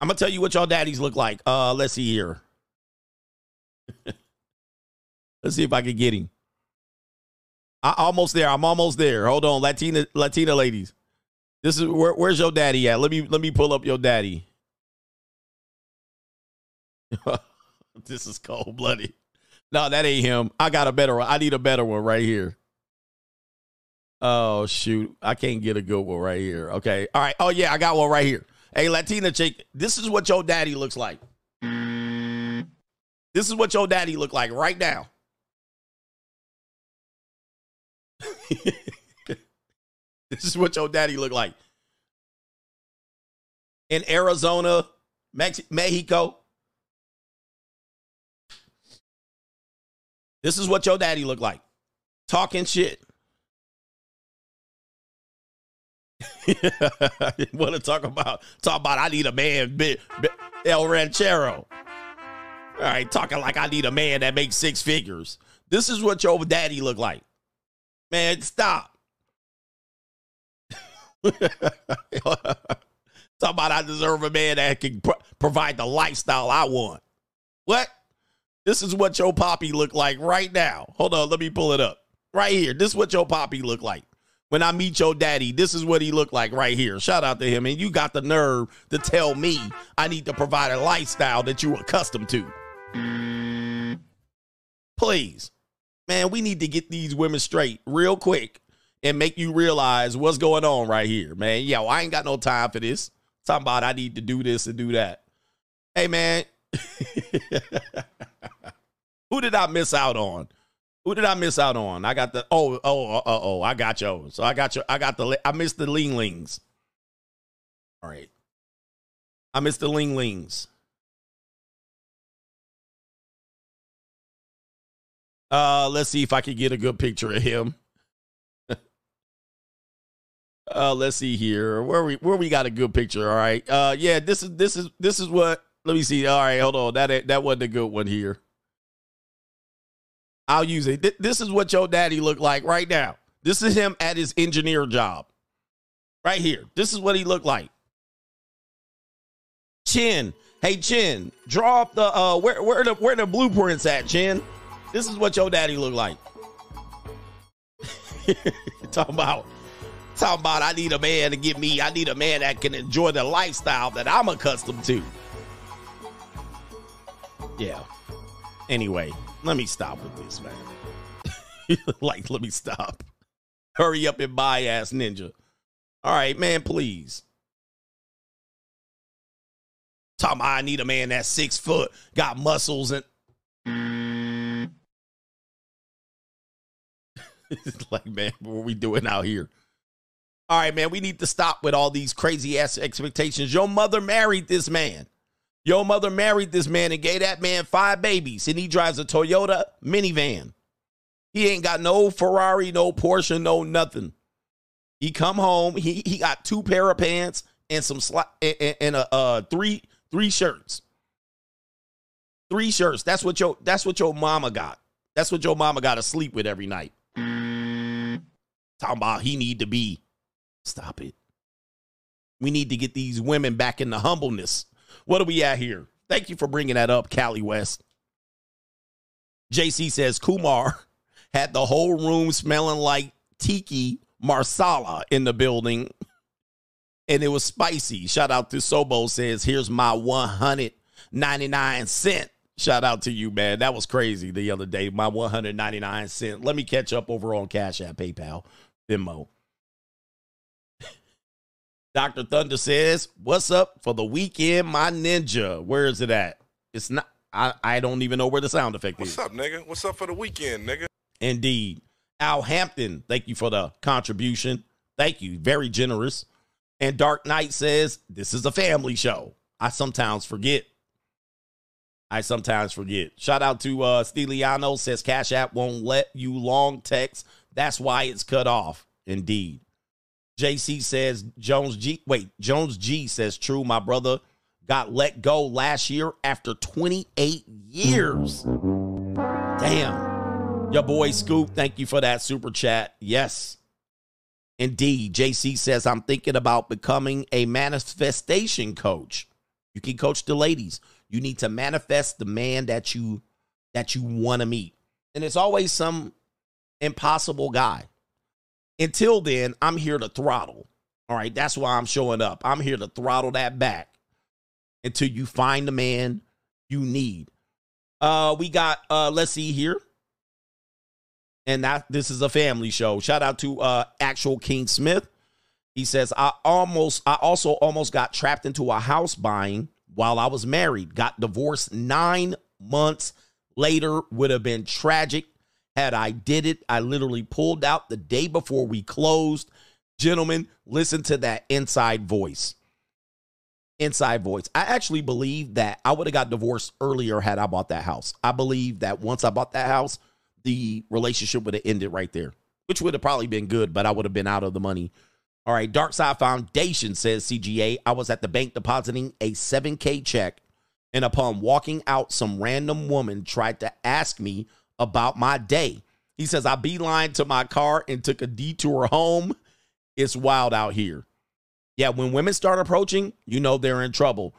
I'm gonna tell you what y'all daddies look like. Uh, let's see here. let's see if I can get him. I almost there. I'm almost there. Hold on, Latina, Latina ladies. This is where, where's your daddy at? Let me let me pull up your daddy. this is cold blooded. No, that ain't him. I got a better one. I need a better one right here. Oh shoot, I can't get a good one right here. Okay, all right. Oh yeah, I got one right here. Hey, Latina chick, this is what your daddy looks like. This is what your daddy look like right now. this is what your daddy look like in Arizona, Mex- Mexico. This is what your daddy look like. Talking shit. want to talk about talk about I need a man bi- bi- El Ranchero. All right, talking like I need a man that makes six figures. This is what your daddy look like. Man, stop. Talk about I deserve a man that can pro- provide the lifestyle I want. What? This is what your poppy look like right now. Hold on, let me pull it up. Right here. This is what your poppy look like. When I meet your daddy, this is what he looked like right here. Shout out to him. And you got the nerve to tell me I need to provide a lifestyle that you're accustomed to. Please. Man, we need to get these women straight real quick and make you realize what's going on right here, man. Yo, I ain't got no time for this. Talking about I need to do this and do that. Hey, man. Who did I miss out on? Who did I miss out on? I got the oh oh oh oh I got you. So I got you. I got the I missed the linglings. All right. I missed the linglings. Uh, let's see if I can get a good picture of him. Uh, let's see here. Where we where we got a good picture. All right. Uh, yeah. This is this is this is what. Let me see. All right, hold on. That that wasn't a good one here. I'll use it. This is what your daddy looked like right now. This is him at his engineer job. Right here. This is what he looked like. Chin. Hey Chin, draw up the uh where where the where the blueprints at, Chin. This is what your daddy look like. talking about talking about I need a man to give me, I need a man that can enjoy the lifestyle that I'm accustomed to. Yeah. Anyway, let me stop with this, man. like, let me stop. Hurry up and buy ass ninja. All right, man, please. Talking about I need a man that's six foot, got muscles, and it's like, man, what are we doing out here? All right, man, we need to stop with all these crazy ass expectations. Your mother married this man. Your mother married this man and gave that man five babies, and he drives a Toyota minivan. He ain't got no Ferrari, no Porsche, no nothing. He come home, he he got two pair of pants and some sli- and, and a uh three three shirts. Three shirts. That's what your that's what your mama got. That's what your mama got to sleep with every night. Talking about he need to be. Stop it. We need to get these women back in the humbleness. What are we at here? Thank you for bringing that up, Callie West. JC says Kumar had the whole room smelling like tikka masala in the building, and it was spicy. Shout out to Sobo says, "Here's my 199 cent." Shout out to you, man. That was crazy the other day. My 199 cent. Let me catch up over on Cash App, PayPal, Venmo. Dr. Thunder says, What's up for the weekend, my ninja? Where is it at? It's not, I, I don't even know where the sound effect What's is. What's up, nigga? What's up for the weekend, nigga? Indeed. Al Hampton, thank you for the contribution. Thank you. Very generous. And Dark Knight says, This is a family show. I sometimes forget. I sometimes forget. Shout out to uh Stiliano says Cash App won't let you long text. That's why it's cut off. Indeed. JC says Jones G. Wait, Jones G says true. My brother got let go last year after 28 years. Damn. Your boy Scoop, thank you for that super chat. Yes. Indeed. JC says I'm thinking about becoming a manifestation coach. You can coach the ladies. You need to manifest the man that you that you want to meet. And it's always some impossible guy. Until then, I'm here to throttle. All right, that's why I'm showing up. I'm here to throttle that back until you find the man you need. Uh we got uh let's see here. And that this is a family show. Shout out to uh actual King Smith. He says, I almost I also almost got trapped into a house buying while I was married. Got divorced nine months later. Would have been tragic had I did it. I literally pulled out the day before we closed. Gentlemen, listen to that inside voice. Inside voice. I actually believe that I would have got divorced earlier had I bought that house. I believe that once I bought that house, the relationship would have ended right there, which would have probably been good, but I would have been out of the money. All right, Dark Side Foundation says CGA, I was at the bank depositing a 7K check, and upon walking out, some random woman tried to ask me about my day. He says, I beeline to my car and took a detour home. It's wild out here. Yeah, when women start approaching, you know they're in trouble.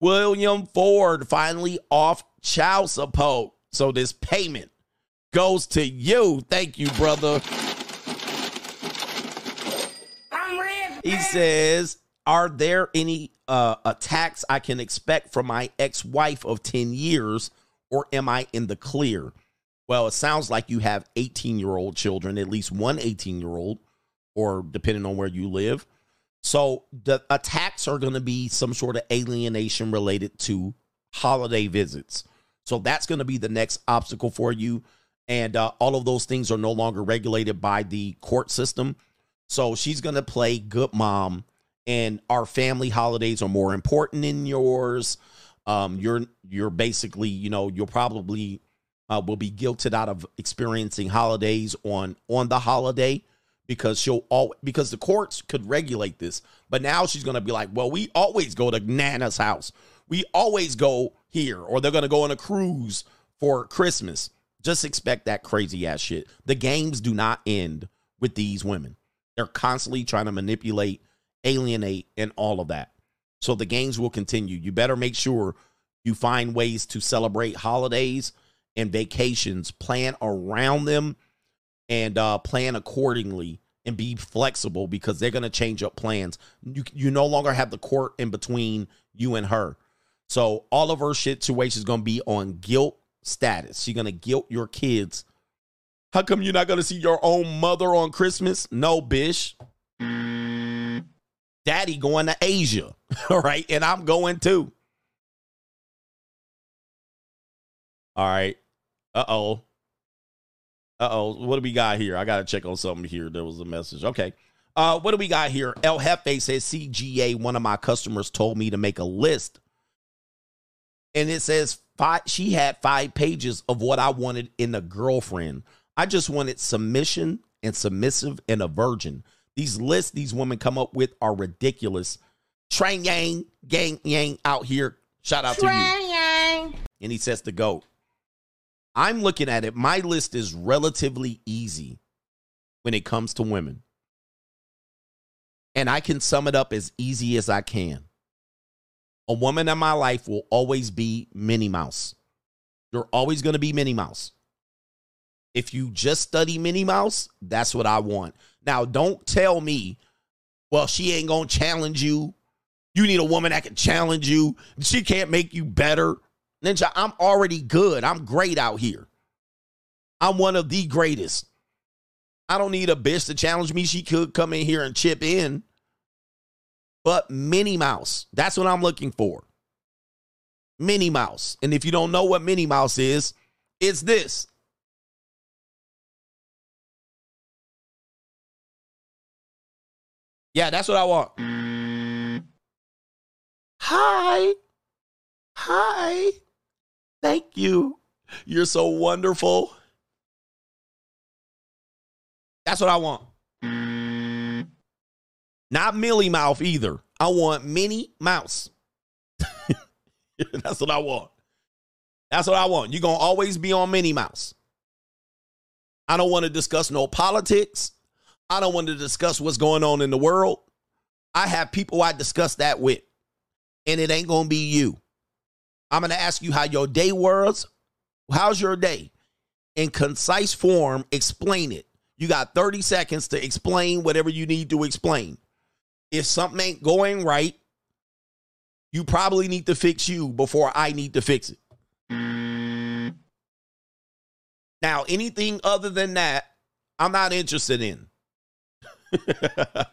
William Ford finally off child support. So this payment goes to you. Thank you, brother. He says, Are there any uh, attacks I can expect from my ex wife of 10 years, or am I in the clear? Well, it sounds like you have 18 year old children, at least one 18 year old, or depending on where you live. So the attacks are going to be some sort of alienation related to holiday visits. So that's going to be the next obstacle for you. And uh, all of those things are no longer regulated by the court system. So she's going to play good mom. And our family holidays are more important than yours. Um, you're you're basically, you know, you'll probably uh, will be guilted out of experiencing holidays on on the holiday because she'll all because the courts could regulate this. But now she's going to be like, well, we always go to Nana's house. We always go here, or they're going to go on a cruise for Christmas. Just expect that crazy ass shit. The games do not end with these women. They're constantly trying to manipulate, alienate, and all of that. So the games will continue. You better make sure you find ways to celebrate holidays and vacations, plan around them, and uh, plan accordingly and be flexible because they're going to change up plans. You you no longer have the court in between you and her. So all of her situation is going to be on guilt status. She's going to guilt your kids. How come you're not going to see your own mother on Christmas? No, bish. Daddy going to Asia, all right? And I'm going too. All right. Uh oh. Uh oh. What do we got here? I got to check on something here. There was a message. Okay. Uh, what do we got here? El Jefe says CGA. One of my customers told me to make a list, and it says five. She had five pages of what I wanted in a girlfriend. I just wanted submission and submissive and a virgin. These lists these women come up with are ridiculous. Train Yang, gang Yang out here. Shout out to you. Yang. And he says to go. I'm looking at it. My list is relatively easy when it comes to women. And I can sum it up as easy as I can. A woman in my life will always be Minnie Mouse. You're always going to be Minnie Mouse. If you just study Minnie Mouse, that's what I want. Now, don't tell me, well, she ain't going to challenge you. You need a woman that can challenge you. She can't make you better. Ninja, I'm already good. I'm great out here. I'm one of the greatest. I don't need a bitch to challenge me. She could come in here and chip in. But Minnie Mouse, that's what I'm looking for. Minnie Mouse. And if you don't know what Minnie Mouse is, it's this. Yeah, that's what I want. Mm. Hi. Hi. Thank you. You're so wonderful. That's what I want. Not Millie Mouth either. I want Minnie Mouse. That's what I want. That's what I want. You're going to always be on Minnie Mouse. I don't want to discuss no politics. I don't want to discuss what's going on in the world. I have people I discuss that with, and it ain't going to be you. I'm going to ask you how your day was. How's your day? In concise form, explain it. You got 30 seconds to explain whatever you need to explain. if something ain't going right, you probably need to fix you before I need to fix it. Now, anything other than that, I'm not interested in.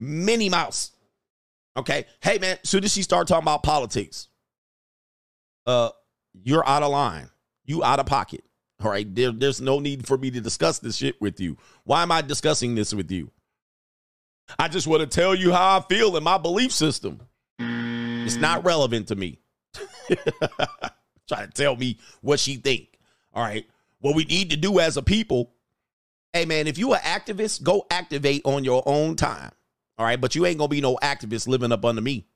Minnie Mouse. Okay. Hey man, soon as she start talking about politics, uh, you're out of line. You out of pocket. All right. There, there's no need for me to discuss this shit with you. Why am I discussing this with you? I just want to tell you how I feel in my belief system. It's not relevant to me. Try to tell me what she think. All right. What we need to do as a people, hey man, if you an activist, go activate on your own time. All right. But you ain't gonna be no activist living up under me.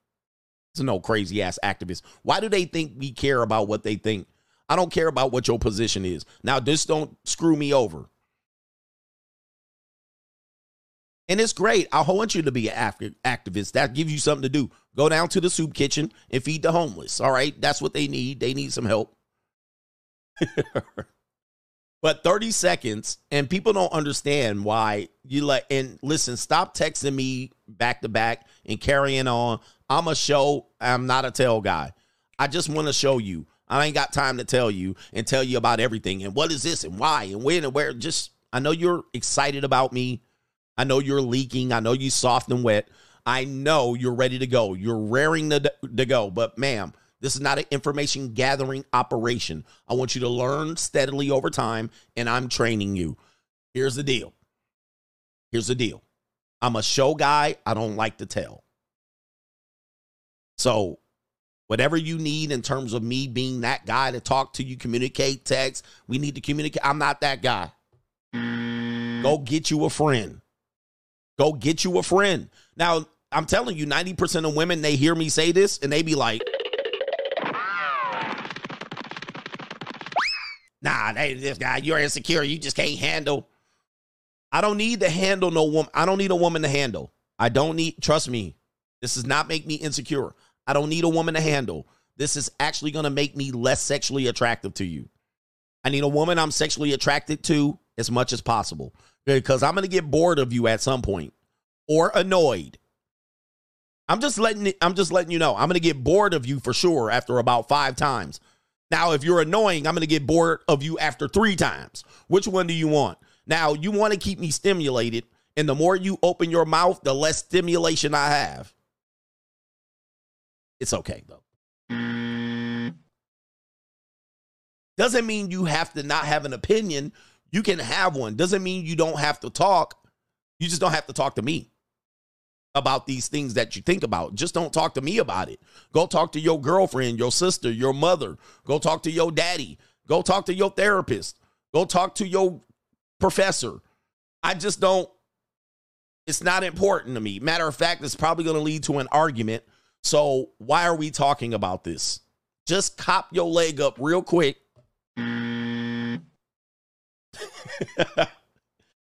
It's no crazy ass activist. Why do they think we care about what they think? I don't care about what your position is. Now, just don't screw me over. And it's great. I want you to be an activist. That gives you something to do. Go down to the soup kitchen and feed the homeless. All right. That's what they need. They need some help. but 30 seconds, and people don't understand why you let, and listen, stop texting me back to back and carrying on. I'm a show, I'm not a tell guy. I just want to show you. I ain't got time to tell you and tell you about everything and what is this and why and when and where. Just, I know you're excited about me. I know you're leaking. I know you soft and wet. I know you're ready to go. You're raring to, to go. But, ma'am, this is not an information gathering operation. I want you to learn steadily over time, and I'm training you. Here's the deal. Here's the deal. I'm a show guy. I don't like to tell. So, whatever you need in terms of me being that guy to talk to you, communicate, text, we need to communicate. I'm not that guy. Go get you a friend. Go get you a friend. Now, I'm telling you, 90% of women, they hear me say this and they be like, nah, they, this guy, you're insecure. You just can't handle. I don't need to handle no woman. I don't need a woman to handle. I don't need, trust me, this does not make me insecure. I don't need a woman to handle. This is actually going to make me less sexually attractive to you. I need a woman I'm sexually attracted to as much as possible because I'm going to get bored of you at some point or annoyed. I'm just letting I'm just letting you know. I'm going to get bored of you for sure after about 5 times. Now, if you're annoying, I'm going to get bored of you after 3 times. Which one do you want? Now, you want to keep me stimulated, and the more you open your mouth, the less stimulation I have. It's okay though. Doesn't mean you have to not have an opinion. You can have one. Doesn't mean you don't have to talk. You just don't have to talk to me about these things that you think about. Just don't talk to me about it. Go talk to your girlfriend, your sister, your mother. Go talk to your daddy. Go talk to your therapist. Go talk to your professor. I just don't, it's not important to me. Matter of fact, it's probably going to lead to an argument. So why are we talking about this? Just cop your leg up real quick.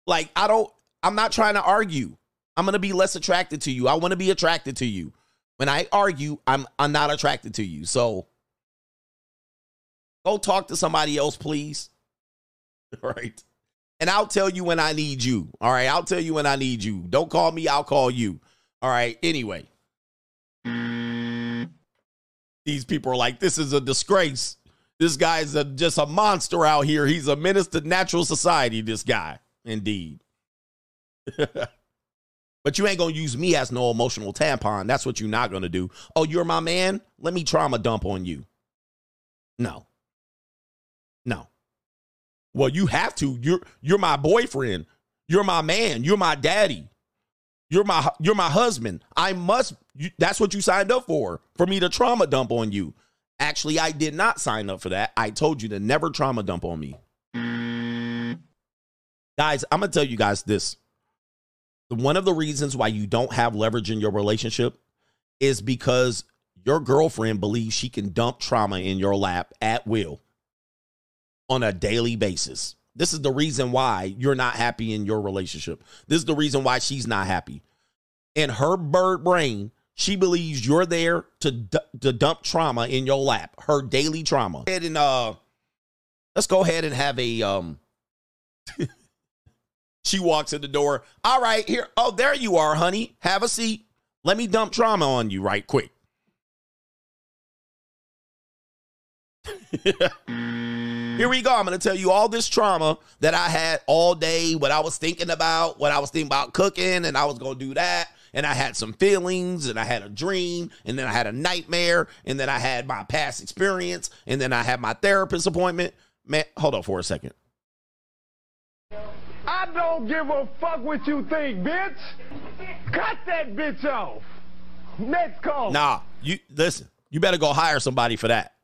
like, I don't, I'm not trying to argue. I'm going to be less attracted to you. I want to be attracted to you. When I argue, I'm I'm not attracted to you. So go talk to somebody else, please. All right. And I'll tell you when I need you. All right. I'll tell you when I need you. Don't call me, I'll call you. All right. Anyway. These people are like, this is a disgrace. This guy's a, just a monster out here. He's a menace to natural society, this guy. Indeed. but you ain't going to use me as no emotional tampon. That's what you're not going to do. Oh, you're my man? Let me trauma dump on you. No. No. Well, you have to. You're you're my boyfriend. You're my man. You're my daddy. You're my you're my husband. I must you, that's what you signed up for. For me to trauma dump on you. Actually, I did not sign up for that. I told you to never trauma dump on me. Guys, I'm going to tell you guys this. One of the reasons why you don't have leverage in your relationship is because your girlfriend believes she can dump trauma in your lap at will on a daily basis. This is the reason why you're not happy in your relationship. This is the reason why she's not happy. In her bird brain, she believes you're there to to dump trauma in your lap, her daily trauma. And uh, let's go ahead and have a um She walks in the door. All right, here. Oh, there you are, honey. Have a seat. Let me dump trauma on you right quick. Here we go. I'm going to tell you all this trauma that I had all day, what I was thinking about, what I was thinking about cooking, and I was going to do that. And I had some feelings, and I had a dream, and then I had a nightmare, and then I had my past experience, and then I had my therapist appointment. Man, hold on for a second. I don't give a fuck what you think, bitch. Cut that bitch off. Next call. Nah, you listen. You better go hire somebody for that.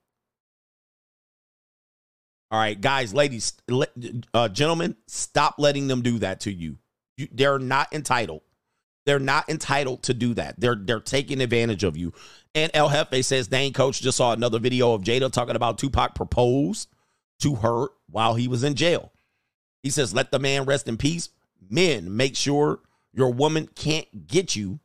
All right, guys, ladies, uh, gentlemen, stop letting them do that to you. you. They're not entitled. They're not entitled to do that. They're they're taking advantage of you. And El Jefe says, "Dang, coach, just saw another video of Jada talking about Tupac proposed to her while he was in jail." He says, "Let the man rest in peace." Men, make sure your woman can't get you,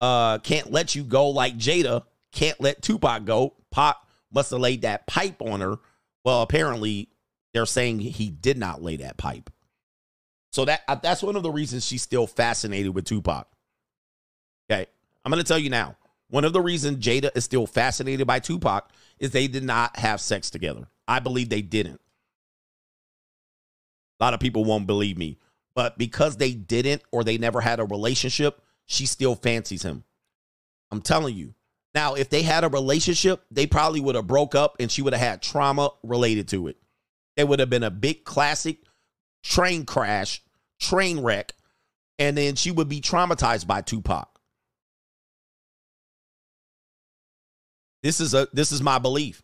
uh, can't let you go like Jada can't let Tupac go. Pac must have laid that pipe on her. Well, apparently they're saying he did not lay that pipe. So that uh, that's one of the reasons she's still fascinated with Tupac. Okay. I'm going to tell you now. One of the reasons Jada is still fascinated by Tupac is they did not have sex together. I believe they didn't. A lot of people won't believe me, but because they didn't or they never had a relationship, she still fancies him. I'm telling you. Now, if they had a relationship, they probably would have broke up and she would have had trauma related to it. It would have been a big classic train crash, train wreck, and then she would be traumatized by Tupac. This is a this is my belief.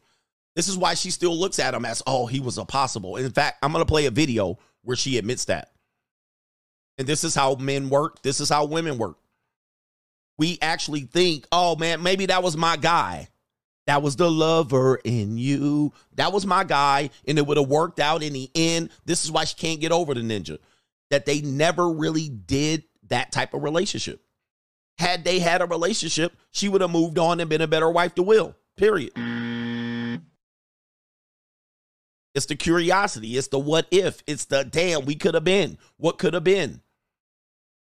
This is why she still looks at him as, oh, he was a possible. In fact, I'm gonna play a video where she admits that. And this is how men work. This is how women work. We actually think, oh man, maybe that was my guy. That was the lover in you. That was my guy, and it would have worked out in the end. This is why she can't get over the ninja. That they never really did that type of relationship. Had they had a relationship, she would have moved on and been a better wife to Will. Period. It's the curiosity. It's the what if. It's the damn, we could have been. What could have been?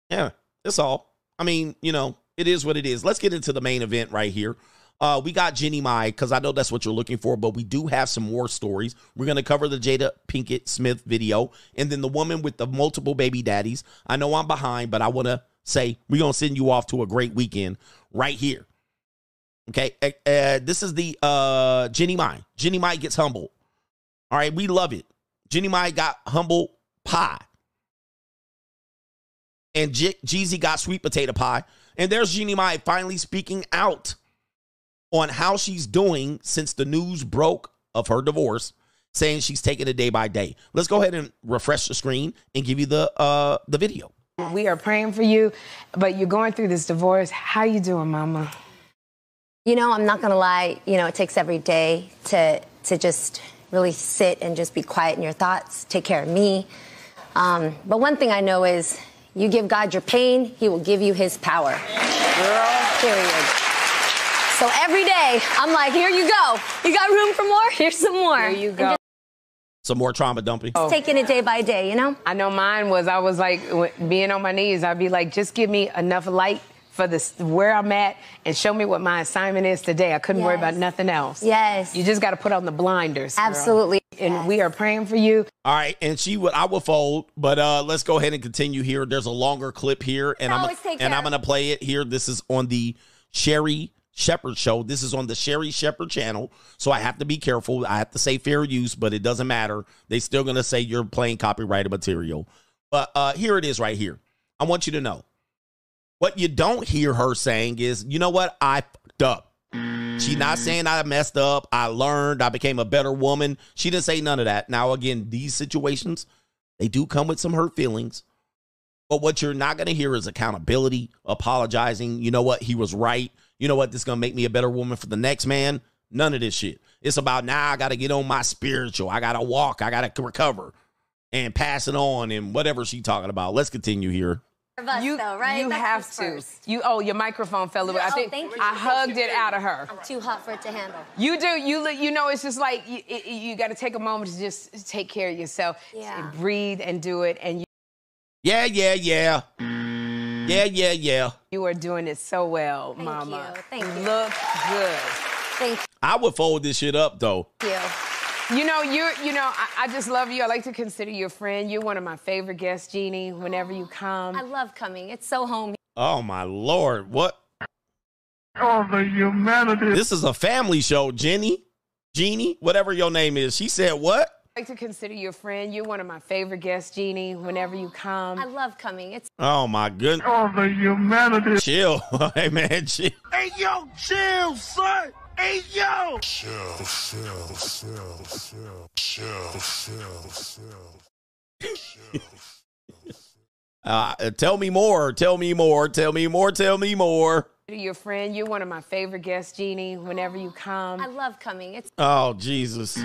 Yeah, that's all. I mean, you know, it is what it is. Let's get into the main event right here. Uh, we got Jeannie Mai because I know that's what you're looking for, but we do have some more stories. We're going to cover the Jada Pinkett Smith video and then the woman with the multiple baby daddies. I know I'm behind, but I want to say we're going to send you off to a great weekend right here. Okay. Uh, this is the uh, Jeannie Mai. Jeannie Mai gets humbled. All right. We love it. Jeannie Mai got humble pie. And Jeezy got sweet potato pie. And there's Jeannie Mai finally speaking out on how she's doing since the news broke of her divorce, saying she's taking it day by day. Let's go ahead and refresh the screen and give you the uh the video. We are praying for you, but you're going through this divorce. How you doing, mama? You know, I'm not gonna lie, you know, it takes every day to to just really sit and just be quiet in your thoughts, take care of me. Um, but one thing I know is you give God your pain, he will give you his power. Girl, period. So every day, I'm like, here you go. You got room for more? Here's some more. Here you go. Some more trauma dumping. Oh. Just taking it day by day, you know? I know mine was, I was like, being on my knees, I'd be like, just give me enough light for this where I'm at and show me what my assignment is today. I couldn't worry about nothing else. Yes. You just got to put on the blinders. girl. Absolutely. And we are praying for you. All right, and she would I will fold, but uh let's go ahead and continue here. There's a longer clip here, and I'm always take and. I'm gonna play it here. This is on the Sherri Shepherd show. This is on the Sherri Shepherd channel, so I have to be careful. I have to say fair use, but it doesn't matter. They still gonna say you're playing copyrighted material. But uh here it is right here. I want you to know. What you don't hear her saying is, you know what? I fucked up. She not mm. saying I messed up. I learned. I became a better woman. She didn't say none of that. Now, again, these situations, they do come with some hurt feelings. But what you're not going to hear is accountability, apologizing. You know what? He was right. You know what? This is going to make me a better woman for the next man. None of this shit. It's about now I got to get on my spiritual. I got to walk. I got to recover and pass it on and whatever she talking about. Let's continue here. You, right? You That's have what's to. You oh, your microphone fell away. I Oh, think thank you. I hugged it out of her. I'm too hot for it to handle. You do. You li- you know it's just like you, you got to take a moment to just take care of yourself Yeah. and breathe and do it and. You, Yeah, yeah, yeah. Yeah, yeah, yeah. You are doing it so well, Thank Mama. you. Thank you. you. Look good. Thank you. I would fold this shit up though. Thank you. You know, you're, you know, I, I just love you. I like to consider you a friend. You're one of my favorite guests, Jeannie, whenever you come. I love coming. It's so home. Oh my lord, what? Oh, the humanity. This is a family show, Jenny, Jeannie, whatever your name is. She said what? I like to consider you a friend. You're one of my favorite guests, Jeannie, whenever you come. I love coming. It's Oh my goodness. Oh, the humanity. Chill, hey man, chill. Hey, yo, chill, son. Hey, yo. Chill, chill, chill, chill, chill, chill, chill. Uh, tell me more. Tell me more. Tell me more. Tell me more. Your friend, you're one of my favorite guests, Jeannie, whenever you come. I love coming. It's Oh Jesus,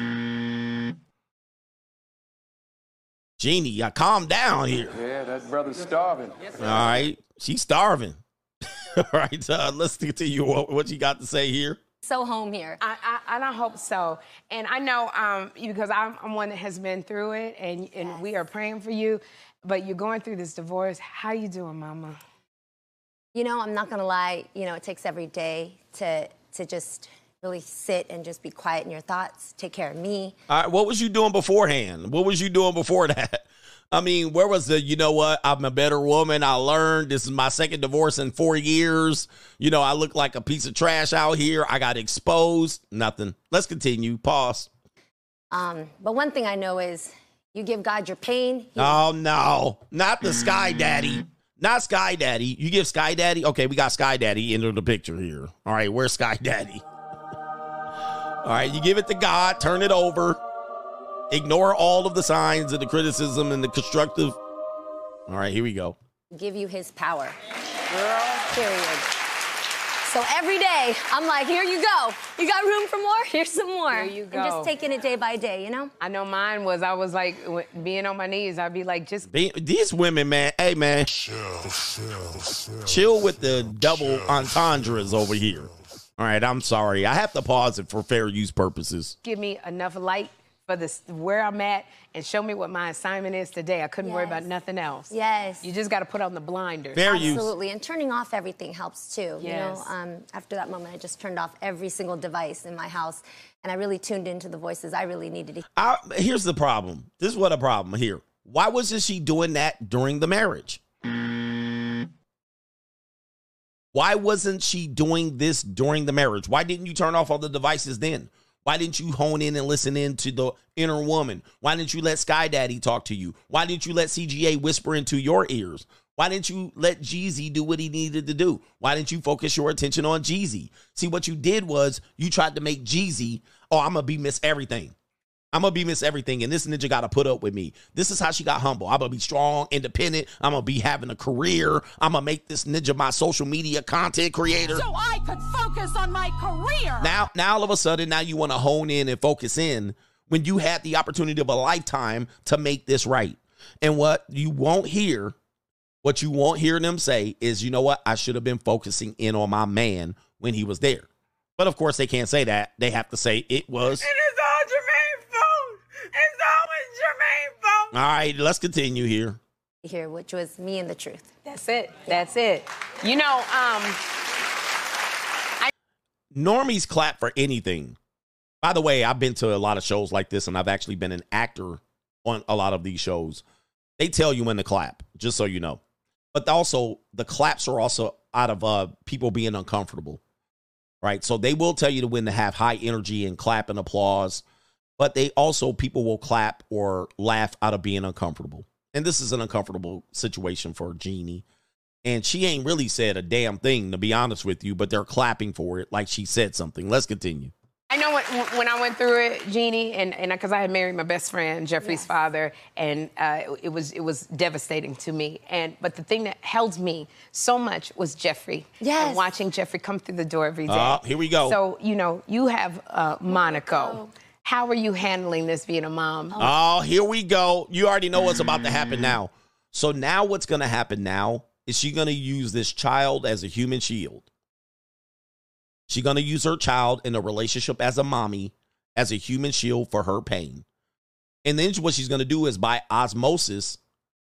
Jeannie, I calm down here. Yeah, that brother's starving. All right, she's starving. All right, uh, let's continue. What, what you got to say here? so home here. I, I, and I hope so. And I know um, because I'm, I'm one that has been through it, and, and we are praying for you. But you're going through this divorce. How you doing, Mama? You know, I'm not gonna lie. You know, it takes every day to to just really sit and just be quiet in your thoughts. Take care of me. All right, what was you doing beforehand? What was you doing before that? I mean, where was the, you know what, I'm a better woman. I learned this is my second divorce in four years. You know, I look like a piece of trash out here. I got exposed. Nothing. Let's continue. Pause. Um, but one thing I know is, you give God your pain. Oh, no. Not the Sky Daddy. Not Sky Daddy. You give Sky Daddy. Okay, we got Sky Daddy into the picture here. All right, where's Sky Daddy? All right, you give it to God, turn it over, ignore all of the signs and the criticism and the constructive. All right, here we go. give you His power. Girl, period. So every day, I'm like, here you go. You got room for more? Here's some more. Here you And go. just taking it day by day, you know? I know mine was, I was like, being on my knees, I'd be like, just Be- These women, man, hey, man, Chill, chill, chill. chill with the double entendres over here. All right, I'm sorry. I have to pause it for fair use purposes. give me enough light for this where I'm at and show me what my assignment is today. I couldn't worry about nothing else. Yes. You just got to put on the blinders. Fair use. Absolutely. And turning off everything helps too. You know, Yes. um, after that moment, I just turned off every single device in my house and I really tuned into the voices I really needed to I, here's the problem. This is what a problem here. Why wasn't she doing that during the marriage? Why wasn't she doing this during the marriage? Why didn't you turn off all the devices then? Why didn't you hone in and listen in to the inner woman? Why didn't you let Sky Daddy talk to you? Why didn't you let CGA whisper into your ears? Why didn't you let Jeezy do what he needed to do? Why didn't you focus your attention on Jeezy? See, what you did was you tried to make Jeezy, oh, I'm going to be Miss Everything. I'm gonna be Miss Everything, and this ninja gotta put up with me. This is how she got humble. I'm gonna be strong, independent. I'm gonna be having a career. I'm gonna make this ninja my social media content creator. So I could focus on my career. Now, now all of a sudden, now you want to hone in and focus in when you had the opportunity of a lifetime to make this right. And what you won't hear, what you won't hear them say is, you know what? I should have been focusing in on my man when he was there. But of course, they can't say that. They have to say it was. It is all Jermaine's fault. It's always Jermaine's fault. All right, let's continue here. Here, which was me and the truth. That's it. That's it. You know, um, I- normies clap for anything. By the way, I've been to a lot of shows like this, and I've actually been an actor on a lot of these shows. They tell you when to clap, just so you know. But also, the claps are also out of uh, people being uncomfortable, right? So they will tell you to when to have high energy and clap and applause, but they also people will clap or laugh out of being uncomfortable. And this is an uncomfortable situation for Jeannie. And she ain't really said a damn thing, to be honest with you, but they're clapping for it like she said something. Let's continue. I know when, when I went through it, Jeannie, and and because I had married my best friend, Jeffrey's father, and uh, it was it was devastating to me. And but the thing that held me so much was Jeffrey. Yes. And watching Jeffrey come through the door every day. Ah, here we go. So you know you have uh, Monaco. How are you handling this being a mom? Oh, here we go. You already know what's about to happen mm. now. So now what's going to happen now is she going to use this child as a human shield. She's going to use her child in a relationship as a mommy as a human shield for her pain. And then what she's going to do is by osmosis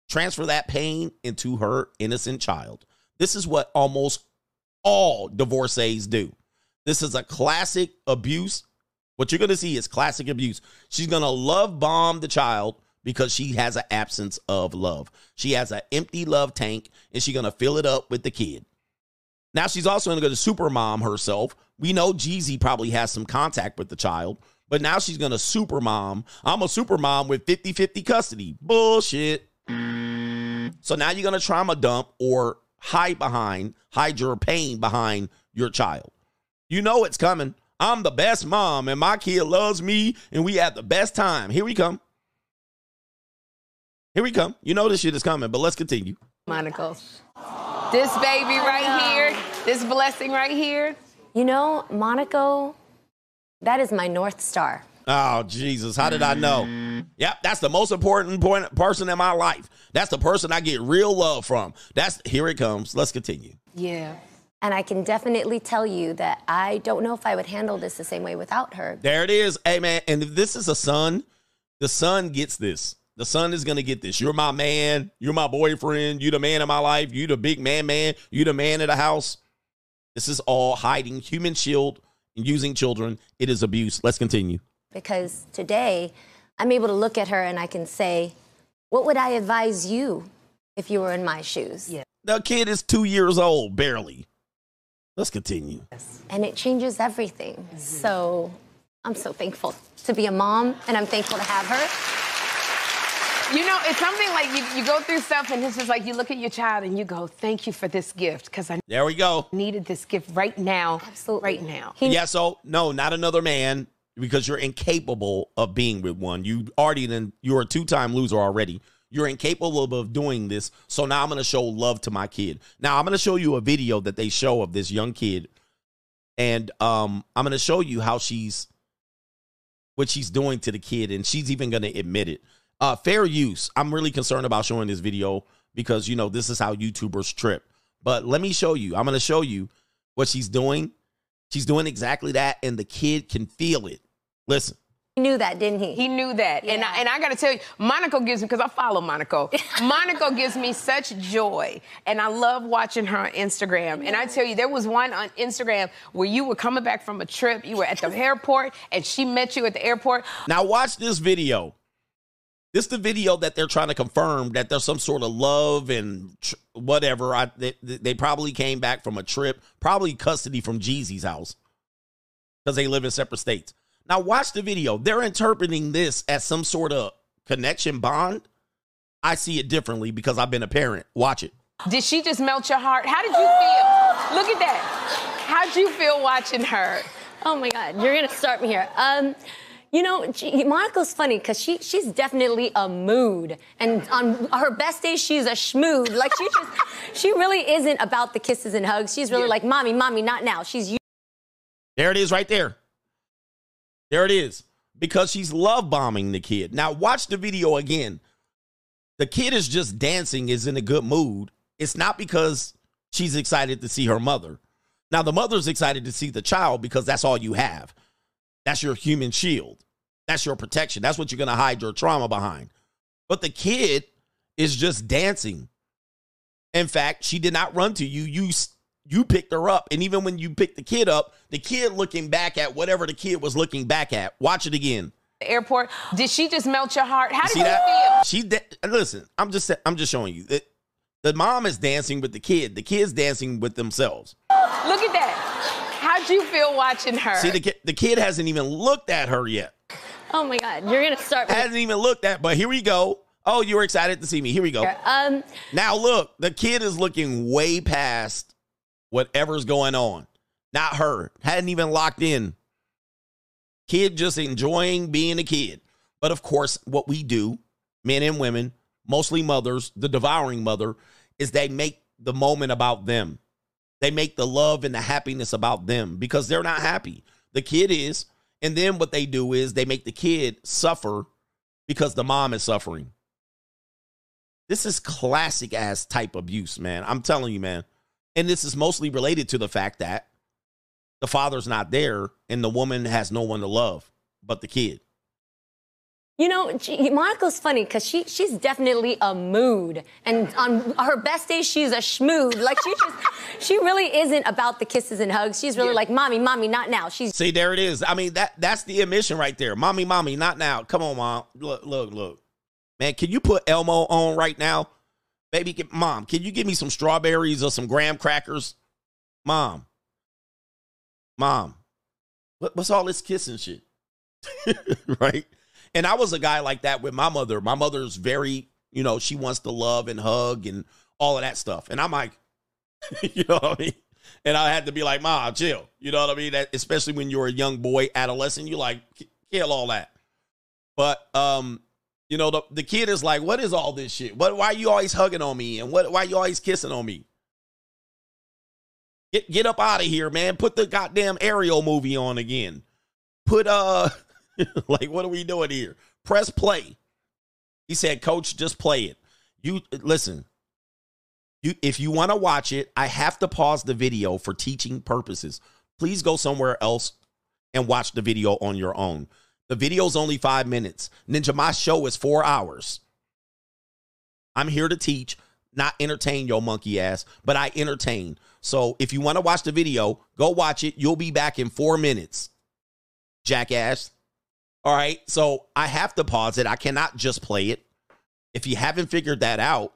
transfer that pain into her innocent child. This is what almost all divorcees do. This is a classic abuse. What you're going to see is classic abuse. She's going to love bomb the child because she has an absence of love. She has an empty love tank and she's going to fill it up with the kid. Now she's also going to go to super mom herself. We know Jeezy probably has some contact with the child, but now she's going to super mom. I'm a super mom with 50 50 custody. Bullshit. So now you're going to trauma dump or hide behind, hide your pain behind your child. You know it's coming. I'm the best mom and my kid loves me and we have the best time. Here we come. Here we come. You know this shit is coming, but let's continue. Monaco. This baby right here, this blessing right here. You know, Monaco, that is my North Star. Oh, Jesus. How did I know? Yep, that's the most important point, person in my life. That's the person I get real love from. That's here it comes. Let's continue. Yeah. And I can definitely tell you that I don't know if I would handle this the same way without her. There it is. Hey, man. And if this is a son, the son gets this. The son is going to get this. You're my man. You're my boyfriend. You're the man of my life. You're the big man, man. You're the man of the house. This is all hiding human shield and using children. It is abuse. Let's continue. Because today, I'm able to look at her and I can say, What would I advise you if you were in my shoes? Yeah. The kid is two years old, barely. Let's continue. And it changes everything. So I'm so thankful to be a mom and I'm thankful to have her. You know, it's something like you, you go through stuff and it's just like you look at your child and you go, thank you for this gift because I There we go. needed this gift right now. Absolutely. Right now. yeah, so no, not another man because you're incapable of being with one. You already then you're a two-time loser already. You're incapable of doing this. So now I'm going to show love to my kid. Now I'm going to show you a video that they show of this young kid and um I'm going to show you how she's what she's doing to the kid and she's even going to admit it. Uh fair use. I'm really concerned about showing this video because you know this is how YouTubers trip. But let me show you. I'm going to show you what she's doing. She's doing exactly that and the kid can feel it. Listen. He knew that, didn't he? He knew that. And I, and I got to tell you, Monaco gives me, because I follow Monaco, Monaco gives me such joy. And I love watching her on Instagram. And I tell you, there was one on Instagram where you were coming back from a trip, you were at the airport, and she met you at the airport. Now watch this video. This is the video that they're trying to confirm that there's some sort of love and tr- whatever. I, they, they probably came back from a trip, probably custody from Jeezy's house because they live in separate states. Now watch the video. They're interpreting this as some sort of connection bond. I see it differently because I've been a parent. Watch it. Did she just melt your heart? How did you feel? Look at that. How'd you feel watching her? Oh my God, you're gonna start me here. Um, you know, she, Monaco's funny because she she's definitely a mood, and on her best days she's a schmood. Like she just she really isn't about the kisses and hugs. She's really like, mommy, mommy, not now. She's There it is right there. There it is. Because she's love bombing the kid. Now watch the video again. The kid is just dancing, is in a good mood. It's not because she's excited to see her mother. Now the mother's excited to see the child because that's all you have. That's your human shield. That's your protection. That's what you're going to hide your trauma behind. But the kid is just dancing. In fact, she did not run to you. You you picked her up. And even when you picked the kid up, the kid looking back at whatever the kid was looking back at. Watch it again. The airport. Did she just melt your heart? How did See you that? feel? She da- listen. I'm just I'm just showing you that the mom is dancing with the kid. The kid's dancing with themselves. Look at that. How'd you feel watching her? See the kid. The kid hasn't even looked at her yet. Oh my God, you're gonna start me. Hasn't even looked at. But here we go. Oh, you were excited to see me. Here we go. Um, Now look, the kid is looking way past whatever's going on. Not her. Hadn't even locked in. Kid just enjoying being a kid. But of course, what we do, men and women, mostly mothers, the devouring mother, is they make the moment about them. They make the love and the happiness about them because they're not happy. The kid is. And then what they do is they make the kid suffer because the mom is suffering. This is classic ass type abuse, man. I'm telling you, man. And this is mostly related to the fact that the father's not there and the woman has no one to love but the kid. You know, she, Monaco's funny because she she's definitely a mood, and on her best days she's a schmood. Like she just she really isn't about the kisses and hugs. She's really like, mommy, mommy, not now. She's See, there it is. I mean, that that's the admission right there. Mommy, mommy, not now. Come on, mom. Look, look, look. Man, can you put Elmo on right now? Baby, mom, can you give me some strawberries or some graham crackers? Mom. Mom. What, what's all this kissing shit? right? And I was a guy like that with my mother. My mother's very, you know, she wants to love and hug and all of that stuff. And I'm like, you know what I mean? And I had to be like, Ma, chill. You know what I mean? That, especially when you're a young boy, adolescent, you like, kill all that. But um, you know, the, the kid is like, what is all this shit? What why are you always hugging on me? And what why are you always kissing on me? Get get up out of here, man. Put the goddamn Ariel movie on again. Put uh like what are we doing here? Press play. He said, Coach, just play it. You listen. You if you want to watch it, I have to pause the video for teaching purposes. Please go somewhere else and watch the video on your own. The video's only five minutes. Ninja, my show is four hours. I'm here to teach, not entertain your monkey ass, but I entertain. So if you want to watch the video, go watch it. You'll be back in four minutes, jackass. All right. So I have to pause it. I cannot just play it. If you haven't figured that out,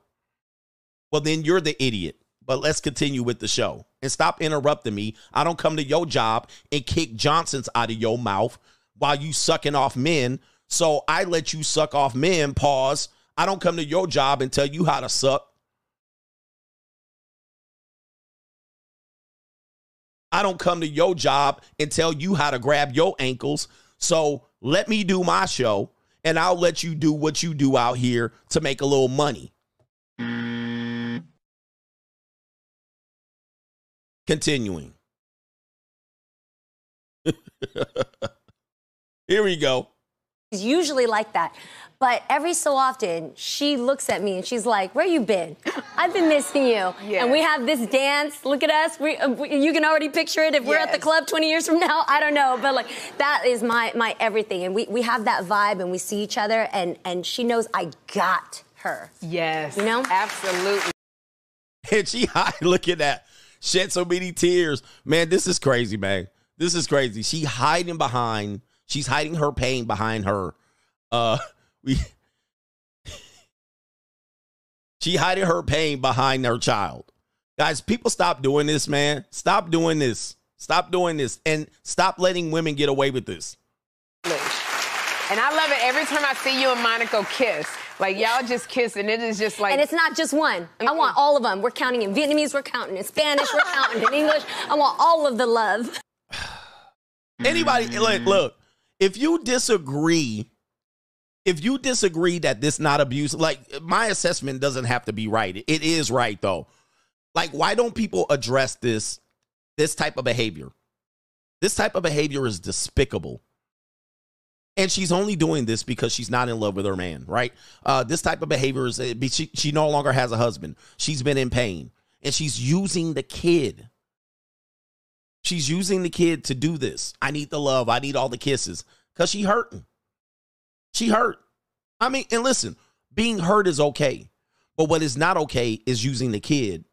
well, then you're the idiot. But let's continue with the show and stop interrupting me. I don't come to your job and kick Johnsons out of your mouth while you sucking off men. So I let you suck off men. Pause. I don't come to your job and tell you how to suck. I don't come to your job and tell you how to grab your ankles. So let me do my show and I'll let you do what you do out here to make a little money. Continuing. Here we go. She's usually like that. But every so often, she looks at me and she's like, Where you been? I've been missing you. And we have this dance. Look at us. We, uh, we- you can already picture it if we're at the club 20 years from now. I don't know. But like, that is my, my everything. And we, we have that vibe and we see each other. And, and she knows I got her. Yes. You know? Absolutely. And she hide, look at that. Shed so many tears. Man, this is crazy, man. This is crazy. She hiding behind, she's hiding her pain behind her. Uh we she hiding her pain behind her child. Guys, people stop doing this, man. Stop doing this. Stop doing this. And stop letting women get away with this. And I love it every time I see you and Monaco kiss. Like y'all just kiss, and it is just like. and it's not just one. I want all of them. We're counting in Vietnamese, we're counting in Spanish, we're counting in English. I want all of the love. Anybody look, look, if you disagree, if you disagree that this not abuse, like my assessment doesn't have to be right. It is right though. Like, why don't people address this this type of behavior? This type of behavior is despicable. And she's only doing this because she's not in love with her man, right? Uh, this type of behavior is uh, she, she no longer has a husband. She's been in pain and she's using the kid. She's using the kid to do this. I need the love. I need all the kisses because she hurting. She hurt. I mean, and listen, being hurt is okay. But what is not okay is using the kid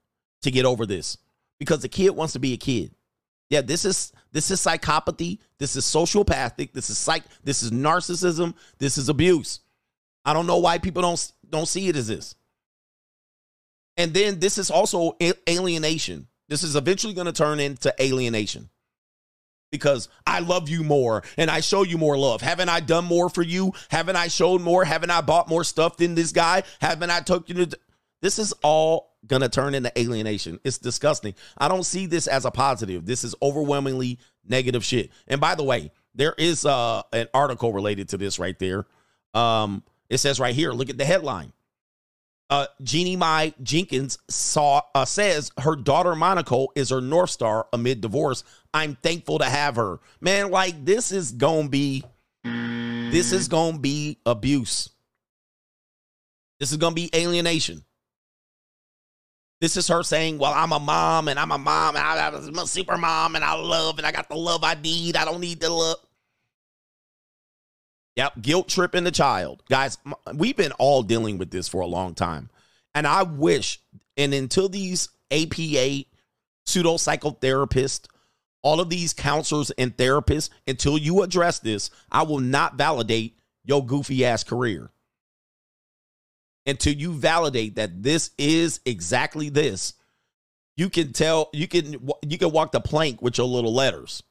to get over this because the kid wants to be a kid. Yeah, this is this is psychopathy. This is sociopathic. This is psych. This is narcissism. This is abuse. I don't know why people don't don't see it as this. And then this is also alienation. This is eventually going to turn into alienation because I love you more and I show you more love. Haven't I done more for you? Haven't I showed more? Haven't I bought more stuff than this guy? Haven't I took you to? This is all gonna turn into alienation. It's disgusting. I don't see this as a positive. This is overwhelmingly negative shit. And by the way, there is uh, an article related to this right there. Um, it says right here. Look at the headline uh, Jeannie Mai Jenkins saw uh, says her daughter Monaco is her north star amid divorce. I'm thankful to have her. Man, like this is gonna be this is gonna be abuse. This is gonna be alienation. This is her saying, "Well, I'm a mom, and I'm a mom, and I, I'm a super mom, and I love, and I got the love I need. I don't need the love." Yep, guilt tripping the child. Guys, we've been all dealing with this for a long time. And I wish, and until these APA pseudo psychotherapists, all of these counselors and therapists, until you address this, I will not validate your goofy ass career. Until you validate that this is exactly this, you can tell you can you can walk the plank with your little letters.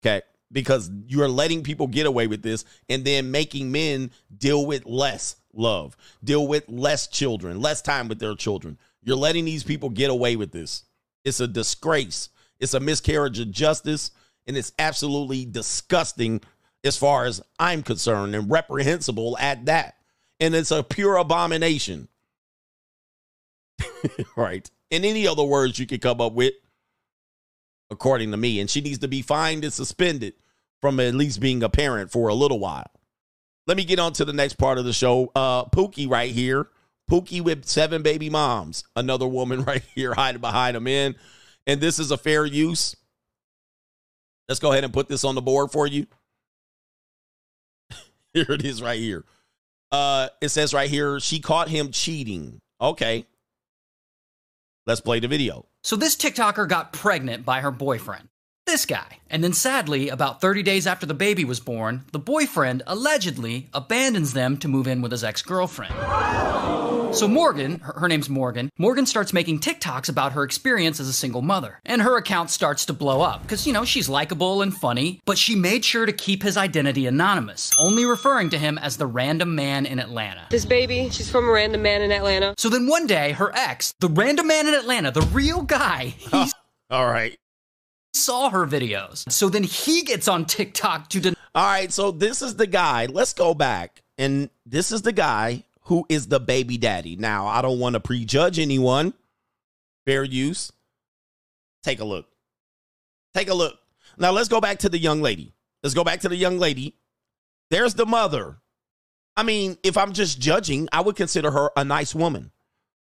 Okay? Because you're letting people get away with this and then making men deal with less love, deal with less children, less time with their children. You're letting these people get away with this. It's a disgrace. It's a miscarriage of justice and it's absolutely disgusting as far as I'm concerned and reprehensible at that. And it's a pure abomination. right. In any other words you could come up with, according to me. And she needs to be fined and suspended from at least being a parent for a little while. Let me get on to the next part of the show. Uh Pookie right here. Pookie with seven baby moms. Another woman right here hiding behind a man. And this is a fair use. Let's go ahead and put this on the board for you. here it is right here. Uh it says right here she caught him cheating. Okay. Let's play the video. So this TikToker got pregnant by her boyfriend. This guy. And then sadly, about 30 days after the baby was born, the boyfriend allegedly abandons them to move in with his ex girlfriend. So Morgan, her, her name's Morgan, Morgan starts making TikToks about her experience as a single mother. And her account starts to blow up because, you know, she's likable and funny, but she made sure to keep his identity anonymous, only referring to him as the random man in Atlanta. This baby, she's from a random man in Atlanta. So then one day, her ex, the random man in Atlanta, the real guy, he All right. saw her videos. So then he gets on TikTok to deny. All right, so this is the guy. Let's go back. And this is the guy who is the baby daddy. Now, I don't want to prejudge anyone. Fair use. Take a look. Take a look. Now, let's go back to the young lady. Let's go back to the young lady. There's the mother. I mean, if I'm just judging, I would consider her a nice woman.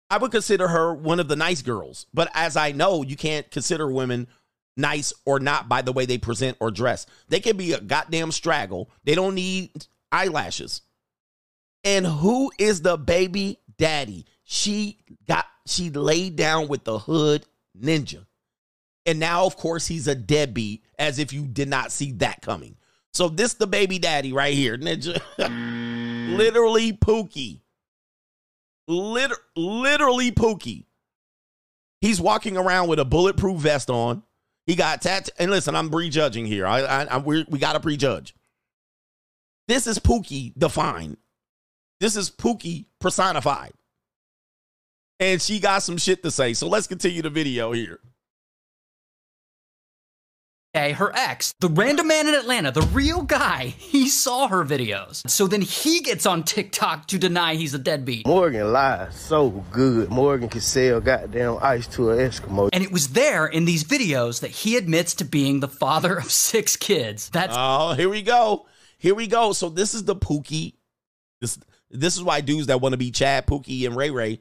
I would consider her one of the nice girls. But as I know, you can't consider women nice or not by the way they present or dress. They can be a goddamn straggle. They don't need eyelashes. And who is the baby daddy? She got she laid down with the hood ninja. And now, of course, he's a deadbeat, as if you did not see that coming. So this the baby daddy right here, ninja. literally Pookie. Liter- literally Pookie. He's walking around with a bulletproof vest on. He got tat. And listen, I'm prejudging here. I, I, I we we got to prejudge. This is Pookie defined. This is Pookie personified. And she got some shit to say. So let's continue the video here. Hey, her ex, the random man in Atlanta, the real guy, he saw her videos. So then he gets on TikTok to deny he's a deadbeat. Morgan lies so good. Morgan can sell goddamn ice to an Eskimo. And it was there in these videos that he admits to being the father of six kids. That's Oh, here we go. Here we go. So this is the Pookie. This this is why dudes that want to be Chad, Pookie, and Ray Ray.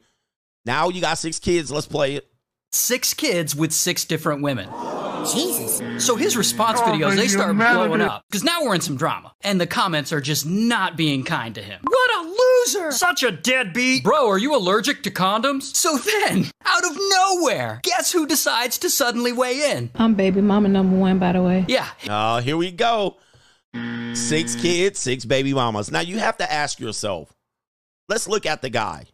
Now you got six kids. Let's play it. six kids with six different women. Jesus. So his response Oh, videos, they start humanity. blowing up. Because now we're in some drama. And the comments are just not being kind to him. What a loser! Such a deadbeat! Bro, are you allergic to condoms? So then, out of nowhere, guess who decides to suddenly weigh in? I'm baby mama number one, by the way. Yeah. Oh, here we go. Six kids, six baby mamas. Now you have to ask yourself, let's look at the guy.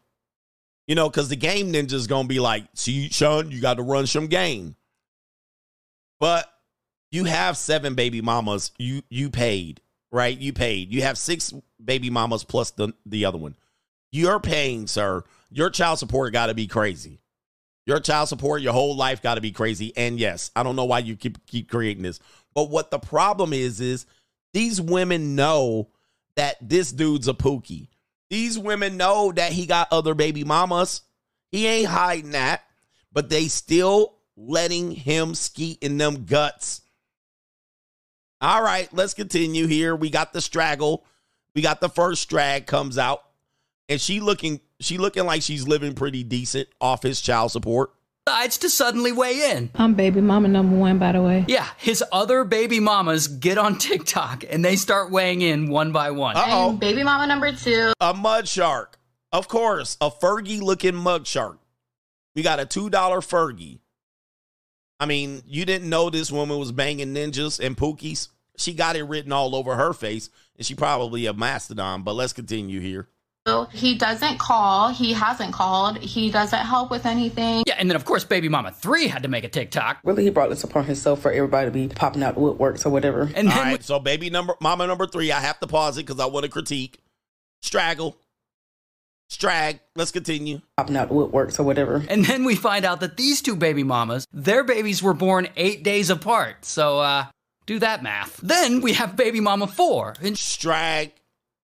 You know, because the game ninja's gonna be like, see, Sean, you got to run some game. But you have seven baby mamas. You you paid, right? You paid. You have six baby mamas plus the, the other one. You're paying, sir. Your child support got to be crazy. Your child support, your whole life got to be crazy. And yes, I don't know why you keep keep creating this. But what the problem is is these women know that this dude's a pookie. These women know that he got other baby mamas. He ain't hiding that, but they still letting him skeet in them guts. All right, let's continue here. We got the straggle. We got the first strag comes out, and she looking she looking like she's living pretty decent off his child support. Decides to suddenly weigh in. I'm baby mama number one, by the way. Yeah, his other baby mamas get on TikTok and they start weighing in one by one. Uh oh. Baby mama number two. A mud shark. Of course, a Fergie looking mud shark. We got a $2 Fergie. I mean, you didn't know this woman was banging ninjas and pookies. She got it written all over her face, and she probably a mastodon. But let's continue here. He doesn't call. He hasn't called. He doesn't help with anything. Yeah, and then of course Baby Mama 3 had to make a TikTok. Really, he brought this upon himself for everybody to be popping out the woodworks or whatever. And All right, so baby number mama number three, I have to pause it because I want to critique. Straggle. Strag. Let's continue. Popping out the woodworks or whatever. And then we find out that these two baby mamas, their babies were born eight days apart. So, uh, do that math. Then we have baby mama four. And Strag.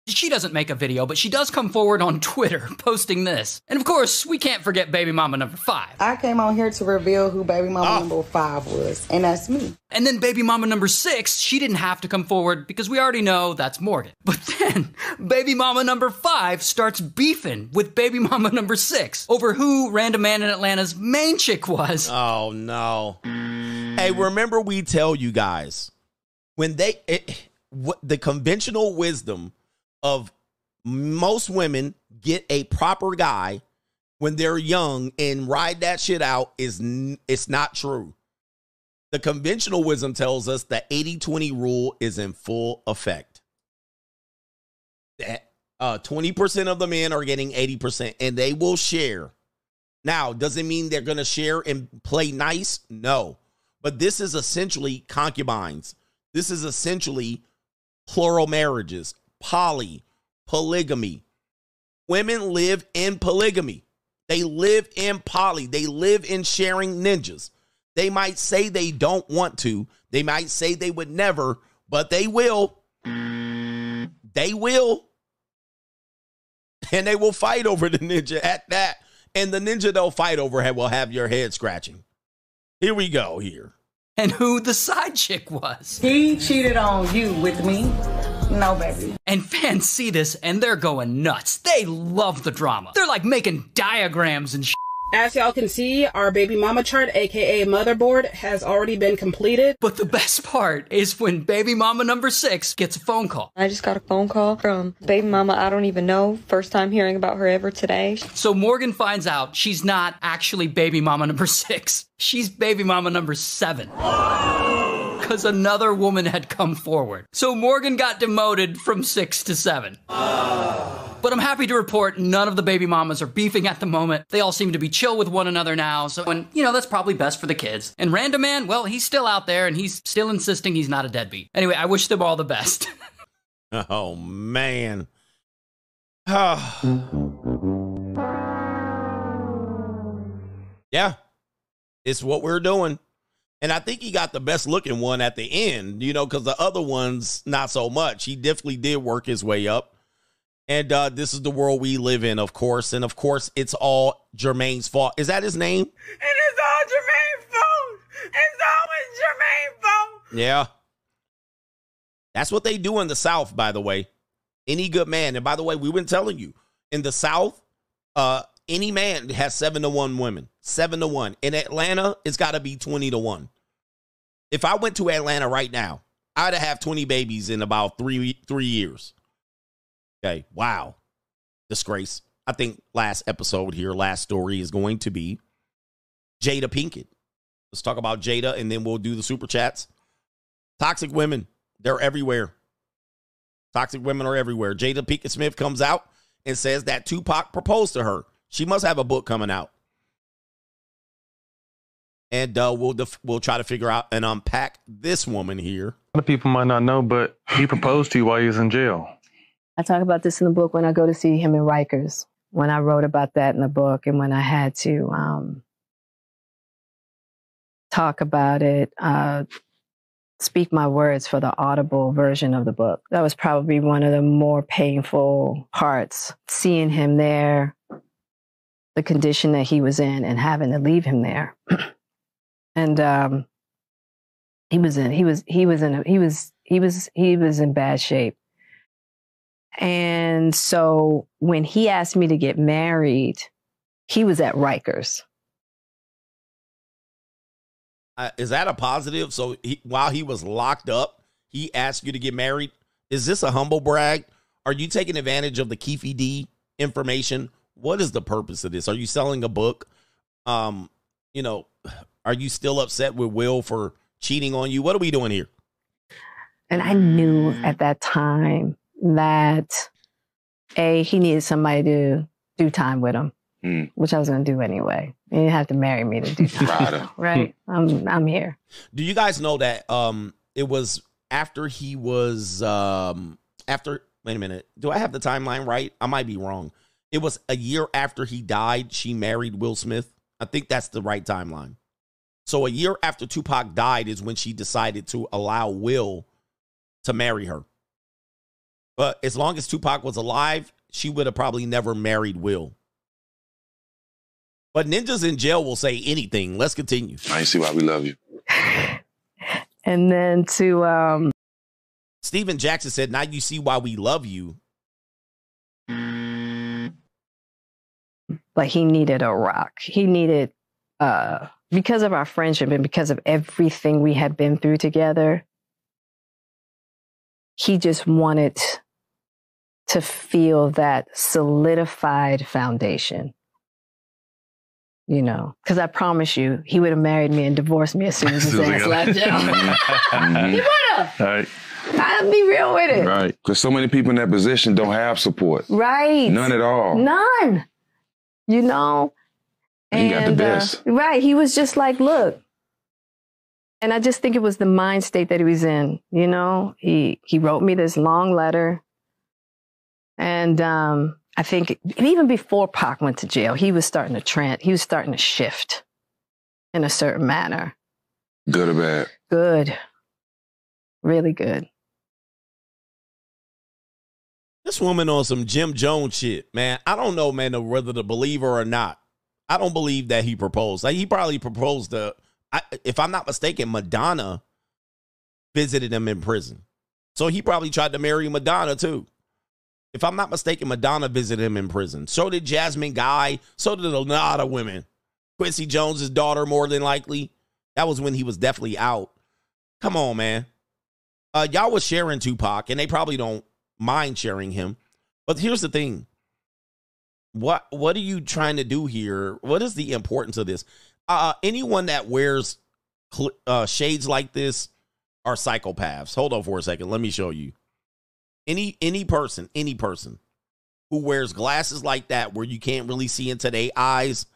She doesn't make a video, but she does come forward on Twitter posting this. And of course, we can't forget baby mama number five. I came on here to reveal who baby mama ah. number five was, and that's me. And then baby mama number six, she didn't have to come forward because we already know that's Morgan. But then baby mama number five starts beefing with baby mama number six over who Random Man in Atlanta's main chick was. Oh no. Hey, remember we tell you guys when they it, what the conventional wisdom of most women get a proper guy when they're young and ride that shit out is it's not true. The conventional wisdom tells us the 80-20 rule is in full effect. That uh 20% of the men are getting 80% and they will share. Now, does it mean they're going to share and play nice? No. But this is essentially concubines. This is essentially plural marriages, poly, polygamy. Women live in polygamy. They live in poly. They live in sharing ninjas. They might say they don't want to. They might say they would never, but they will. They will. And they will fight over the ninja at that. And the ninja they'll fight over will have your head scratching. Here we go here. And who the side chick was. He cheated on you with me. No, baby. And fans see this and they're going nuts. They love the drama. They're like making diagrams and shit. As y'all can see, our baby mama chart, aka motherboard, has already been completed. But the best part is when baby mama number six gets a phone call. I just got a phone call from baby mama I don't even know. First time hearing about her ever today. So Morgan finds out she's not actually baby mama number six. She's baby mama number seven. Because another woman had come forward. So Morgan got demoted from six to seven. But I'm happy to report none of the baby mamas are beefing at the moment. They all seem to be chill with one another now. So, and you know, that's probably best for the kids. And Random Man, well, he's still out there and he's still insisting he's not a deadbeat. Anyway, I wish them all the best. Oh man. yeah. It's what we're doing. And I think he got the best looking one at the end, you know, because the other ones, not so much. He definitely did work his way up. And uh, this is the world we live in, of course. And of course, it's all Jermaine's fault. Is that his name? It's all Jermaine's fault. It's always Jermaine's fault. Yeah. That's what they do in the South, by the way. Any good man. And by the way, we've been telling you in the South, uh, any man has seven to one women. Seven to one. In Atlanta, it's got to be 20 to one. If I went to Atlanta right now, I'd have 20 babies in about three three years. Okay. Wow. Disgrace. I think last episode here, last story is going to be Jada Pinkett. Let's talk about Jada and then we'll do the super chats. Toxic women, they're everywhere. Toxic women are everywhere. Jada Pinkett Smith comes out and says that Tupac proposed to her. She must have a book coming out. And uh, we'll def- we'll try to figure out and unpack this woman here. A lot of people might not know, but he proposed to you while he was in jail. I talk about this in the book when I go to see him in Rikers, when I wrote about that in the book, and when I had to um, talk about it, uh, speak my words for the audible version of the book. That was probably one of the more painful parts, seeing him there, the condition that he was in, and having to leave him there. and um, he was in, he was, he was in, a, he was, he was, he was in bad shape. And so when he asked me to get married, he was at Rikers. Uh, is that a positive? So he, while he was locked up, he asked you to get married. Is this a humble brag? Are you taking advantage of the Keefe D information? What is the purpose of this? Are you selling a book? Um, you know, are you still upset with Will for cheating on you? What are we doing here? And I knew at that time that A, he needed somebody to do time with him, Mm. which I was going to do anyway. You didn't have to marry me to do time. Ryder. right? I'm, I'm here. Do you guys know that um it was after he was um after wait a minute. Do I have the timeline right? I might be wrong. It was a year after he died, she married Will Smith. I think that's the right timeline. So a year after Tupac died is when she decided to allow Will to marry her. But as long as Tupac was alive, she would have probably never married Will. But ninjas in jail will say anything. Let's continue. I see why we love you. And then to, um, Stephen Jackson said, Now you see why we love you. But he needed a rock. He needed, uh, because of our friendship and because of everything we had been through together, he just wanted to feel that solidified foundation. You know, because I promise you, he would have married me and divorced me as soon as his ass left jail. he would have. Right. I'll be real with it. Right. Because so many people in that position don't have support. Right. None at all. None. You know? He got the uh, right. He was just like, look. And I just think it was the mind state that he was in. You know, he he wrote me this long letter. And um, I think even before Pac went to jail, he was starting to trend, he was starting to shift in a certain manner. Good or bad. Good. Really good. This woman on some Jim Jones shit, man. I don't know, man, whether to believe her or not. I don't believe that he proposed. Like he probably proposed to, I, if I'm not mistaken, Madonna visited him in prison. So he probably tried to marry Madonna too. If I'm not mistaken, Madonna visited him in prison. So did Jasmine Guy. So did a lot of women. Quincy Jones's daughter, more than likely. That was when he was definitely out. Come on, man. Uh, y'all was sharing Tupac, and they probably don't mind sharing him. But here's the thing. What what are you trying to do here? What is the importance of this? Uh, anyone that wears cl- uh, shades like this are psychopaths. Hold on for a second. Let me show you. Any any person, any person who wears glasses like that where you can't really see into their eyes,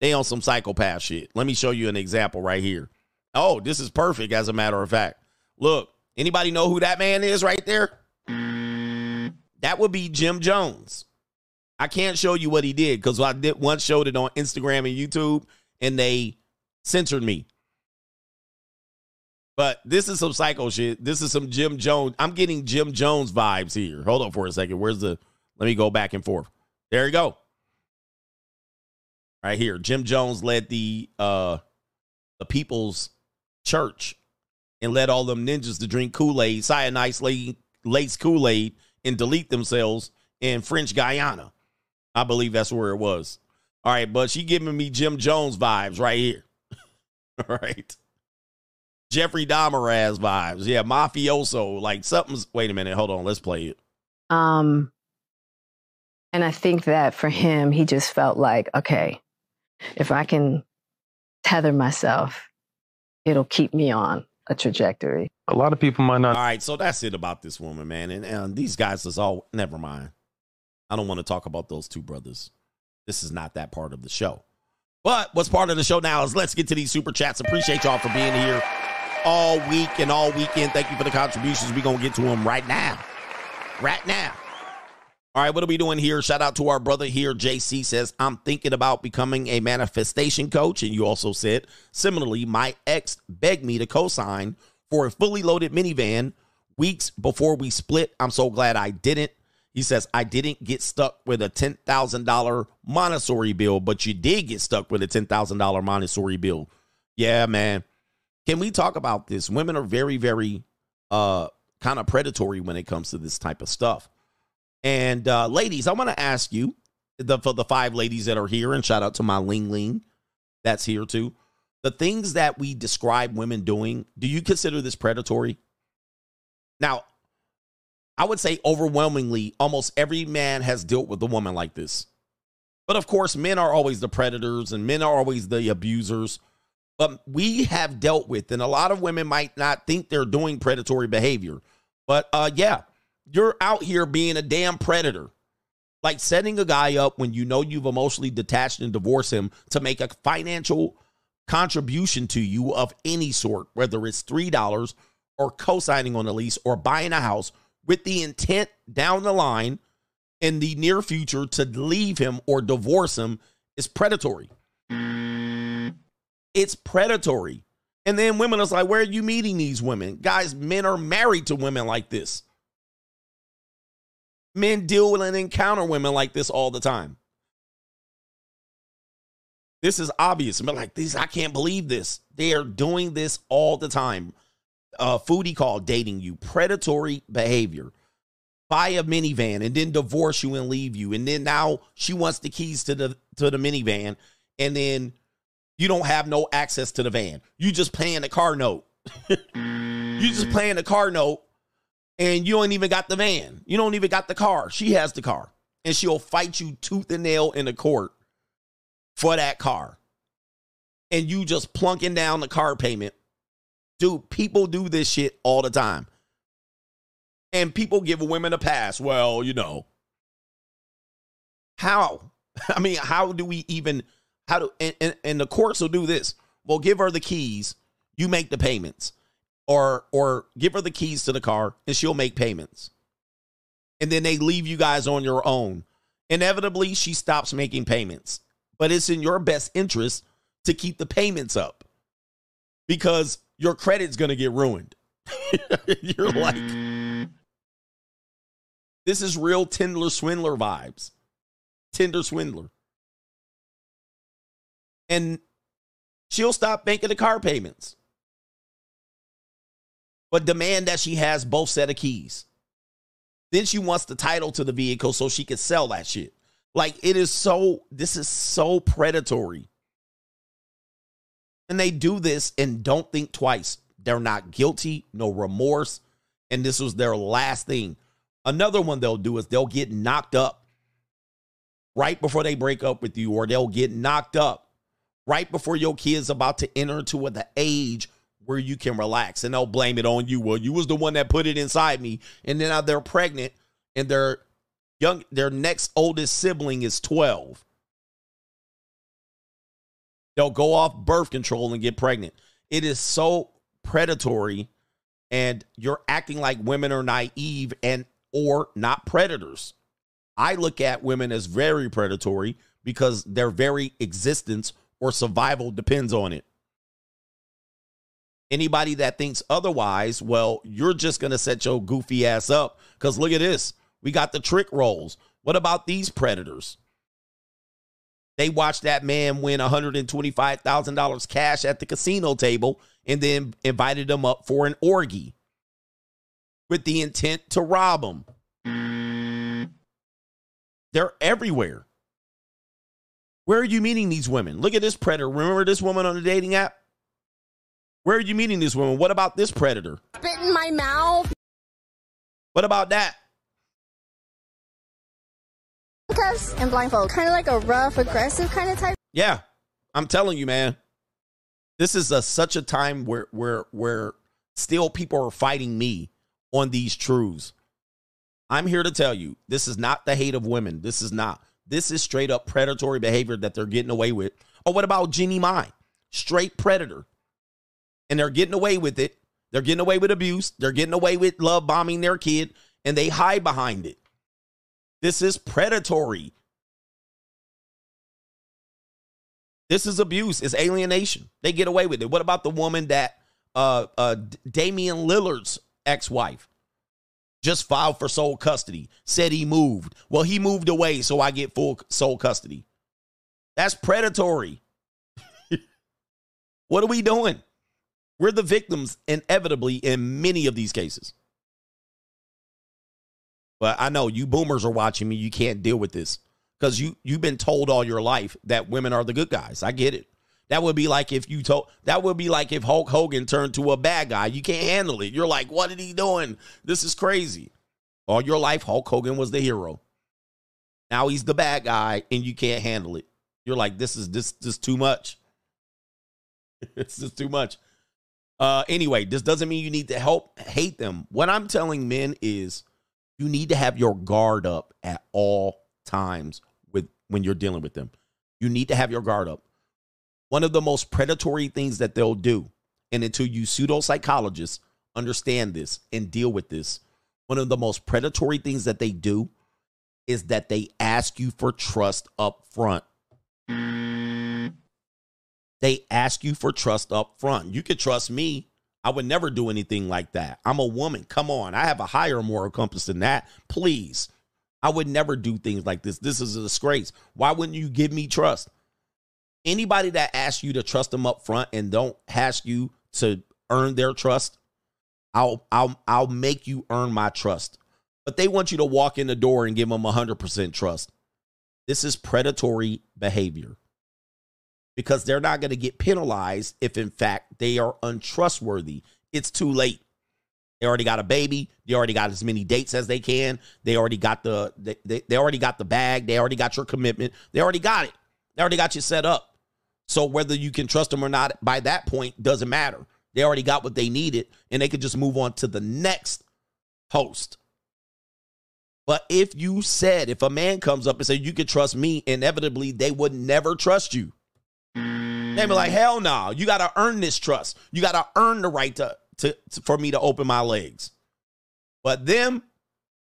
they on some psychopath shit. Let me show you an example right here. Oh, this is perfect as a matter of fact. Look, anybody know who that man is right there? That would be Jim Jones. I can't show you what he did because I did once showed it on Instagram and YouTube and they censored me. But this is some psycho shit. This is some Jim Jones. I'm getting Jim Jones vibes here. Hold on for a second. Where's the let me go back and forth. There you go. Right here. Jim Jones led the uh the people's church and led all them ninjas to drink Kool-Aid, cyanide lace Kool-Aid, and delete themselves in French Guyana. I believe that's where it was. All right, but she giving me Jim Jones vibes right here. All right. Jeffrey Dahmer ass vibes. Yeah, mafioso. Like something's wait a minute, hold on, let's play it. Um, and I think that for him, he just felt like, okay, if I can tether myself, it'll keep me on a trajectory. A lot of people might not. All right, so that's it about this woman, man. And, and these guys is all never mind. I don't want to talk about those two brothers. This is not that part of the show. But what's part of the show now is let's get to these super chats. Appreciate y'all for being here all week and all weekend. Thank you for the contributions. We're going to get to them right now. Right now. All right, what are we doing here? Shout out to our brother here. JC says, I'm thinking about becoming a manifestation coach. And you also said, similarly, my ex begged me to co sign for a fully loaded minivan weeks before we split. I'm so glad I didn't. He says, I didn't get stuck with a $10,000 Montessori bill, but you did get stuck with a $10,000 Montessori bill. Yeah, man. Can we talk about this? Women are very, very uh kind of predatory when it comes to this type of stuff. And uh ladies, I want to ask you the for the five ladies that are here, and shout out to my Ling Ling that's here too. The things that we describe women doing, do you consider this predatory? Now, I would say overwhelmingly, almost every man has dealt with a woman like this. But of course, men are always the predators and men are always the abusers. But we have dealt with, and a lot of women might not think they're doing predatory behavior. But uh, yeah, you're out here being a damn predator. Like setting a guy up when you know you've emotionally detached and divorced him to make a financial contribution to you of any sort, whether it's $3 or co signing on a lease or buying a house with the intent down the line in the near future to leave him or divorce him is predatory. It's predatory. And then women are like, where are you meeting these women? Guys, men are married to women like this. Men deal with and encounter women like this all the time. This is obvious. But like this, I can't believe this. They are doing this all the time. Uh, foodie call dating you, predatory behavior. Buy a minivan and then divorce you and leave you, and then now she wants the keys to the to the minivan, and then you don't have no access to the van. You just paying the car note. you just paying the car note, and you don't even got the van. You don't even got the car. She has the car, and she'll fight you tooth and nail in the court for that car. And you just plunking down the car payment. Dude, people do this shit all the time. And people give women a pass. Well, you know. How? I mean, how do we even how do and, and, and the courts will do this? Well, give her the keys, you make the payments. Or or give her the keys to the car and she'll make payments. And then they leave you guys on your own. Inevitably, she stops making payments but it's in your best interest to keep the payments up because your credit's going to get ruined. You're like, this is real Tinder swindler vibes. Tinder swindler. And she'll stop making the car payments, but demand that she has both set of keys. Then she wants the title to the vehicle so she can sell that shit. Like it is so, this is so predatory. And they do this and don't think twice. They're not guilty, no remorse. And this was their last thing. Another one they'll do is they'll get knocked up right before they break up with you, or they'll get knocked up right before your kid's about to enter into the age where you can relax. And they'll blame it on you. Well, you was the one that put it inside me. And then now they're pregnant and they're young their next oldest sibling is 12 they'll go off birth control and get pregnant. It is so predatory and you're acting like women are naive and or not predators. I look at women as very predatory because their very existence or survival depends on it. Anybody that thinks otherwise well you're just going to set your goofy ass up because look at this we got the trick rolls. What about these predators? They watched that man win $125,000 cash at the casino table and then invited him up for an orgy with the intent to rob him. They're everywhere. Where are you meeting these women? Look at this predator. Remember this woman on the dating app? Where are you meeting this woman? What about this predator? Spit in my mouth. What about that? Handcuffs and blindfold. Kind of like a rough, aggressive kind of type. Yeah, I'm telling you, man. This is a, such a time where where where still people are fighting me on these truths. I'm here to tell you, this is not the hate of women. This is not. This is straight up predatory behavior that they're getting away with. Or what about Jeannie Mai? Straight predator. And they're getting away with it. They're getting away with abuse. They're getting away with love bombing their kid, and they hide behind it. This is predatory. This is abuse. It's alienation. They get away with it. What about the woman that uh, uh, Damian Lillard's ex-wife just filed for sole custody? Said he moved. Well, he moved away, so I get full sole custody. That's predatory. what are we doing? We're the victims inevitably in many of these cases. But I know you boomers are watching me. You can't deal with this because you you've been told all your life that women are the good guys. I get it. That would be like if you told that would be like if Hulk Hogan turned to a bad guy. You can't handle it. You're like, what is he doing? This is crazy. All your life, Hulk Hogan was the hero. Now he's the bad guy, and you can't handle it. You're like, this is this this too much. it's just too much. Uh, anyway, this doesn't mean you need to help hate them. What I'm telling men is you need to have your guard up at all times with when you're dealing with them. You need to have your guard up. One of the most predatory things that they'll do, and until you pseudo psychologists understand this and deal with this, one of the most predatory things that they do is that they ask you for trust up front. They ask you for trust up front. You could trust me. I would never do anything like that. I'm a woman. Come on. I have a higher moral compass than that. Please. I would never do things like this. This is a disgrace. Why wouldn't you give me trust? Anybody that asks you to trust them up front and don't ask you to earn their trust, I'll I'll I'll make you earn my trust. But they want you to walk in the door and give them 100% trust. This is predatory behavior because they're not going to get penalized if, in fact, they are untrustworthy. It's too late. They already got a baby. They already got as many dates as they can. They already got the they, they, they already got the bag. They already got your commitment. They already got it. They already got you set up. So whether you can trust them or not by that point doesn't matter. They already got what they needed, and they could just move on to the next host. But if you said, if a man comes up and said you could trust me, inevitably they would never trust you. They'd be like, hell no, nah. you gotta earn this trust. You gotta earn the right to, to, to for me to open my legs. But them,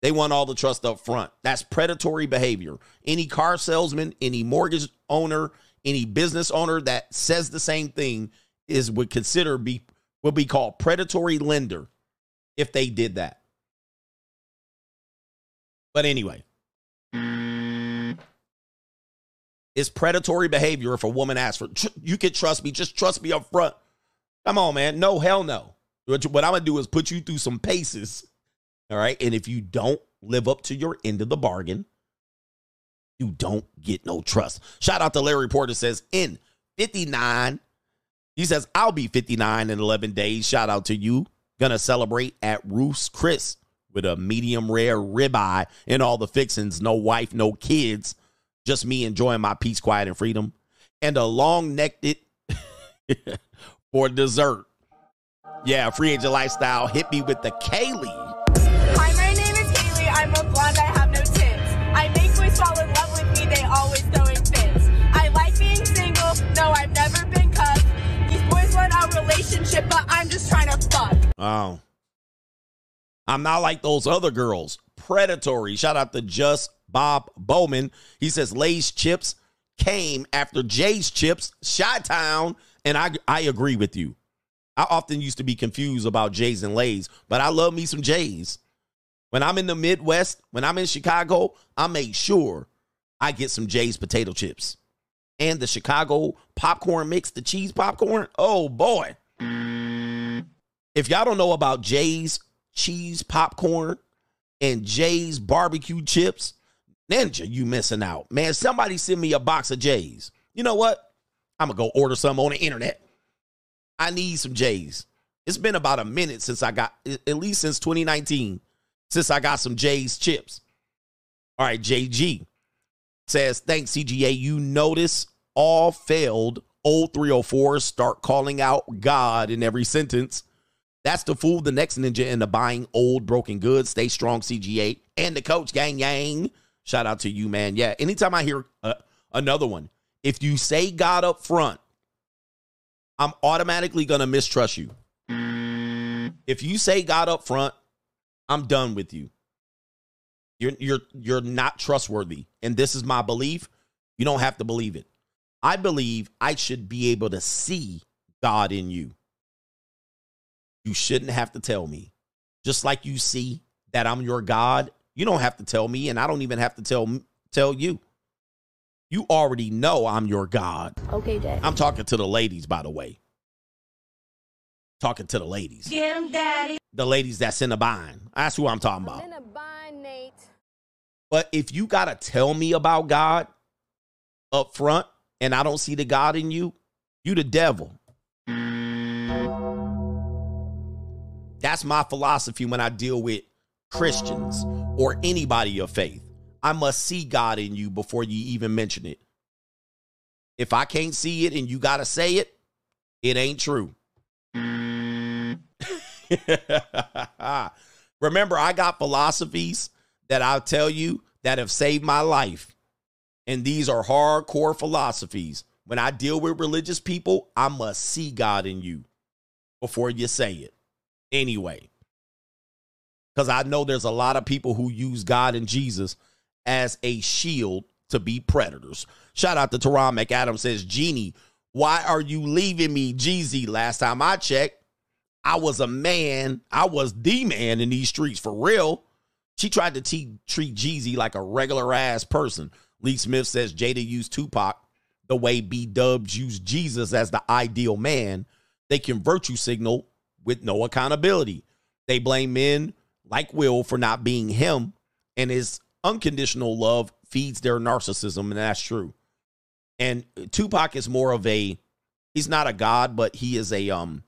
they want all the trust up front. That's predatory behavior. Any car salesman, any mortgage owner, any business owner that says the same thing is would consider be would be called predatory lender if they did that. But anyway, it's predatory behavior if a woman asks for you can trust me, just trust me up front. Come on, man. No, hell no. What, I'm gonna do is put you through some paces. All right. And if you don't live up to your end of the bargain, you don't get no trust. Shout out to Larry Porter says in 59. He says, I'll be 59 in 11 days. Shout out to you. Gonna celebrate at Ruth's Chris with a medium rare ribeye and all the fixings. No wife, no kids. Just me enjoying my peace, quiet, and freedom. And a long necked for dessert. Yeah, free agent lifestyle. Hit me with the Kaylee. Hi, my name is Haley. I'm a blonde. I have no tits. I make boys fall in love with me. They always throwing fits. I like being single. No, I've never been cuffed. These boys want a relationship, but I'm just trying to fuck. Oh. I'm not like those other girls. Predatory. Shout out to Just Bob Bowman. He says Lay's chips came after Jay's chips, Shot Town, and I I agree with you. I often used to be confused about Jay's and Lay's, but I love me some Jay's. When I'm in the Midwest, when I'm in Chicago, I make sure I get some Jay's potato chips. And the Chicago popcorn mix, the cheese popcorn. Oh boy. If y'all don't know about Jay's cheese popcorn and Jay's barbecue chips, Ninja, you missing out. Man, somebody send me a box of Jay's. You know what? I'm going to go order some on the internet. I need some Jay's. It's been about a minute since I got, at least since 2019, since I got some Jay's chips. All right, JG says, thanks, CGA. You notice all failed old 304s start calling out God in every sentence. That's to fool the next ninja into buying old broken goods. Stay strong, CGA. And the coach, gang, yang. Shout out to you, man. Yeah, anytime I hear uh, another one, if you say God up front, I'm automatically going to mistrust you. If you say God up front, I'm done with you. You're you're you're not trustworthy. And this is my belief. You don't have to believe it. I believe I should be able to see God in you. You shouldn't have to tell me. Just like you see that I'm your God, you don't have to tell me and I don't even have to tell tell you. You already know I'm your God. Okay, Dad. I'm talking to the ladies by the way. Talking to the ladies. Get him, daddy. The ladies that's in the bind. That's who I'm talking about. in a bind, Nate. But if you got to tell me about God up front and I don't see the God in you, You the devil. That's my philosophy when I deal with Christians or anybody of faith. I must see God in you before you even mention it. If I can't see it and you got to say it, it ain't true. Remember, I got philosophies that I'll tell you that have saved my life. And these are hardcore philosophies. When I deal with religious people, I must see God in you before you say it. Anyway, because I know there's a lot of people who use God and Jesus as a shield to be predators. Shout out to Teron McAdams says, Jeannie, why are you leaving me, Jeezy? Last time I checked, I was a man. I was the man in these streets for real. She tried to treat Jeezy like a regular ass person. Lee Smith says Jada used Tupac the way B Dubs used Jesus as the ideal man. They can virtue signal with no accountability. They blame men like Will for not being him, and his unconditional love feeds their narcissism, and that's true. And Tupac is more of a he's not a god, but he is a um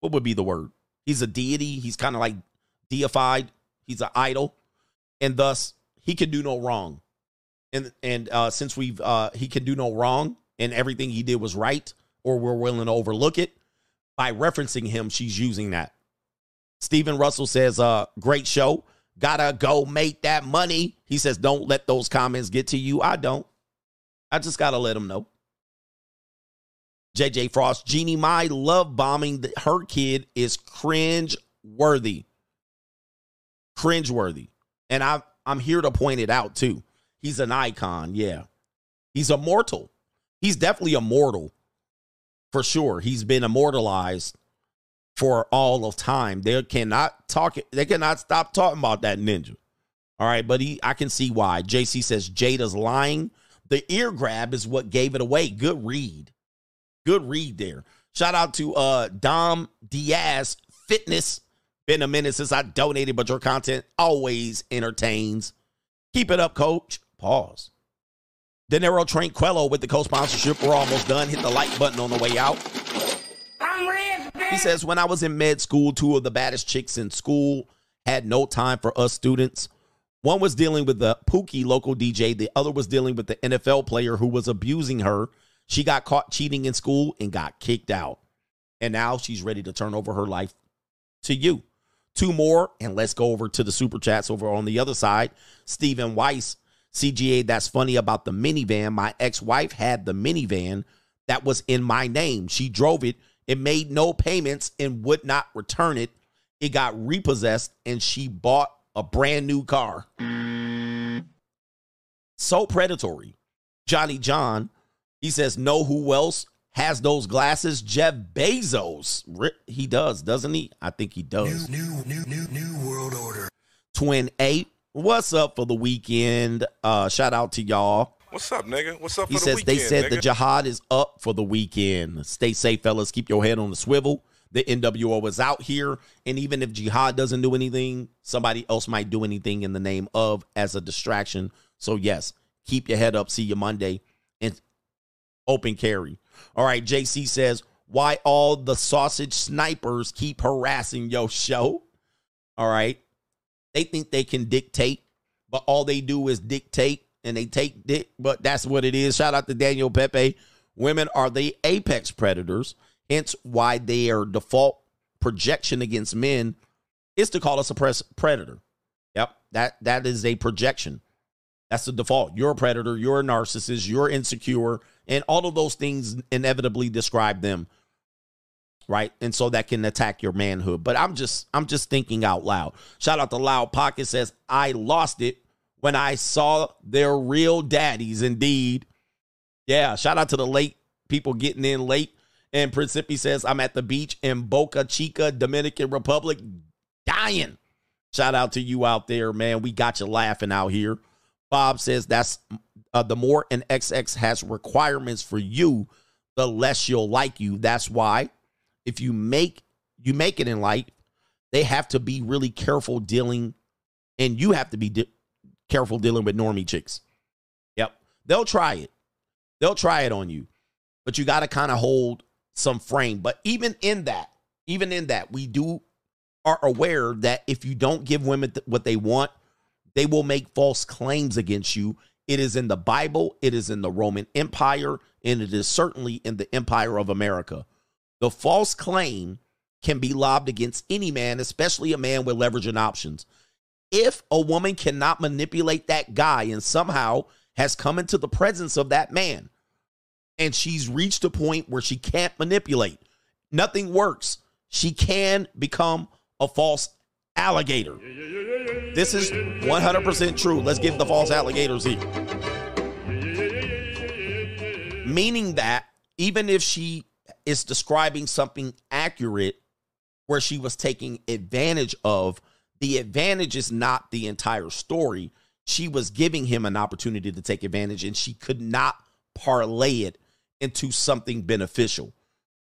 what would be the word? He's a deity. He's kind of like deified. He's an idol, and thus he can do no wrong. And and uh, since we've uh, he can do no wrong, and everything he did was right, or we're willing to overlook it, by referencing him, she's using that. Stephen Russell says, uh, great show. Gotta go make that money. He says, don't let those comments get to you. I don't. I just gotta let them know. JJ Frost, Jeannie Mai love bombing her kid is cringe worthy. Cringe worthy. And I, I'm here to point it out too. He's an icon. Yeah. He's immortal. He's definitely immortal for sure. He's been immortalized for all of time. They cannot talk, they cannot stop talking about that ninja. All right, but he I can see why. JC says Jada's lying. The ear grab is what gave it away. Good read. Good read there. Shout out to uh Dom Diaz Fitness. Been a minute since I donated, but your content always entertains. Keep it up, coach. Pause. Dinero Tranquillo with the co-sponsorship. We're almost done. Hit the like button on the way out. He says, when I was in med school, two of the baddest chicks in school had no time for us students. One was dealing with the Pookie local DJ. The other was dealing with the NFL player who was abusing her. She got caught cheating in school and got kicked out. And now she's ready to turn over her life to you. Two more, and let's go over to the super chats over on the other side. Stephen Weiss, CGA, that's funny about the minivan. My ex wife had the minivan that was in my name. She drove it. It made no payments and would not return it. It got repossessed and she bought a brand new car. So predatory. Johnny John, he says, know who else has those glasses? Jeff Bezos. He does, doesn't he? I think he does. New, new, new, new world order. Twin 8, what's up for the weekend? Uh, shout out to y'all. What's up, nigga? What's up He for the says weekend, they said nigga? the jihad is up for the weekend. Stay safe, fellas. Keep your head on the swivel. The NWO is out here. And even if jihad doesn't do anything, somebody else might do anything in the name of as a distraction. So, yes, keep your head up. See you Monday. And open carry. All right, JC says, why all the sausage snipers keep harassing your show? All right. They think they can dictate, but all they do is dictate and they take dick, but that's what it is. Shout out to Daniel Pepe. Women are the apex predators, hence why their default projection against men is to call us a pres- predator. Yep, that that is a projection. That's the default. You're a predator, you're a narcissist, you're insecure, and all of those things inevitably describe them. Right? And so that can attack your manhood. But I'm just I'm just thinking out loud. Shout out to Loud Pocket says, I lost it when I saw their real daddies indeed. Yeah, shout out to the late people getting in late. And Principi says, I'm at the beach in Boca Chica, Dominican Republic, dying. Shout out to you out there, man. We got you laughing out here. Bob says that's uh, the more an XX has requirements for you, the less you'll like you. That's why if you make you make it in life, they have to be really careful dealing, and you have to be careful dealing with normie chicks. Yep, they'll try it. They'll try it on you. but you got to kind of hold some frame. But even in that, even in that, we do are aware that if you don't give women th- what they want, they will make false claims against you. It is in the Bible, it is in the Roman Empire, and it is certainly in the Empire of America. The false claim can be lobbed against any man, especially a man with leverage and options. If a woman cannot manipulate that guy and somehow has come into the presence of that man and she's reached a point where she can't manipulate, nothing works, she can become a false alligator. This is 100% true. Let's give the false alligators here. Meaning that even if she is describing something accurate where she was taking advantage of, the advantage is not the entire story. She was giving him an opportunity to take advantage and she could not parlay it into something beneficial.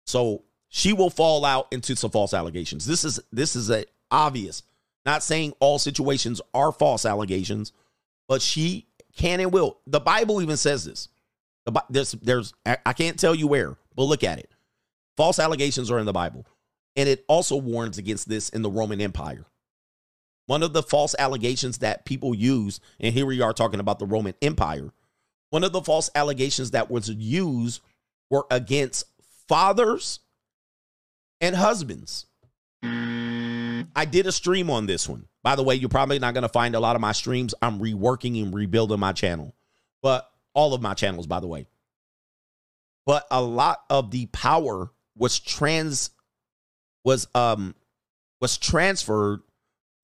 So she will fall out into some false allegations. This is this is a obvious. Not saying all situations are false allegations, but she can and will. The Bible even says this. The, there's there's I can't tell you where, but look at it. False allegations are in the Bible. And it also warns against this in the Roman Empire. One of the false allegations that people use, and here we are talking about the Roman Empire, one of the false allegations that was used were against fathers and husbands. I did a stream on this one. By the way, you're probably not going to find a lot of my streams. I'm reworking and rebuilding my channel, but all of my channels, by the way. But a lot of the power was trans was um was transferred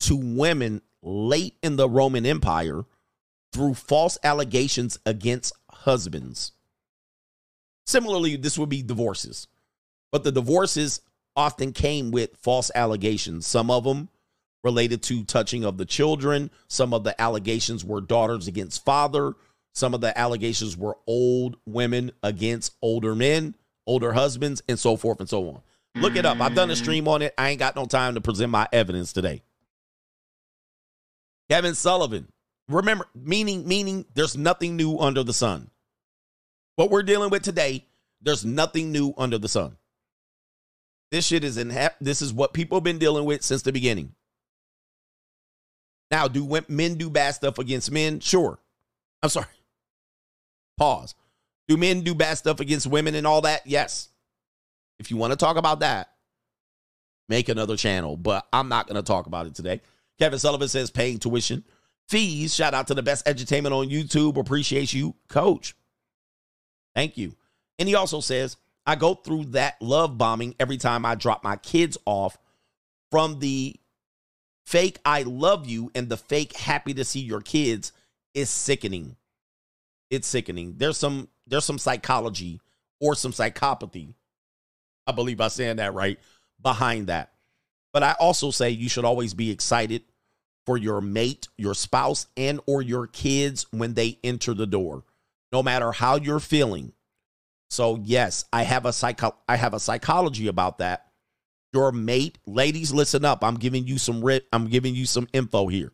to women late in the Roman Empire through false allegations against husbands. Similarly, this would be divorces. But the divorces often came with false allegations. Some of them related to touching of the children, some of the allegations were daughters against father, some of the allegations were old women against older men, older husbands, and so forth and so on. Look it up. I've done a stream on it. I ain't got no time to present my evidence today. Kevin Sullivan. Remember, meaning, meaning there's nothing new under the sun. What we're dealing with today, there's nothing new under the sun. This shit is in ha- this is what people have been dealing with since the beginning. Now, do men do bad stuff against men? Sure. I'm sorry. Pause. Do men do bad stuff against women and all that? Yes. If you want to talk about that, make another channel, but I'm not going to talk about it today. Kevin Sullivan says paying tuition fees. Shout out to the best edutainment on YouTube. Appreciate you, coach. Thank you. And he also says, I go through that love bombing every time I drop my kids off from the fake I love you and the fake happy to see your kids is sickening. It's sickening. There's some there's some psychology or some psychopathy. I believe I'm saying that right behind that. But I also say you should always be excited for your mate, your spouse, and or your kids when they enter the door, no matter how you're feeling. So yes, I have a psycho I have a psychology about that. Your mate, ladies, listen up. I'm giving you some ri- I'm giving you some info here.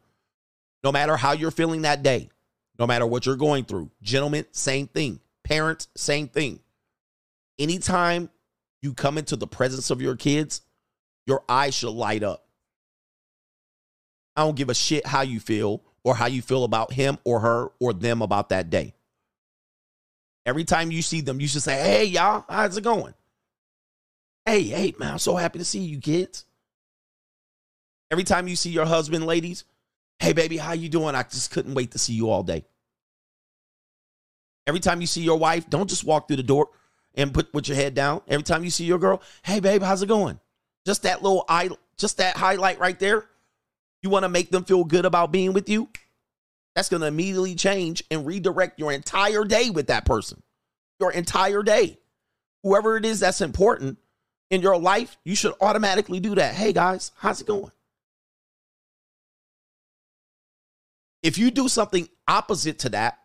No matter how you're feeling that day, no matter what you're going through, gentlemen, same thing. Parents, same thing. Anytime you come into the presence of your kids, your eyes should light up. I don't give a shit how you feel or how you feel about him or her or them about that day. Every time you see them, you should say, Hey, y'all, how's it going? Hey, hey, man, I'm so happy to see you, kids. Every time you see your husband, ladies, hey, baby, how you doing? I just couldn't wait to see you all day. Every time you see your wife, don't just walk through the door and put, put your head down. Every time you see your girl, hey, babe, how's it going? Just that little eye, just that highlight right there. You want to make them feel good about being with you? That's going to immediately change and redirect your entire day with that person. Your entire day. Whoever it is that's important in your life, you should automatically do that. Hey guys, how's it going? If you do something opposite to that,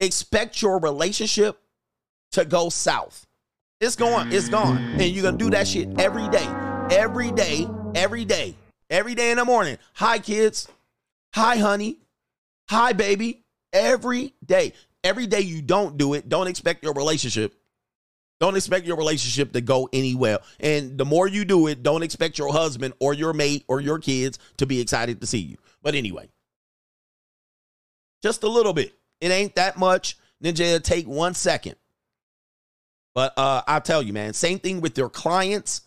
expect your relationship to go south. It's going, it's gone. And you're going to do that shit every day. Every day, every day. Every day in the morning. Hi kids. Hi honey. Hi baby. Every day. Every day you don't do it, don't expect your relationship Don't expect your relationship to go anywhere. And the more you do it, don't expect your husband or your mate or your kids to be excited to see you. But anyway, just a little bit. It ain't that much. Ninja, take one second. But uh, I'll tell you, man, same thing with your clients.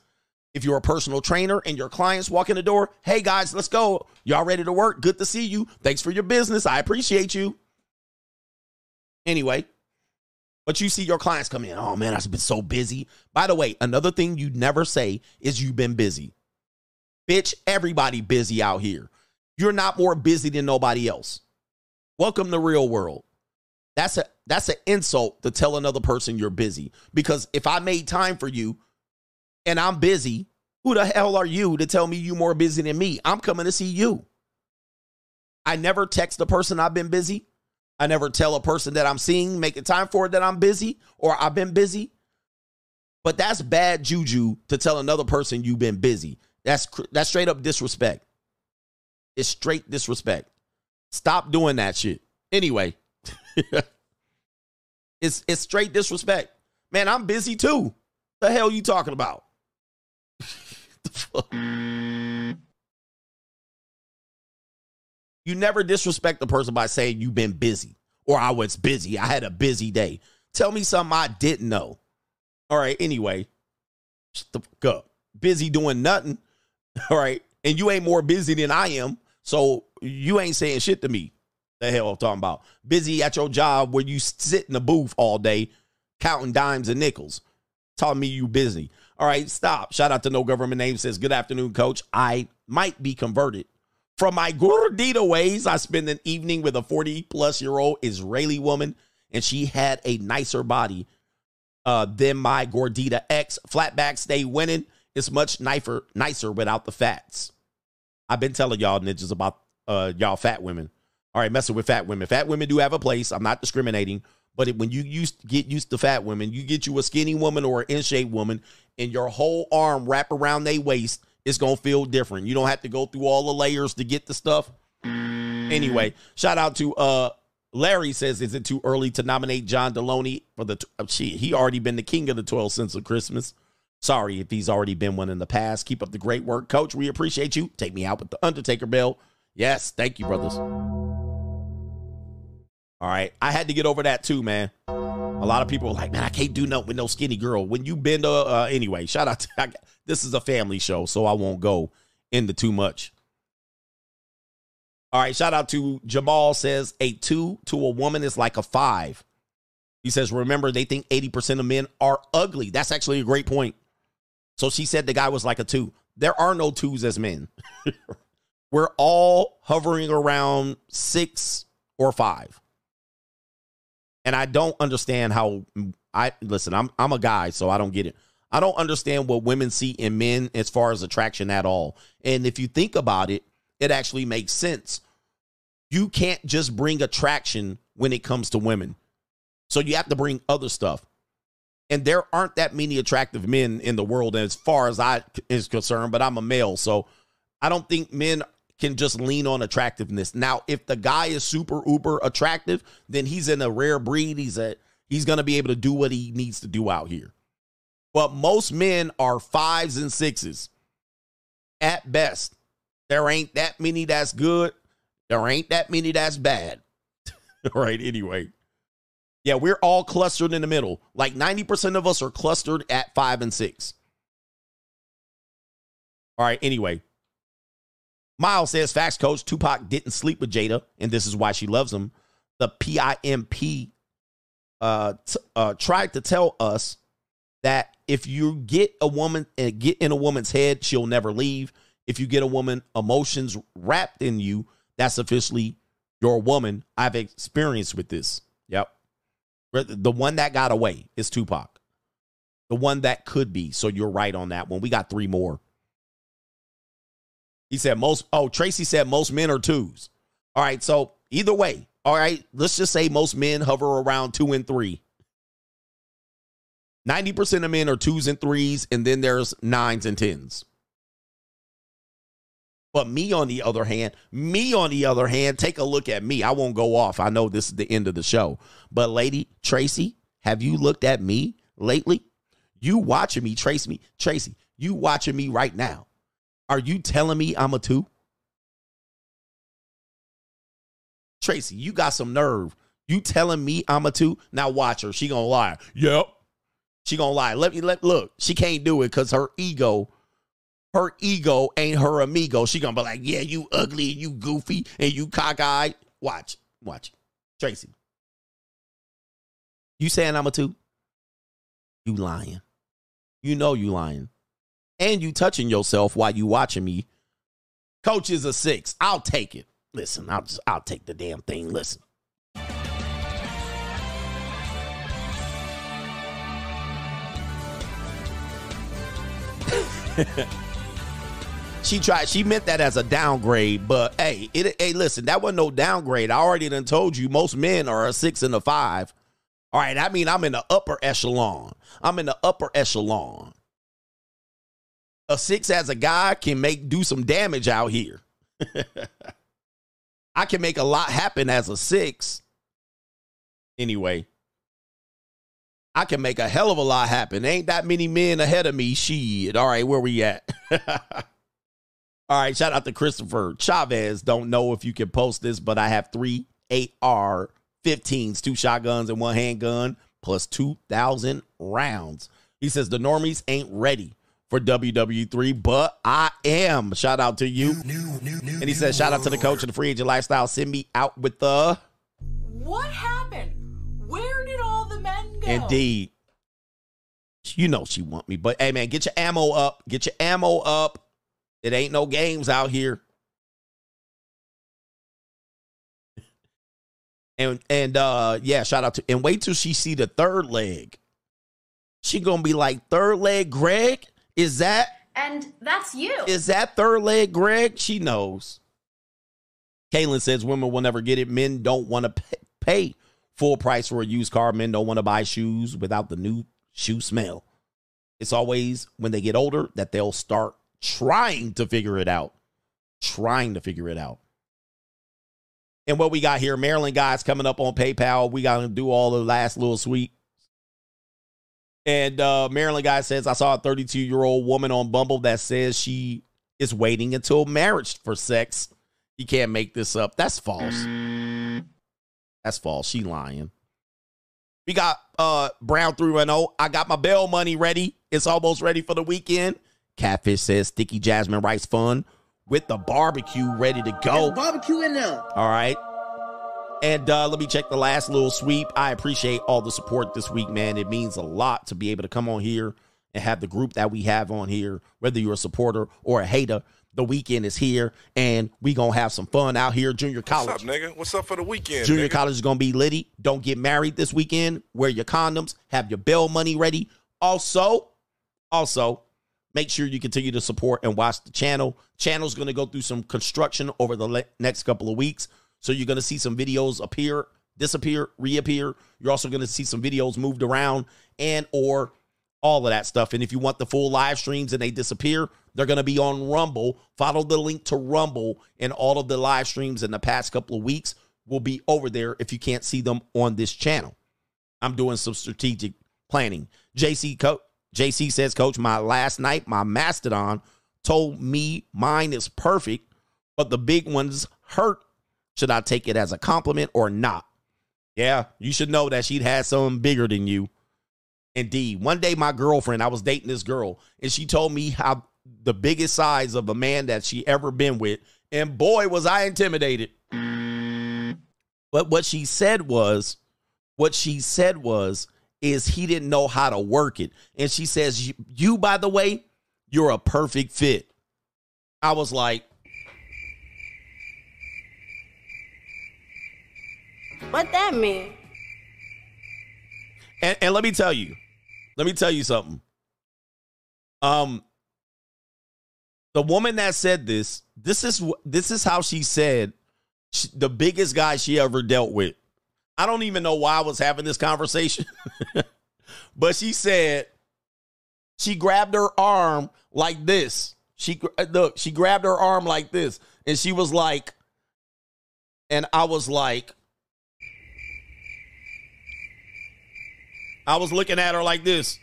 If you're a personal trainer and your clients walk in the door, hey guys, let's go. Y'all ready to work? Good to see you. Thanks for your business. I appreciate you. Anyway, but you see your clients come in. Oh man, I've been so busy. By the way, another thing you never say is you've been busy. Bitch, everybody busy out here. You're not more busy than nobody else. Welcome to real world. That's a that's an insult to tell another person you're busy. Because if I made time for you and I'm busy, who the hell are you to tell me you more busy than me? I'm coming to see you. I never text the person I've been busy. I never tell a person that I'm seeing, making time for it, that I'm busy or I've been busy. But that's bad juju to tell another person you've been busy. That's that's straight up disrespect. It's straight disrespect. Stop doing that shit. Anyway, it's it's straight disrespect. Man, I'm busy too. The hell you talking about? You never disrespect the person by saying you've been busy or I was busy. I had a busy day. Tell me something I didn't know. All right, anyway, shut the fuck up. Busy doing nothing. All right, and you ain't more busy than I am. So you ain't saying shit to me. The hell I'm talking about. Busy at your job where you sit in the booth all day counting dimes and nickels. Telling me you busy. All right, stop. Shout out to No Government Name says, Good afternoon, coach. I might be converted. From my gordita ways, I spent an evening with a 40 plus year old Israeli woman, and she had a nicer body uh, than my gordita ex. Flatback stay winning. It's much nicer, nicer without the fats. I've been telling y'all ninjas about uh, y'all fat women. All right, messing with fat women. Fat women do have a place. I'm not discriminating, but when you used get used to fat women, you get you a skinny woman or an in shape woman, and your whole arm wrap around their waist it's gonna feel different. You don't have to go through all the layers to get the stuff. Anyway, shout out to uh Larry says, is it too early to nominate John Delony for the? Uh, shit, he already been the king of the 12 cents of Christmas. Sorry if he's already been one in the past. Keep up the great work, Coach. We appreciate you. Take me out with the Undertaker bell. Yes, thank you, brothers. All right, I had to get over that too, man. A lot of people are like, man, I can't do nothing with no skinny girl. When you bend, uh, uh anyway, shout out to. I, this is a family show, so I won't go into too much. All right, shout out to Jamal says a two to a woman is like a five. He says, remember, they think 80% of men are ugly. That's actually a great point. So she said the guy was like a two. There are no twos as men. We're all hovering around six or five. And I don't understand how mm, I listen, I'm I'm a guy, so I don't get it. I don't understand what women see in men as far as attraction at all. And if you think about it, it actually makes sense. You can't just bring attraction when it comes to women. So you have to bring other stuff. And there aren't that many attractive men in the world as far as I is concerned, but I'm a male, so I don't think men can just lean on attractiveness. Now, if the guy is super uber attractive, then he's in a rare breed. He's a he's going to be able to do what he needs to do out here. But most men are fives and sixes at best. There ain't that many that's good. There ain't that many that's bad. all right, anyway. Yeah, we're all clustered in the middle. Like 90% of us are clustered at five and six. All right, anyway. Miles says, facts coach, Tupac didn't sleep with Jada, and this is why she loves him. The PIMP uh, t- uh, tried to tell us that if you get a woman and uh, get in a woman's head, she'll never leave. If you get a woman emotions wrapped in you, that's officially your woman. I've experienced with this. Yep. The one that got away is Tupac. The one that could be. So you're right on that one. We got three more. He said most. Oh, Tracy said most men are twos. All right. So either way, all right, let's just say most men hover around two and three. 90% of men are twos and threes, and then there's nines and tens. But me, on the other hand, me, on the other hand, take a look at me. I won't go off. I know this is the end of the show. But, lady Tracy, have you looked at me lately? You watching me, Tracy me, Tracy, you watching me right now. Are you telling me I'm a two? Tracy, you got some nerve. You telling me I'm a two? Now watch her. She gonna lie. Yep. She gonna lie. Let me let look. She can't do it because her ego, her ego ain't her amigo. She gonna be like, yeah, you ugly and you goofy and you cockeyed. Watch, watch, Tracy. You saying I'm a two? You lying. You know you lying. And you touching yourself while you watching me. Coach is a six. I'll take it. Listen, I'll just I'll take the damn thing. Listen. she tried she meant that as a downgrade but hey it hey listen that wasn't no downgrade i already done told you most men are a six and a five all right i mean i'm in the upper echelon i'm in the upper echelon a six as a guy can make do some damage out here i can make a lot happen as a six anyway I can make a hell of a lot happen. Ain't that many men ahead of me. Shit. All right, where we at? All right, shout out to Christopher Chavez. Don't know if you can post this, but I have three AR 15s, two shotguns and one handgun, plus 2,000 rounds. He says the normies ain't ready for WW3, but I am. Shout out to you. and he says, shout out to the coach of the free agent lifestyle. Send me out with the. What happened? Where did all the men go? Indeed. You know she want me, but hey man, get your ammo up. Get your ammo up. It ain't no games out here. And and uh yeah, shout out to and wait till she see the third leg. She gonna be like third leg Greg? Is that And that's you. is that third leg Greg? She knows. Kaylin says women will never get it. Men don't want to pay full price for a used car. Men don't want to buy shoes without the new shoe smell. It's always when they get older that they'll start trying to figure it out. Trying to figure it out. And what we got here, Maryland guys coming up on PayPal. We got to do all the last little sweet. And uh, Maryland guy says, I saw a 32 year old woman on Bumble that says she is waiting until marriage for sex. You can't make this up. That's false. That's false. She lying. We got uh Brown 310. I got my bail money ready. It's almost ready for the weekend. Catfish says sticky jasmine rice fun with the barbecue ready to go. barbecue in there. All right. And uh, let me check the last little sweep. I appreciate all the support this week, man. It means a lot to be able to come on here and have the group that we have on here, whether you're a supporter or a hater. The weekend is here, and we gonna have some fun out here. Junior college. What's up, nigga? What's up for the weekend? Junior nigga? college is gonna be litty. Don't get married this weekend. Wear your condoms. Have your bail money ready. Also, also, make sure you continue to support and watch the channel. Channel's gonna go through some construction over the le- next couple of weeks, so you're gonna see some videos appear, disappear, reappear. You're also gonna see some videos moved around and or all of that stuff. And if you want the full live streams and they disappear, they're going to be on Rumble. Follow the link to Rumble, and all of the live streams in the past couple of weeks will be over there if you can't see them on this channel. I'm doing some strategic planning. JC Co- JC says, Coach, my last night, my Mastodon told me mine is perfect, but the big ones hurt. Should I take it as a compliment or not? Yeah, you should know that she'd had something bigger than you. Indeed. One day, my girlfriend, I was dating this girl, and she told me how the biggest size of a man that she ever been with. And boy, was I intimidated. But what she said was, what she said was, is he didn't know how to work it. And she says, You, by the way, you're a perfect fit. I was like, What that mean? and, and let me tell you, let me tell you something. Um, the woman that said this, this is this is how she said she, the biggest guy she ever dealt with. I don't even know why I was having this conversation, but she said she grabbed her arm like this. She uh, look, she grabbed her arm like this, and she was like, and I was like, I was looking at her like this.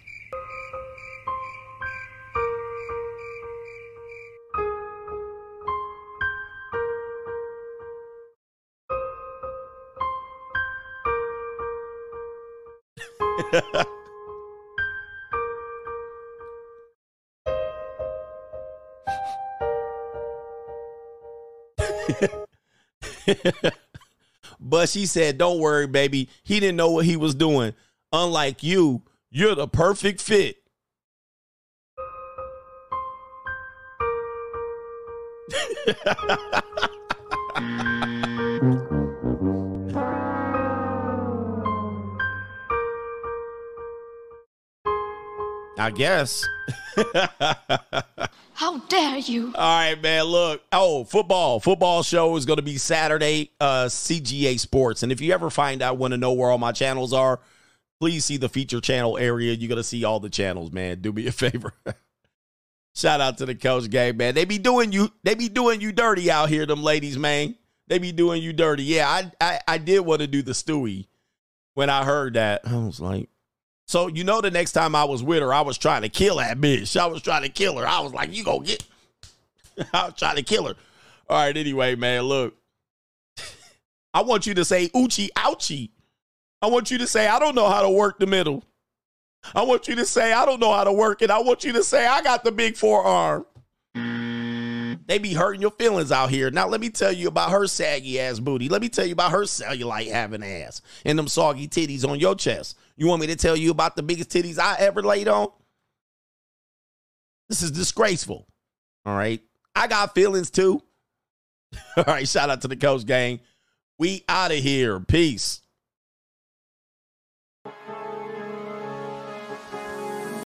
but she said, Don't worry, baby. He didn't know what he was doing. Unlike you, you're the perfect fit. I guess. How dare you? All right, man. Look, oh, football. Football show is going to be Saturday, uh, CGA Sports. And if you ever find out, want to know where all my channels are, please see the feature channel area. You're to see all the channels, man. Do me a favor. Shout out to the coach gang, man. They be doing you, they be doing you dirty out here, them ladies, man. They be doing you dirty. Yeah, I I, I did want to do the Stewie when I heard that. I was like, so you know, the next time I was with her, I was trying to kill that bitch. I was trying to kill her. I was like, you go get. I was trying to kill her. All right. Anyway, man, look. I want you to say Uchi ouchie. I want you to say I don't know how to work the middle. I want you to say I don't know how to work it. I want you to say I got the big forearm. They be hurting your feelings out here. Now let me tell you about her saggy ass booty. Let me tell you about her cellulite having ass and them soggy titties on your chest. You want me to tell you about the biggest titties I ever laid on? This is disgraceful. All right. I got feelings too. All right. Shout out to the coach gang. We out of here. Peace.